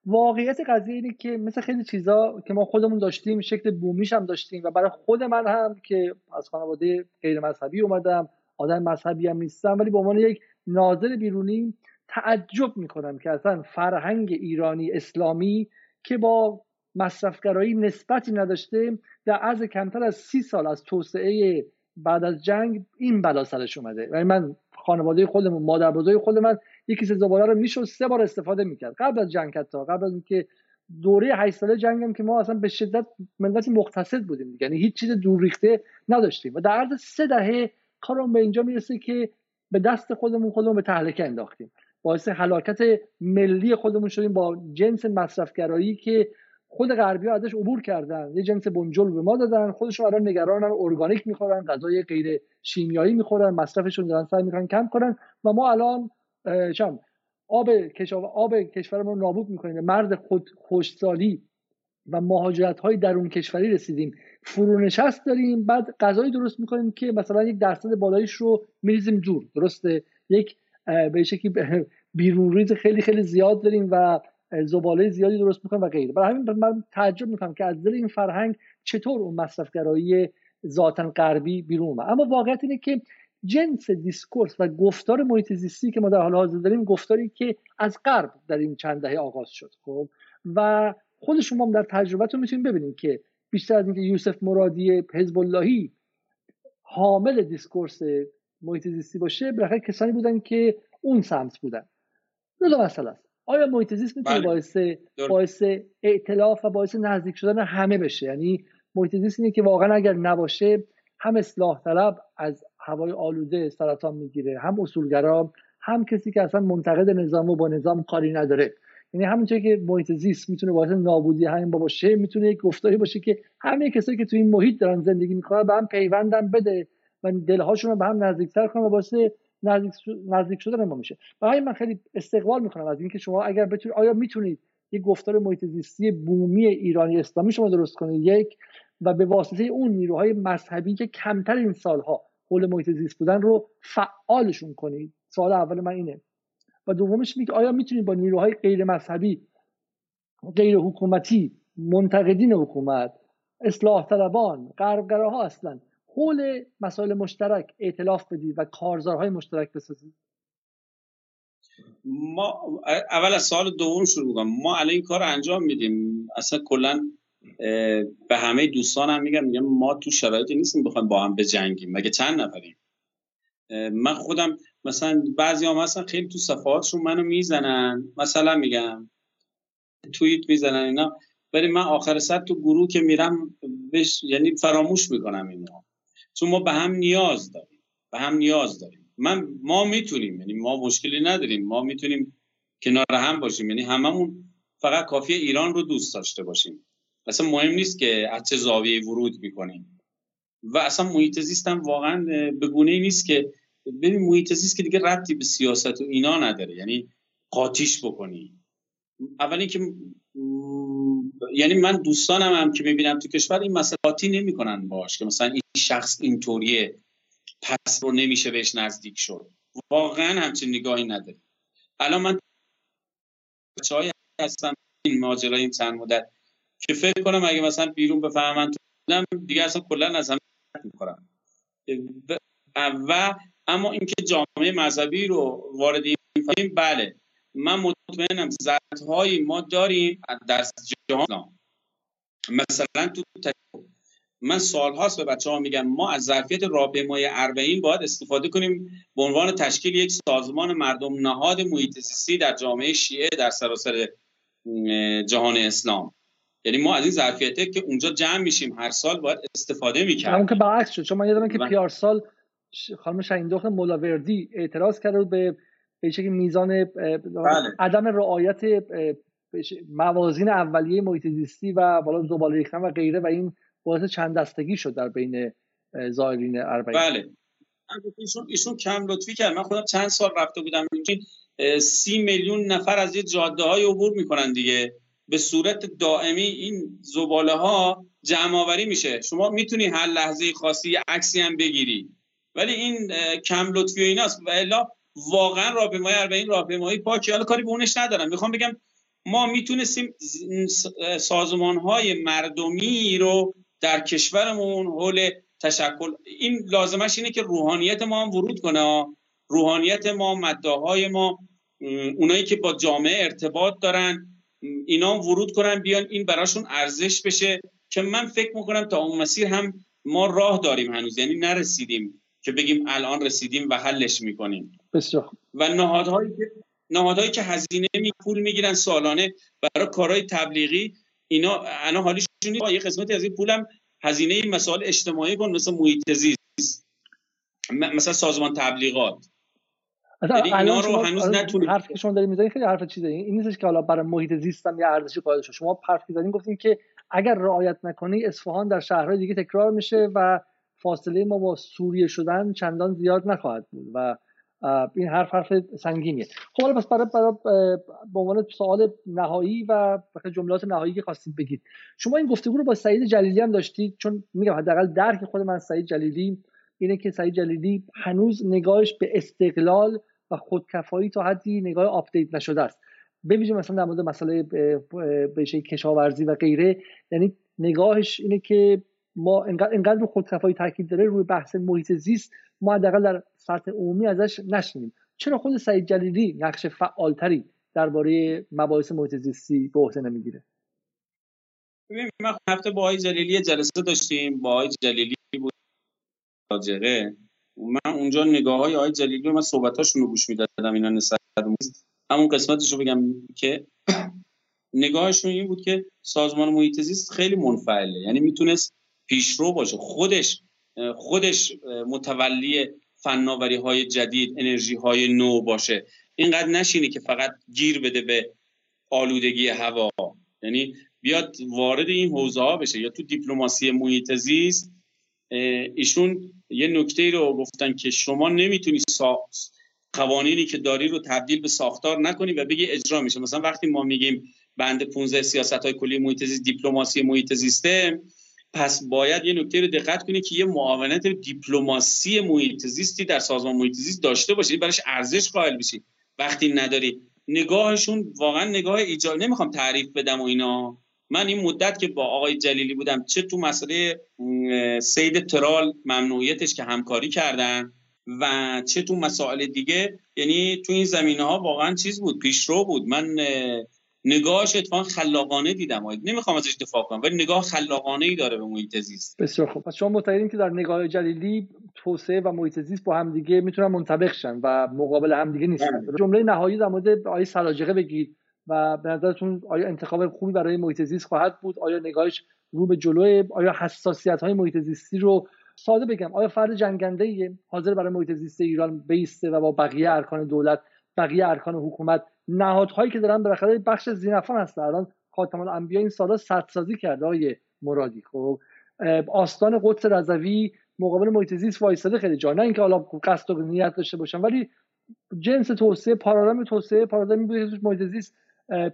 واقعیت قضیه اینه که مثل خیلی چیزا که ما خودمون داشتیم شکل بومیش هم داشتیم و برای خود من هم که از خانواده غیر مذهبی اومدم آدم مذهبی هم نیستم ولی به عنوان یک ناظر بیرونی تعجب می‌کنم که اصلا فرهنگ ایرانی اسلامی که با مصرفگرایی نسبتی نداشته در عرض کمتر از سی سال از توسعه بعد از جنگ این بلا سرش اومده. و من خانواده خودمون مادر بزرگ خود من یکی سه زباله رو می‌شد سه بار استفاده می‌کرد. قبل از جنگ حتی قبل از اینکه دوره 8 ساله جنگم که ما اصلا به شدت ملت مقتصد بودیم یعنی هیچ چیز دور ریخته نداشتیم. و در عرض سه دهه کارم به اینجا می‌رسه که به دست خودمون خودمون به تهلکه انداختیم. باعث هلاکت ملی خودمون شدیم با جنس مصرفگرایی که خود غربی ها ازش عبور کردن. یه جنس بنجل به ما دادن خودشون الان نگرانن ارگانیک می‌خورن غذای غیر شیمیایی می‌خورن مصرفشون دارن سعی می‌کنن کم کنن و ما الان چم آب آب کشورمون رو نابود می‌کنیم. مرد خود خوشسالی و مهاجرت های درون کشوری رسیدیم. فرونشست داریم بعد غذایی درست می‌کنیم که مثلا یک درصد بالایش رو میریزیم دور درسته؟ یک به شکلی بیرون ریز خیلی خیلی زیاد داریم و زباله زیادی درست می‌کنیم و غیره. برای همین من تعجب می‌کنم که از دل این فرهنگ چطور اون مصرفگرایی ذاتا غربی بیرون اومد. اما واقعیت اینه که جنس discourse و گفتار محیط زیستی که ما در حال حاضر داریم گفتاری که از غرب در این چند دهه آغاز شد خب؟ و خود شما هم در تجربتون می‌تونید ببینید که بیشتر از اینکه یوسف مرادی حزب اللهی حامل discourse محیط زیستی باشه بالاخره کسانی بودن که اون سمت بودن. دو مسئله است. آیا محیط زیست می‌تونه بله. باعث باعث ائتلاف و باعث نزدیک شدن همه بشه؟ یعنی محیط زیست اینه که واقعا اگر نباشه هم اصلاح طلب از هوای آلوده سرطان می‌گیره هم اصولگرا هم کسی که اصلا منتقد نظام و با نظام کاری نداره. یعنی همونطوری که محیط زیست می‌تونه باعث نابودی همین باشه می‌تونه یک گفتاری باشه که همه کسایی که تو این محیط دارن زندگی می‌کنن به هم پیوندم بده و دلهاشون رو به هم نزدیکتر کنه و باعث نزدیک, نزدیک شدن ما میشه. برای من خیلی استقبال می‌کنم از اینکه شما اگر بتونید آیا می‌تونید یک گفتار محیط زیستی بومی ایرانی اسلامی شما درست کنید؟ یک و به واسطه اون نیروهای مذهبی که کمتر این سالها حول محیط زیست بودن رو فعالشون کنید. سوال اول من اینه. و دومش که آیا می‌تونید با نیروهای غیر مذهبی غیر حکومتی منتقدین حکومت اصلاح طلبان غربگراها اصلا حول مسائل مشترک اعتلاف بدید و کارزارهای مشترک بسازید؟ ما اول از سال دوم شروع کنم ما الان این کار انجام میدیم. اصلا کلا به همه دوستان هم میگم میگم ما تو شرایطی نیستیم بخوایم با هم بجنگیم مگه چند نفریم؟ من خودم مثلا بعضی هم مثلا خیلی تو صفحاتشون منو می‌زنن مثلا میگم توییت می‌زنن اینا ولی من آخر سر تو گروه که میرم بش یعنی فراموش می‌کنم اینا چون ما به هم نیاز داریم به هم نیاز داریم. من ما می‌تونیم یعنی ما مشکلی نداریم ما می‌تونیم کنار هم باشیم یعنی هممون فقط کافی ایران رو دوست داشته باشیم. اصلا مهم نیست که از چه زاویه ورود می‌کنیم. و اصلا محیط هم واقعا به گونه نیست که ببین محیط زیست که دیگه ربطی به سیاست و اینا نداره. یعنی قاطیش بکنی. اولی که یعنی من دوستانم هم که می‌بینم تو کشور این مسئله قاطی نمی‌کنن باش که مثلا این شخص اینطوریه پس رو نمیشه بهش نزدیک شد. واقعا همچین نگاهی نداره. الان من های هستم این ماجرای این چند مدت که فکر کنم اگه مثلا بیرون بفهمن تو دیگه اصلا کلا از هم می‌کنم و اما اینکه جامعه مذهبی رو وارد این بله. من مطمئنم های ما داریم در جهان. مثلا تو من سالهاست به بچه ها میگم ما از ظرفیت راهپیمایی اربعین باید استفاده کنیم به عنوان تشکیل یک سازمان مردم نهاد محیط در جامعه شیعه در سراسر جهان اسلام. یعنی ما از این ظرفیته که اونجا جمع میشیم هر سال باید استفاده می‌کنیم اون که برعکس شد چون من یادم که پیار سال خانم شهیندخت ملاوردی اعتراض کرده به به که میزان بله. عدم رعایت موازین اولیه محیط زیستی و بالا زباله ریختن و غیره و این باعث چند دستگی شد در بین زائرین اربعین. بله. ایشون, ایشون کم لطفی کرد. من خودم چند سال رفته بودم سی میلیون نفر از یه جاده های عبور می‌کنن دیگه. به صورت دائمی این زباله ها جمع آوری میشه. شما می‌تونی هر لحظه خاصی عکسی هم بگیری. ولی این کم لطفی و ایناست. و الا واقعا راهپیمایی اربعین راهپیمایی پاکی. حالا کاری به اونش ندارم. می‌خوام بگم ما می‌تونستیم سازمان های مردمی رو در کشورمون حول تشکل این لازمش اینه که روحانیت ما هم ورود کنه. روحانیت ما مداهای ما اونایی که با جامعه ارتباط دارن. اینا ورود کنن بیان این براشون ارزش بشه که من فکر می‌کنم تا اون مسیر هم ما راه داریم هنوز یعنی نرسیدیم که بگیم الان رسیدیم و حلش می‌کنیم. بسیار و نهادهایی که نهادهایی که هزینه می پول می‌گیرن سالانه برای کارهای تبلیغی اینا الان حالیشون یه قسمتی از این پولم هزینه مسائل اجتماعی کن مثل محیط زیست مثلا سازمان تبلیغات. یعنی اینا رو هنوز نتونید حرف که شما دارید می‌زنید خیلی حرف چیزه. این نیستش که حالا برای محیط زیستم یه ارزشی قائل شد. شما حرف زدین گفتین که اگر رعایت نکنی اصفهان در شهرهای دیگه تکرار میشه و فاصله ما با سوریه شدن چندان زیاد نخواهد بود و این حرف حرف سنگینیه. خب حالا پس برای, برای به عنوان سوال نهایی و جملات نهایی که خواستید بگید. شما این گفتگو رو با سعید جلیلی هم داشتید. چون میگم حداقل درک خود من سعید جلیلی اینه که سعید جلیلی هنوز نگاهش به استقلال و خودکفایی تا حدی نگاه update نشده است. ببینیم مثلا در مورد مسئله بشه کشاورزی و غیره یعنی نگاهش اینه که ما انقدر رو خودکفایی تاکید داره روی بحث محیط زیست ما حداقل در سطح عمومی ازش نشنیم چرا خود سعید جلیلی نقش فعالتری درباره مباحث محیط زیستی به عهده نمی‌گیره؟ ببین ما هفته با آقای جلیلی جلسه داشتیم با آقای جلیلی بود من اونجا نگاه های آقای جلیلی من صحبتاشون رو گوش می‌دادم اینا نسبت همون قسمتش رو بگم که نگاهشون این بود که سازمان محیط زیست خیلی منفعله. یعنی می‌تونست پیشرو باشه. خودش خودش متولی فناوری های جدید انرژی های نو باشه. اینقدر نشینی که فقط گیر بده به آلودگی هوا. یعنی بیاد وارد این حوزه ها بشه یا تو دیپلماسی محیط زیست ایشون یه نکته رو گفتن که شما نمی‌تونی قوانینی که داری رو تبدیل به ساختار نکنی و بگی اجرا میشه. مثلا وقتی ما میگیم بند 15 سیاست های کلی محیط زیست دیپلماسی محیط زیسته پس باید یه نکته رو دقت کنی که یه معاونت دیپلماسی محیط زیستی در سازمان محیط زیست داشته باشی براش ارزش قائل بشی. وقتی نداری نگاهشون واقعا نگاه ایجاد نمی‌خوام تعریف بدم و اینا. من این مدت که با آقای جلیلی بودم چه تو مسئله سید ترال ممنوعیتش که همکاری کردن و چه تو مسائل دیگه یعنی تو این زمینه ها واقعا چیز بود پیشرو بود. من نگاهش اتفاقا خلاقانه دیدم. نمی‌خوام ازش دفاع کنم ولی نگاه خلاقانه ای داره به محیط زیست. بسیار خوب. پس شما معتقدین که در نگاه جلیلی توسعه و محیط زیست با همدیگه می‌تونن منطبق شن و مقابل همدیگه نیستن. بله. جمله نهایی در مورد آیه سلاجقه بگید. و به نظرتون آیا انتخاب خوبی برای محیط زیست خواهد بود؟ آیا نگاهش رو به جلو آیا حساسیت های محیط زیستی رو ساده بگم؟ آیا فرد جنگنده حاضر برای محیط زیست ایران بیسته و با بقیه ارکان دولت بقیه ارکان حکومت؟ نهادهایی که دارن بالاخره بخش زینفان هستن. الان خاتم الانبیا این سالا سدسازی کرده های مرادی. خب آستان قدس رضوی مقابل محیط زیست وایساده خیلی جا. نه اینکه حالا قصد و نیت داشته باشن ولی جنس توسعه پارادایم توسعه پارادایمی بوده که محیط زیست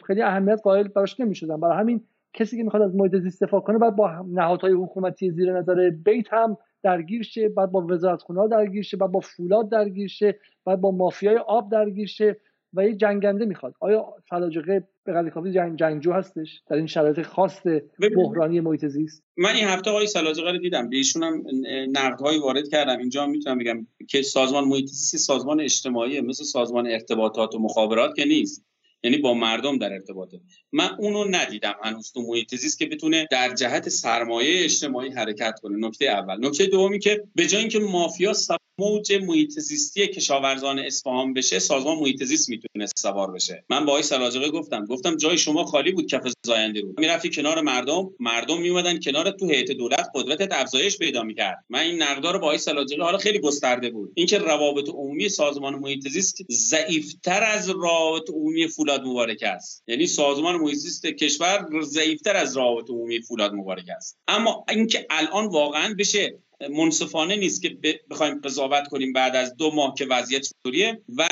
خیلی اهمیت قائل براش نمی‌شدن برای همین کسی که می‌خواد از محیط زیست دفاع کنه بعد با نهادهای حکومتی زیر نظر بیت هم درگیر شه بعد با وزارت خونه درگیر شه بعد با فولاد درگیر شه بعد با مافیای آب درگیر شه و یک جنگنده می‌خواد. آیا سلاجقه به قدر کافی جنگ جنگجو هستش؟ در این شرایط خاص بحرانی محیط زیست. من این هفته آقای سلاجقه رو دیدم. به ایشون هم نقدهایی وارد کردم. اینجا می‌تونم بگم که سازمان محیط زیست سازمان اجتماعی مثل سازمان ارتباطات و مخابرات که نیست. یعنی با مردم در ارتباطه. من اونو ندیدم هنوز تو محیط زیست که بتونه در جهت سرمایه اجتماعی حرکت کنه. نکته اول. نکته دومی که به جای اینکه مافیا موج محیط زیستی کشاورزان اصفهان بشه سازمان محیط زیست می‌تونه سوار بشه. من با آقای سلاجقه گفتم گفتم جای شما خالی بود کف زاینده بود می‌رفتی کنار مردم مردم میومدن کنار تو هیئت دولت قدرتت افزایش پیدا می‌کرد. من این نقدار رو با آقای سلاجقه حالا خیلی گسترده بود. اینکه روابط عمومی سازمان محیط زیست ضعیفتر از روابط عمومی فولاد مبارک است. یعنی سازمان محیط زیست کشور ضعیفتر از روابط عمومی فولاد مبارک است. اما اینکه الان واقعا بشه منصفانه نیست که بخوایم قضاوت کنیم بعد از دو ماه که وضعیت چطوریه. و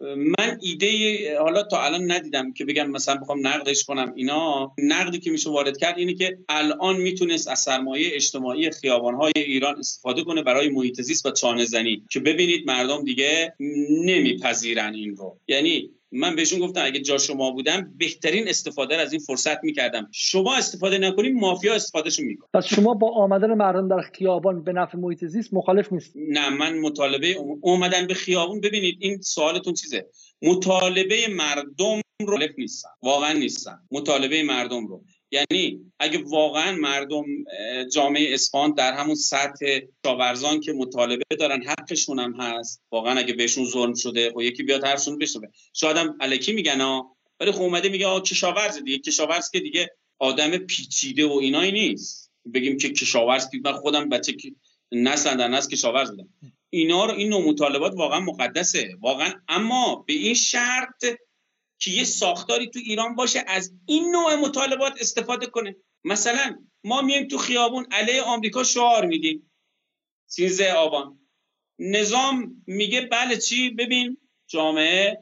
من ایده حالا تا الان ندیدم که بگم مثلا بخوام نقدش کنم اینا. نقدی که میشه وارد کرد اینه که الان می‌تونست از سرمایه اجتماعی خیابانهای ایران استفاده کنه برای محیط زیست و چانه زنی که ببینید مردم دیگه نمیپذیرن این رو. یعنی من بهشون گفتم اگه جا شما بودم بهترین استفاده از این فرصت می‌کردم. شما استفاده نکنیم مافیا استفادهشون می‌کنه. پس شما با آمدن مردم در خیابان به نفع محیط زیست مخالف نیست نه من مطالبه اومدن به خیابان ببینید این سوالتون چیزه. مطالبه مردم رو نیستم واقعا نیستم مطالبه مردم رو. یعنی اگه واقعا مردم جامعه اسپان در همون سطح شاورزان که مطالبه دارن حقشون هم هست. واقعا اگه بهشون ظلم شده و یکی بیاد حرفشون بشنوه. شاید هم الکی میگن ها ولی خب اومده میگه آ کشاورز دیگه. کشاورز که دیگه آدم پیچیده و اینایی نیست. بگیم که کشاورز من خودم بچه نسل در نسل کشاورز بودم. اینا رو این نوع مطالبات واقعا مقدسه. واقعا اما به این شرط که یه ساختاری تو ایران باشه از این نوع مطالبات استفاده کنه. مثلا ما میایم تو خیابون علیه آمریکا شعار میدیم. 13 آبان. نظام میگه بله چی؟ ببین جامعه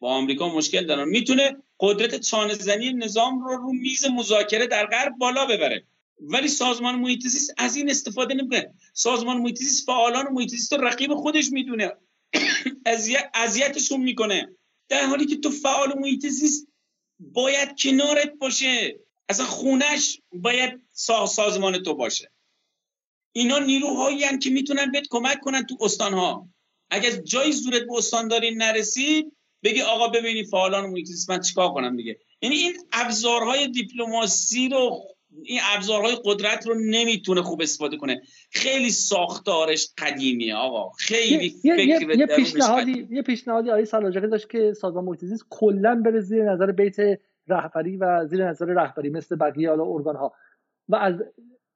با آمریکا مشکل دارن. می‌تونه قدرت چانه نظام رو رو میز مذاکره در غرب بالا ببره. ولی سازمان محیط از این استفاده نمی‌کنه. سازمان محیط فعالان محیط رو رقیب خودش می‌دونه. اذیتشون می‌کنه. در حالی که تو فعال محیط زیست باید کنارت باشه. اصلا خونش باید سازمان تو باشه. اینا نیروهایی هم که می‌تونن بهت کمک کنن تو استانها. اگر جایی زورت به استانداری نرسید بگی آقا ببینی فعالان محیط زیست من چیکار کنم دیگه. یعنی این ابزارهای دیپلماسی رو این ابزارهای قدرت رو نمی‌تونه خوب استفاده کنه. خیلی ساختارش قدیمیه آقا. خیلی یه فکر یه, پیشنهادی یه پیشنهادی آقای سلاجقی داشت که سازمان محیط زیست کلا بره زیر نظر بیت رهبری و زیر نظر رهبری مثل بقیه حالا ارگان ها و از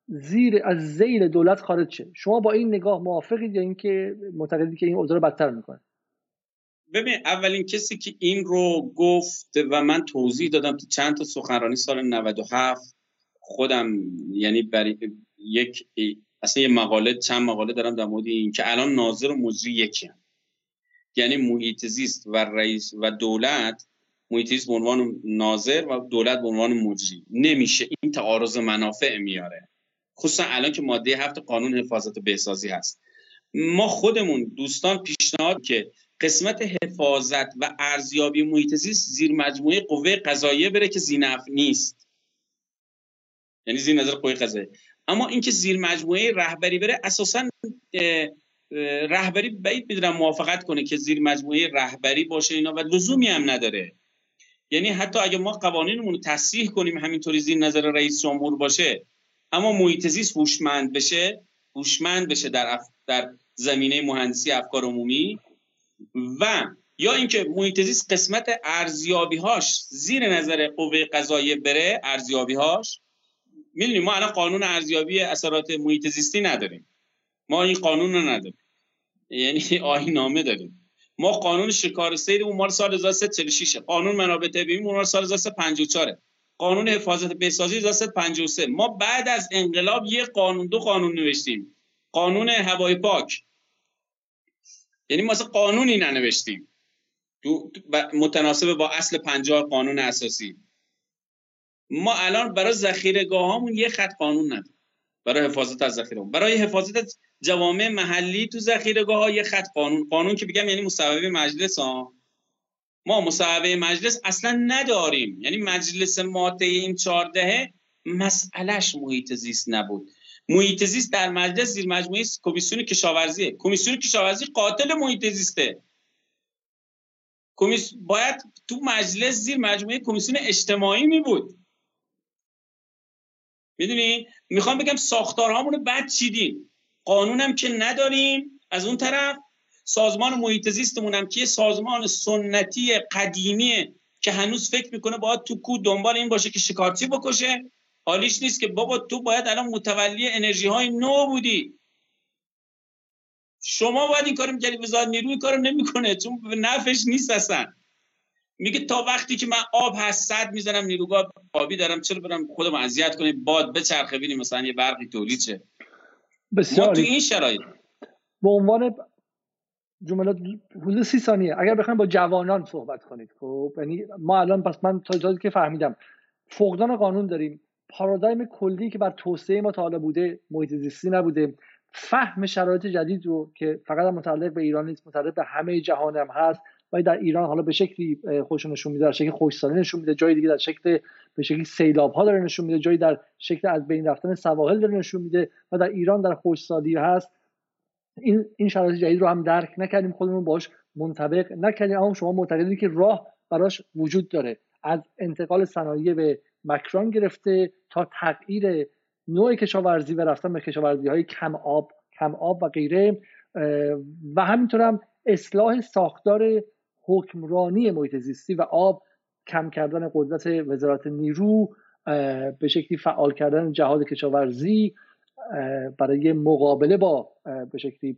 زیر از زیر دولت خارج شه. شما با این نگاه موافقید یا اینکه معتقدید که این اوضاع رو بدتر می‌کنه؟ ببین اولین کسی که این رو گفت و من توضیح دادم تو چند تا سخنرانی سال 97 خودم یعنی برای یک اصلا یه مقاله چند مقاله دارم در مورد این که الان ناظر و مجری یکی هم. یعنی محیط زیست و رئیس و دولت محیط زیست به عنوان ناظر و دولت به عنوان مجری. نمیشه این تعارض منافع میاره. خصوصا الان که ماده هفت قانون حفاظت بهسازی هست. ما خودمون دوستان پیشنهاد که قسمت حفاظت و ارزیابی محیط زیست زیر مجموعه قوه قضاییه بره که زینف نیست. یعنی زیر نظر قوی قضایی اما اینکه زیر مجموعه رهبری بره اساسا رهبری بعید می‌دونم موافقت کنه که زیر مجموعه رهبری باشه اینا و لزومی هم نداره. یعنی حتی اگه ما قوانینمون رو تصحیح کنیم همینطوری زیر نظر رئیس جمهور باشه اما محیط زیست هوشمند بشه هوشمند بشه در در زمینه مهندسی افکار عمومی و یا اینکه محیط زیست قسمت ارزیابی هاش زیر نظر قوه قضاییه بره ارزیابی هاش می‌دونیم ما الان قانون ارزیابی اثرات محیط زیستی نداریم. ما این قانون رو نداریم. یعنی آهی نامه داریم. ما قانون شکار سیر مال سال 1346 قانون منابع طبیعی مال سال 1354 قانون حفاظت بهسازی 1353 ما بعد از انقلاب یه قانون دو قانون نوشتیم. قانون هوای پاک. یعنی ما قانونی ننوشتیم. متناسب با اصل 50 قانون اساسی. ما الان برای ذخیره‌گاه هامون یه خط قانون نداریم. برای حفاظت از ذخیره برای حفاظت از جوامع محلی تو ذخیره‌گاه ها یه خط قانون. قانون که بگم یعنی مصوبه مجلس ها. ما مصوبه مجلس اصلا نداریم. یعنی مجلس ماده این چهاردهه مسئلهش محیط زیست نبود. محیط زیست در مجلس زیر مجموعه کمیسیون کشاورزیه. کمیسیون کشاورزی قاتل محیط زیسته. باید تو مجلس زیر مجموعه کمیسیون اجتماعی می بود. می‌دونی؟ می‌خوام بگم ساختارهامون رو بد چیدیم. قانونم که نداریم. از اون طرف سازمان محیط زیستمون هم که سازمان سنتی قدیمیه که هنوز فکر می‌کنه باید تو کو دنبال این باشه که شکارچی بکشه حالیش نیست که بابا تو باید الان متولی انرژی های نو بودی. شما باید این کارو می‌کردی. وزارت نیرو این کارو نمی‌کنه. چون نفش نیست اصلا. میگه تا وقتی که من آب هست صد می‌زنم نیروگاه آبی دارم چرا برم خودم اذیت کنیم باد بچرخه ببینیم مثلا یه برقی تولید شه. بسیار ما تو این شرایط. به عنوان جملات حدود سی ثانیه. اگر بخوایم با جوانان صحبت کنید خب؟ یعنی ما الان پس من تا که فهمیدم فقدان قانون داریم. پارادایم کلی که بر توسعه ما تا حالا بوده محیط زیستی نبوده. فهم شرایط جدید رو که فقط متعلق به ایران نیست متعلق به همه جهان هم هست. و در ایران حالا به شکلی خوش نشون میده در شکل خوشسالی نشون میده جای دیگه در شکل به شکلی سیلاب ها داره نشون میده جایی در شکل از بین رفتن سواحل داره نشون میده و در ایران در خوشسالی هست. این این شرایط جدید رو هم درک نکردیم خودمون باش منطبق نکردیم اما شما معتقدید که راه براش وجود داره. از انتقال صنایع به مکران گرفته تا تغییر نوع کشاورزی و رفتن به کشاورزی های کم آب کم آب و غیره و همینطور هم اصلاح ساختار حکمرانی محیط زیستی و آب کم کردن قدرت وزارت نیرو به شکلی فعال کردن جهاد کشاورزی برای مقابله با به شکلی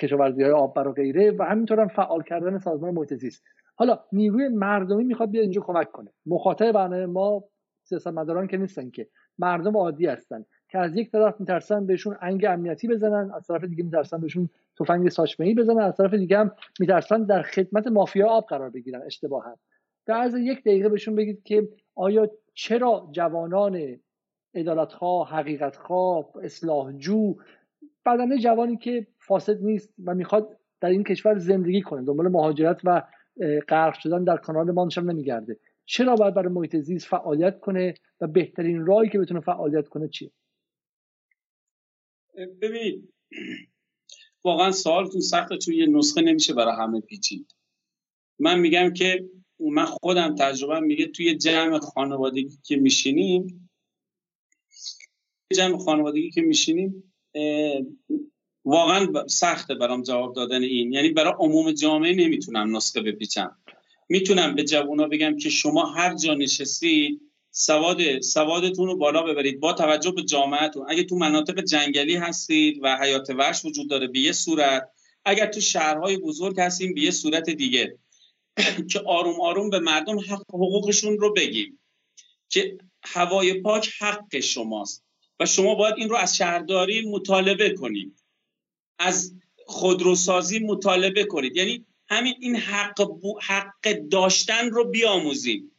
کشاورزی های آب و غیره و همینطور هم فعال کردن سازمان محیط زیست. حالا نیروی مردمی می‌خواد بیا اینجا کمک کنه. مخاطب برنامه ما سیاستمداران که نیستن که مردم عادی هستن که از یک طرف میترسن بهشون انگ امنیتی بزنن از طرف دیگه میترسن بهشون تفنگ ساچمه بزنن از طرف دیگه هم میترسن در خدمت مافیا آب قرار بگیرن اشتباها. در از یک دقیقه بهشون بگید که آیا چرا جوانان عدالتخواه حقیقتخواه اصلاحجو بدنه جوانی که فاسد نیست و می‌خواد در این کشور زندگی کنه دنبال مهاجرت و غرق شدن در کانال مانشم نمیگرده؟ چرا باید برای محیط زیست فعالیت کنه و بهترین راهی که بتونه فعالیت کنه چیه؟ ببینید واقعا سوالتون سخته چون یه نسخه نمیشه برای همه پیچید. من میگم که من خودم تجربه میگه توی جمع خانوادگی که میشینیم جمع خانوادگی که میشینیم واقعا سخته برام جواب دادن این. یعنی برای عموم جامعه نمی‌تونم نسخه بپیچم. می‌تونم به جوونا بگم که شما هر جا نشستید سواد سوادتون رو بالا ببرید. با توجه به جامعهتون اگه تو مناطق جنگلی هستید و حیات وحش وجود داره به یه صورت. اگر تو شهرهای بزرگ هستیم به یه صورت دیگه. که آروم آروم به مردم حق حقوقشون رو بگیم. که هوای پاک حق شماست. و شما باید این رو از شهرداری مطالبه کنید. از خودروسازی مطالبه کنید. یعنی همین این حق, حق داشتن رو بیاموزیم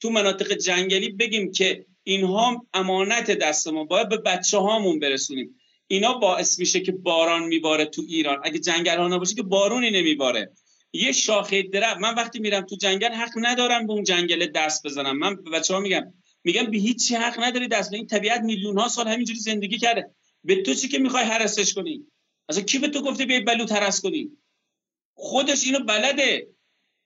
تو مناطق جنگلی بگیم که اینها امانت دست ما باید به بچه هامون برسونیم. اینا باعث میشه که باران میباره تو ایران. اگه جنگل ها نباشه که بارونی نمیباره. یه شاخه درخت من وقتی میرم تو جنگل حق ندارم به اون جنگل دست بزنم. من به بچه ها میگم میگم به هیچ حق نداری دست به این طبیعت میلیون ها سال همینجوری زندگی کرده. به تو چی که می‌خوای هرسش کنی؟ اصلا کی به تو گفته بیای بلوط هرس کنی؟ خودش اینو بلده.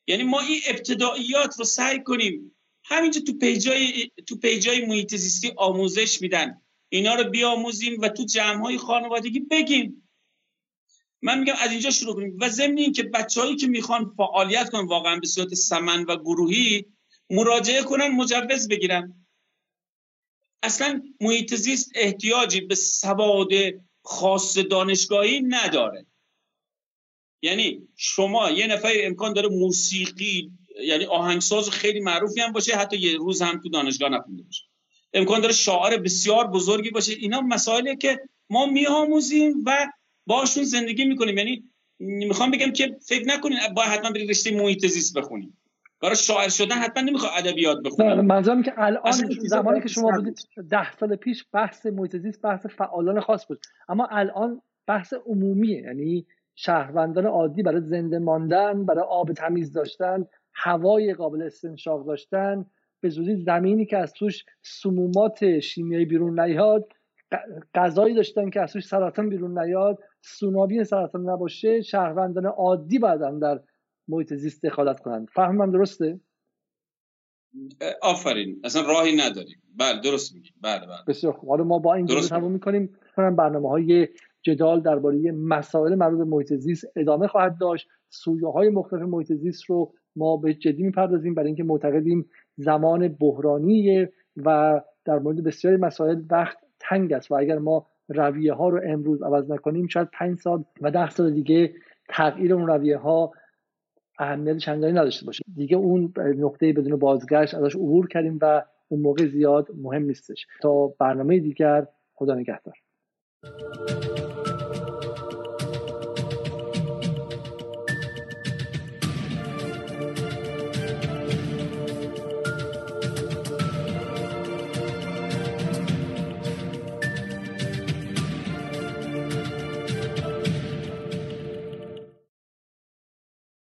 یعنی ما این ابتداییات رو سعی کنیم همینجا تو پیجای تو پیجای محیط زیستی آموزش میدن. اینا رو بیاموزیم و تو جمع های خانوادگی بگیم. من میگم از اینجا شروع کنیم. و ضمن این که بچههایی که می‌خوان فعالیت کنن واقعا به صورت سمن و گروهی مراجعه کنن مجوز بگیرن. اصلا محیط زیست احتیاجی به سواد خاص دانشگاهی نداره. یعنی شما یه نفر امکان داره موسیقی یعنی آهنگساز خیلی معروفی هم باشه حتی یه روز هم تو دانشگاه نخونده باشه. امکان داره شاعر بسیار بزرگی باشه. اینا مسائلی که ما میآموزیم و باشون زندگی می‌کنیم. یعنی می‌خوام بگم که فکر نکنین باید حتما برید رشته محیط زیست بخونیم برای شاعر شدن حتما نمی‌خواد ادبیات بخونیم منظورم که الان زمانی که شما بودید ده سال پیش بحث محیط زیست بحث فعالان خاص بود. اما الان بحث عمومیه. یعنی شهروندان عادی برای زنده ماندن برای آب تمیز داشتن هوای قابل استنشاق داشتن به زودی زمینی که از توش سمومات شیمیایی بیرون نیاد غذایی داشتن که از توش سرطان بیرون نیاد سونابی سرطان نباشه شهروندان عادی بعدن در محیط زیست دخالت کنند. فهمم درسته؟ آفرین. اصلا راهی نداریم. بله درست میگی. بله بله. بسیار خوب. حالا ما با این درست تموم می‌کنیم. کنم برنامه های جدال درباره مسائل مربوط به محیط زیست ادامه خواهد داشت. سویه های مختلف محیط زیست رو ما به جدی می‌پردازیم برای اینکه معتقدیم زمان بحرانیه و در مورد بسیاری مسائل وقت تنگ است و اگر ما رویه ها رو امروز عوض نکنیم شاید پنج سال و ده سال دیگه تغییر اون رویه ها اهمیت چندانی نداشته باشه. دیگه اون نقطه بدون بازگشت ازش عبور کردیم و اون موقع زیاد مهم نیستش. تا برنامه دیگر خدا نگهدار.